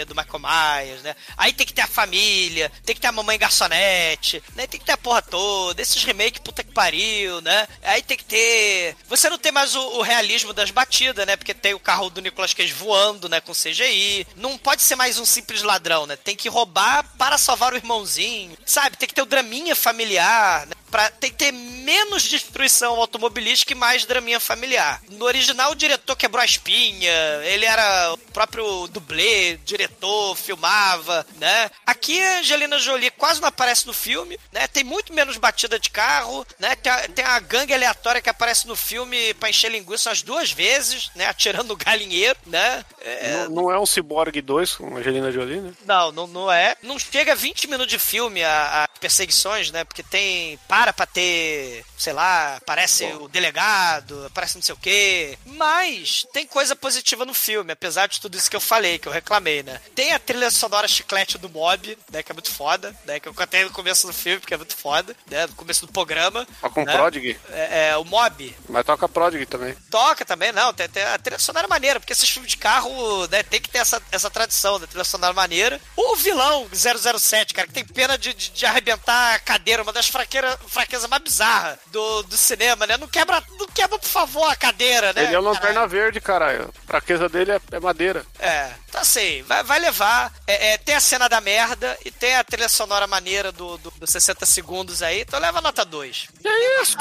história do Michael Myers, né? Aí tem que ter a família, tem que ter a mamãe garçonete, né? Tem que ter a porra toda, esses remake puta que pariu, né? Aí tem que ter. Você não tem mais o, o realismo das batidas, né? Porque tem o carro do Nicolas Cage voando, né? Com CGI. Não pode ser mais um simples ladrão, né? Tem que roubar para salvar o irmãozinho, sabe? Tem que ter o draminha familiar, né? Pra, tem que ter menos destruição automobilística e mais draminha familiar. No original, o diretor quebrou a espinha, ele era o próprio dublê, diretor, filmava, né? Aqui a Angelina Jolie quase não aparece no filme, né? Tem muito menos batida de carro, né? Tem a, tem a gangue aleatória que aparece no filme pra encher linguiça umas duas vezes, né? Atirando no galinheiro, né? É, Não, não é um Cyborg 2 com Angelina Jolie, né? não, não, não é. Não chega a 20 minutos de filme a, a perseguições, né? Porque tem. Para pra ter. Sei lá, aparece o delegado, aparece não sei o quê. Mas tem coisa positiva no filme, apesar de tudo isso que eu falei, que eu reclamei, né? Tem a trilha sonora chiclete do Mob, né? Que é muito foda, né? Que eu contei no começo do filme, porque é muito foda, né? No começo do programa. Toca com né? Prodigy, É, é, o Mob, mas toca Prodigy também. Toca também, não. Tem, tem a trilha sonora maneira, porque esses filmes de carro, né, tem que ter essa, essa tradição da trilha sonora maneira. O vilão 007, cara, que tem pena de, de, de arrebentar a cadeira, uma das fraqueira, fraquezas mais bizarras do, do cinema, né? Não quebra, não quebra, por favor, a cadeira, né? Ele é o? Lanterna Verde, caralho. A fraqueza dele é, é madeira. É, tá assim, vai, vai levar. É, é, tem a cena da merda e tem a trilha sonora maneira do, do, dos 60 segundos aí, então leva nota 2. Que é isso?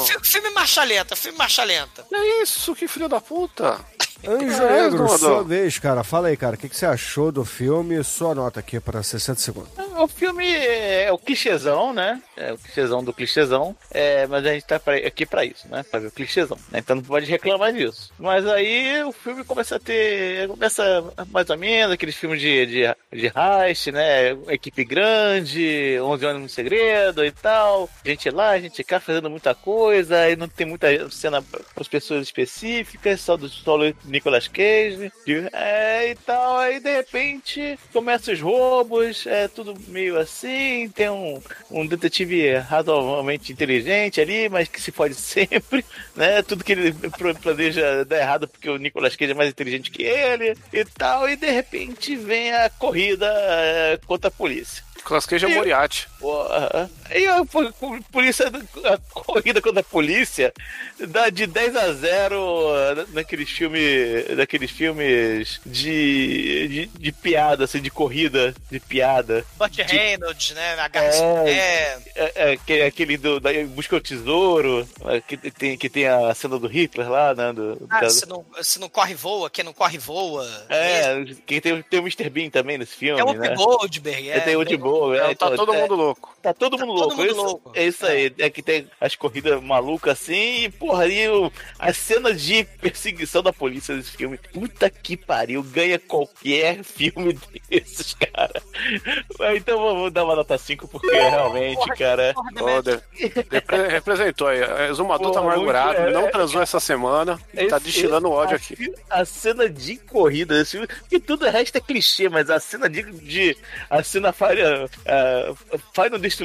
Fi- Filme marcha lenta, filme marcha lenta. Que é isso? Que filho da puta. Anjo Negro, sua vez, cara. Fala aí, cara. O que, que você achou do filme? Sua nota aqui para 60 segundos. O filme é o clichêzão, né? É o clichêzão do clichêzão. É, mas a gente tá aqui pra isso, né? Pra ver o clichêzão. né? Então não pode reclamar disso. Mas aí o filme começa a ter. Começa mais ou menos aqueles filmes de, de, de heist, né? Equipe grande, 11 anos no segredo e tal. Gente lá, gente cá fazendo muita coisa. Aí não tem muita cena para as pessoas específicas, só do solo Nicolas Cage. É, e tal. Aí de repente começa os roubos, é tudo meio assim. Tem um, um detetive razoavelmente inteligente ali, mas que se pode sempre, né? Tudo que ele planeja dá errado porque o Nicolas Cage é mais inteligente que ele e tal. E de repente vem a corrida é, contra a polícia. É Eu- Moriarty. Porra. E a po- po- polícia, a corrida contra a polícia dá de 10 a 0 naqueles filmes, naqueles filmes de, de, de piada, assim, de corrida, de piada. Burt Reynolds, né? A É. é, É, é, aquele- aquele do, da Busca ao Tesouro, é, que tem, que tem a cena do Hitler lá, né? Do, Ah, da- se, não, se não corre, voa. Quem não corre, voa. é, que tem, tem o Mr. Bean também nesse filme, É o né? Goldberg. É, tem o Woody É, tá todo mundo louco. Tá todo mundo todo louco. mundo isso, louco. É isso aí. É que tem as corridas malucas assim e, porra, aí o, a cena de perseguição da polícia desse filme. Puta que pariu, ganha qualquer filme desses, cara. Então vou, dar uma nota 5 porque realmente, cara. Ó, de- repre- representou aí. É, Exumador tá amargurado, muito- é, não transou essa semana, tá esse- destilando ódio a aqui. A cena de corrida desse filme, que tudo o resto é clichê, mas a cena de. de a cena Final, uh, Final Destination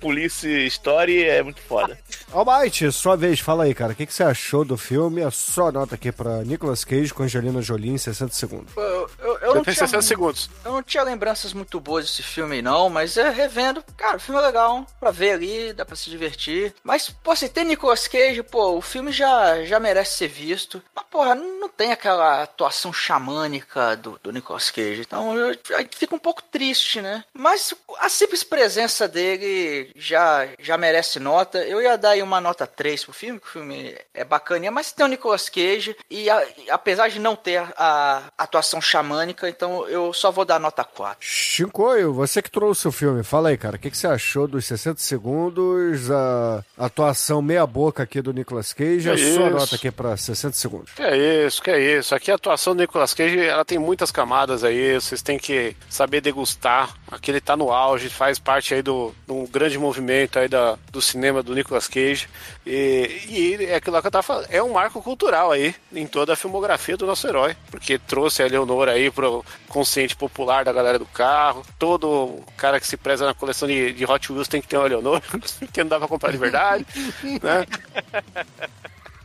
Police Story é muito foda. Almighty, sua vez. Fala aí, cara. O que, que você achou do filme? A sua nota aqui para Nicolas Cage com Angelina Jolie em 60 segundos. Eu, eu, eu Eu não tinha, 60 segundos. eu não tinha lembranças muito boas desse filme, não, mas é revendo. Cara, o filme é legal pra ver ali, dá pra se divertir. Mas, pô, se tem Nicolas Cage, pô, o filme já, já merece ser visto. Mas, porra, não tem aquela atuação xamânica do, do Nicolas Cage. Então, eu, aí fica um pouco triste, né? Mas a simples presença dele já, já merece nota. Eu ia dar aí uma nota 3 pro filme, que o filme é bacaninha, mas tem o Nicolas Cage e, a- e apesar de não ter a, atuação xamânica, então eu só vou dar nota 4. Shinkoio, você que trouxe o filme, fala aí, cara, o que, que você achou dos 60 segundos, a atuação meia boca aqui do Nicolas Cage, a Que sua isso. nota aqui pra 60 segundos. Que é isso, que é isso. Aqui a atuação do Nicolas Cage, ela tem muitas camadas aí, vocês têm que saber degustar. Aqui ele tá no auge, faz parte aí do, do grande movimento aí da, do cinema do Nicolas Cage. E, e é aquilo que eu tava falando, é um marco cultural aí em toda a filmografia do nosso herói, porque trouxe a Leonor aí pro consciente popular da galera do carro. Todo cara que se preza na coleção de, de Hot Wheels tem que ter uma Leonor, que não dá pra comprar de verdade, né?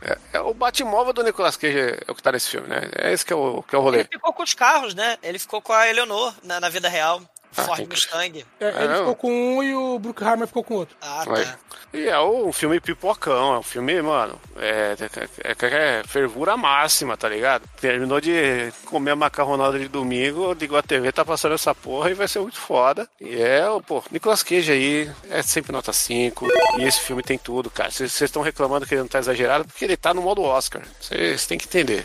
É, é o Batmóvel do Nicolas Cage é o que tá nesse filme, né? É esse que é o, que é o rolê. Ele ficou com os carros, né? Ele ficou com a Eleonor na, na vida real. Ah, Ford tem- Mustang. É, ele É, ficou com um e o Bruckheimer ficou com outro. Ah, tá. E é um filme pipocão, é um filme, mano, é, é, é- é fervura máxima, tá ligado? Terminou de comer a macarronada de domingo, ligou a TV, tá passando essa porra e vai ser muito foda. E é, pô, Nicolas Cage aí é sempre nota 5, e esse filme tem tudo, cara. Vocês vocês estão reclamando que ele não tá exagerado, porque ele tá no modo Oscar. Vocês têm que entender.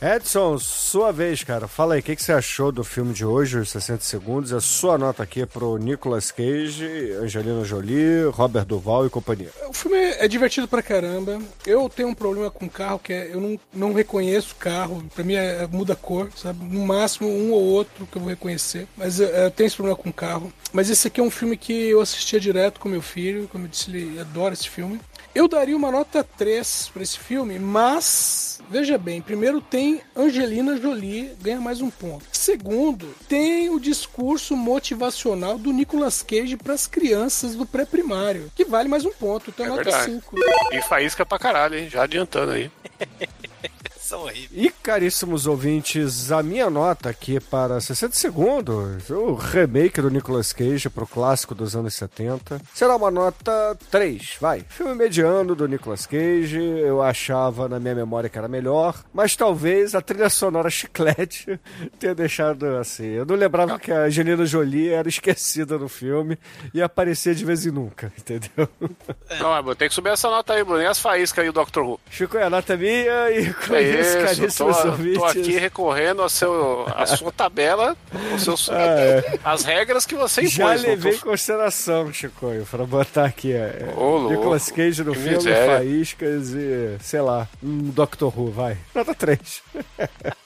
Edson, sua vez, cara, fala aí, o que, que você achou do filme de hoje, os 60 segundos, a sua nota aqui pro Nicolas Cage, Angelina Jolie, Robert Duval e companhia. O filme é divertido pra caramba. Eu tenho um problema com carro, que é eu não, não reconheço carro. Pra mim é, muda cor, sabe? No máximo um ou outro que eu vou reconhecer. Mas eu, eu tenho esse problema com carro. Mas esse aqui é um filme que eu assistia direto com meu filho. Como eu disse, ele adora esse filme. Eu daria uma nota 3 pra esse filme, mas veja bem, primeiro tem Angelina Jolie, ganha mais um ponto. Segundo, tem o discurso motivacional do Nicolas Cage pras crianças do pré-primário, que vale mais um ponto, então É nota verdade. 5. E faísca pra caralho, hein? Já adiantando aí. São horríveis. E caríssimos ouvintes, a minha nota aqui para 60 segundos, o remake do Nicolas Cage pro clássico dos anos 70, será uma nota 3, vai. Filme mediano do Nicolas Cage, eu achava na minha memória que era melhor, mas talvez a trilha sonora chiclete tenha deixado assim. Eu não lembrava que a Angelina Jolie era esquecida no filme e aparecia de vez em nunca, entendeu? Não, mas Bruno, tem que subir essa nota aí, Bruno. E as faíscas aí do Dr. Who? Chico, é a nota minha e É isso, tô, tô aqui recorrendo a, seu, a sua tabela, seus, as regras que você impôs. Já levei tô- em consideração, Chicoio, pra botar aqui é, Ô, louco. Nicolas Cage no Que filme, miséria. Faíscas e, sei lá, um Doctor Who, vai. Nota 3.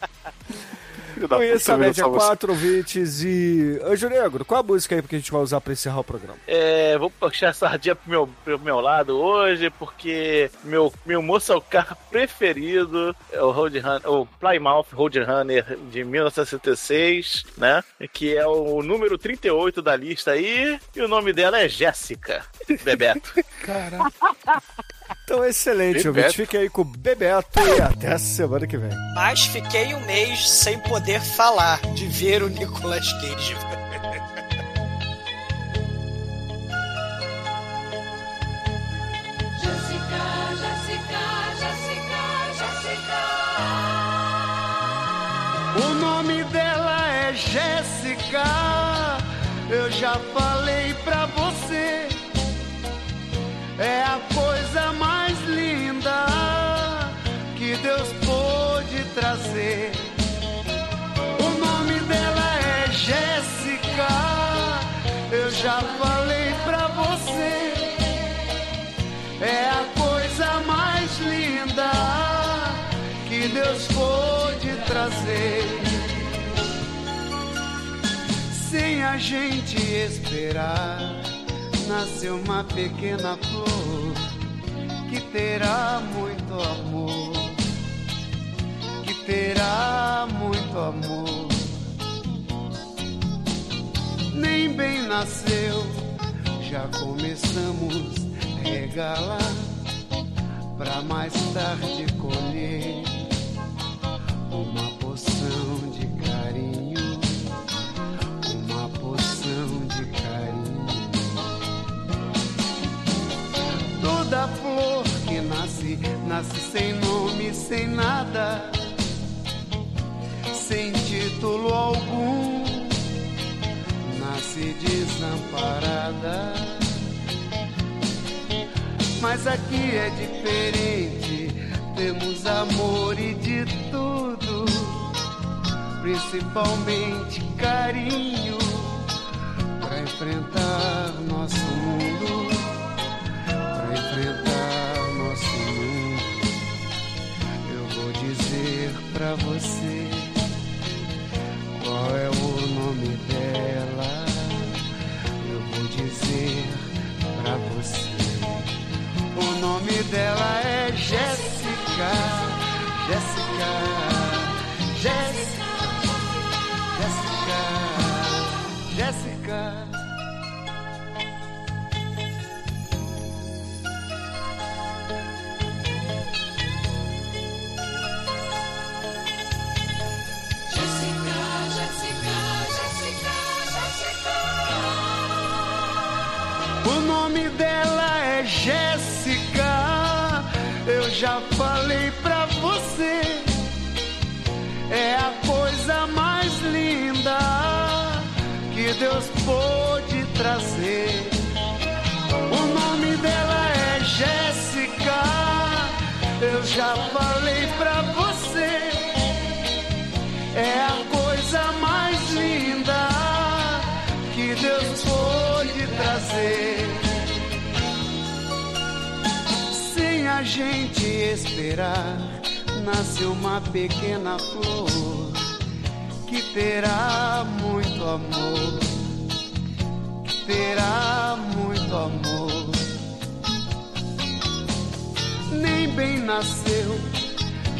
Puta, a média só você. 4 ouvintes e... Anjo Negro, qual a música aí que a gente vai usar pra encerrar o programa? É, vou puxar a sardinha pro meu, pro meu lado hoje, porque meu, meu moço é o carro preferido, é o Road Runner, o Plymouth Road Runner de 1966, né? Que é o número 38 da lista aí, e o nome dela é Jéssica Bebeto. Caralho. Então, excelente, Bebeto. ouvinte. Fique aí com o Bebeto e até a semana que vem. Mas fiquei um mês sem poder falar de ver o Nicolas Cage. Jessica, Jessica, Jessica, Jessica. O nome dela é Jéssica. Eu já falei pra você. É a coisa mais linda que Deus pôde trazer. Eu já falei pra você. É a coisa mais linda que Deus pôde trazer. Sem a gente esperar, nasceu uma pequena flor que terá muito amor. Que terá muito amor. Nem bem nasceu, já começamos a regalar pra mais tarde colher uma poção de carinho, uma poção de carinho. Toda flor que nasce, nasce sem nome, sem nada, sem título algum, nasce desamparada Mas aqui é diferente, temos amor e de tudo, principalmente carinho para enfrentar nosso mundo, para enfrentar nosso mundo. Eu vou dizer pra você qual é o nome dela. Dizer pra você. O nome dela é Jéssica. Jéssica. Jéssica. Jéssica. Jéssica. O nome dela é Jéssica. Eu já falei pra você. É a coisa mais linda que Deus pôde trazer. O nome dela é Jéssica. Eu já falei pra você. É a coisa mais a gente esperar, nasce uma pequena flor que terá muito amor, que terá muito amor. Nem bem nasceu,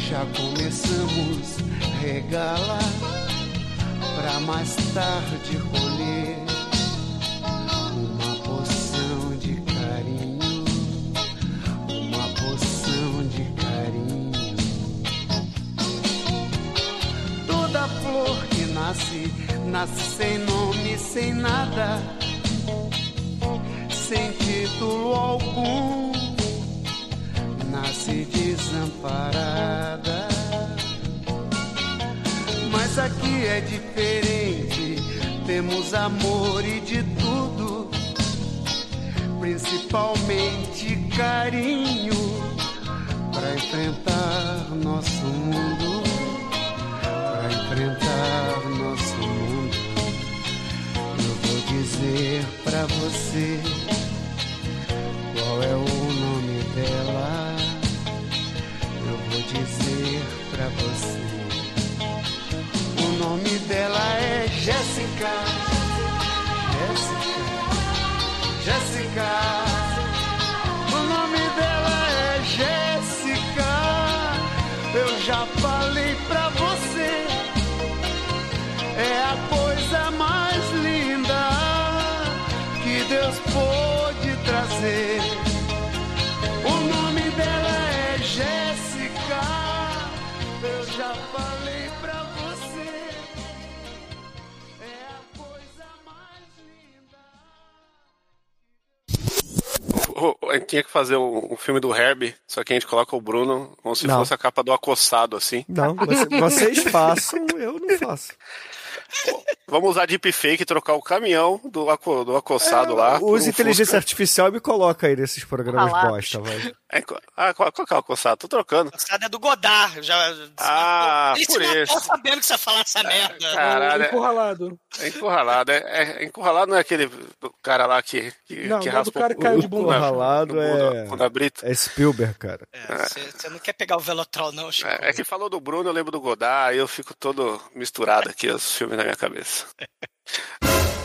já começamos a regá-la pra mais tarde colher nasce, nasce sem nome, sem nada, sem título algum, nasce desamparada. Mas aqui é diferente, temos amor e de tudo, principalmente carinho, para enfrentar nosso mundo, dizer pra você qual é o nome dela. Eu vou dizer pra você. O nome dela é Jéssica. Jéssica. Jéssica. A gente tinha que fazer um, um filme do Herbie, só que a gente coloca o Bruno como se Não. fosse a capa do acossado, assim. Não, você- vocês façam, eu não faço. Vamos usar deepfake e trocar o caminhão do, aco- do acossado lá. por Use um inteligência Fusca. artificial e me coloca aí nesses programas bosta, vai. É, ah, qual, qual que é o acossado? Tô trocando. Essa é do Godard. Já, Ah, Ele por se isso. sabendo que você ia falar essa merda. Caralho, é- Encurralado. é encurralado. É, é- encurralado não é aquele cara lá que, que, Não, que não é raspa cara que caiu de O bunda. encurralado é, bunda brita. é Spielberg, cara. É, Você não quer pegar o Velotrol, não, Chico? É, é que falou do Bruno, eu lembro do Godard, aí eu fico todo misturado aqui os filmes na minha cabeça.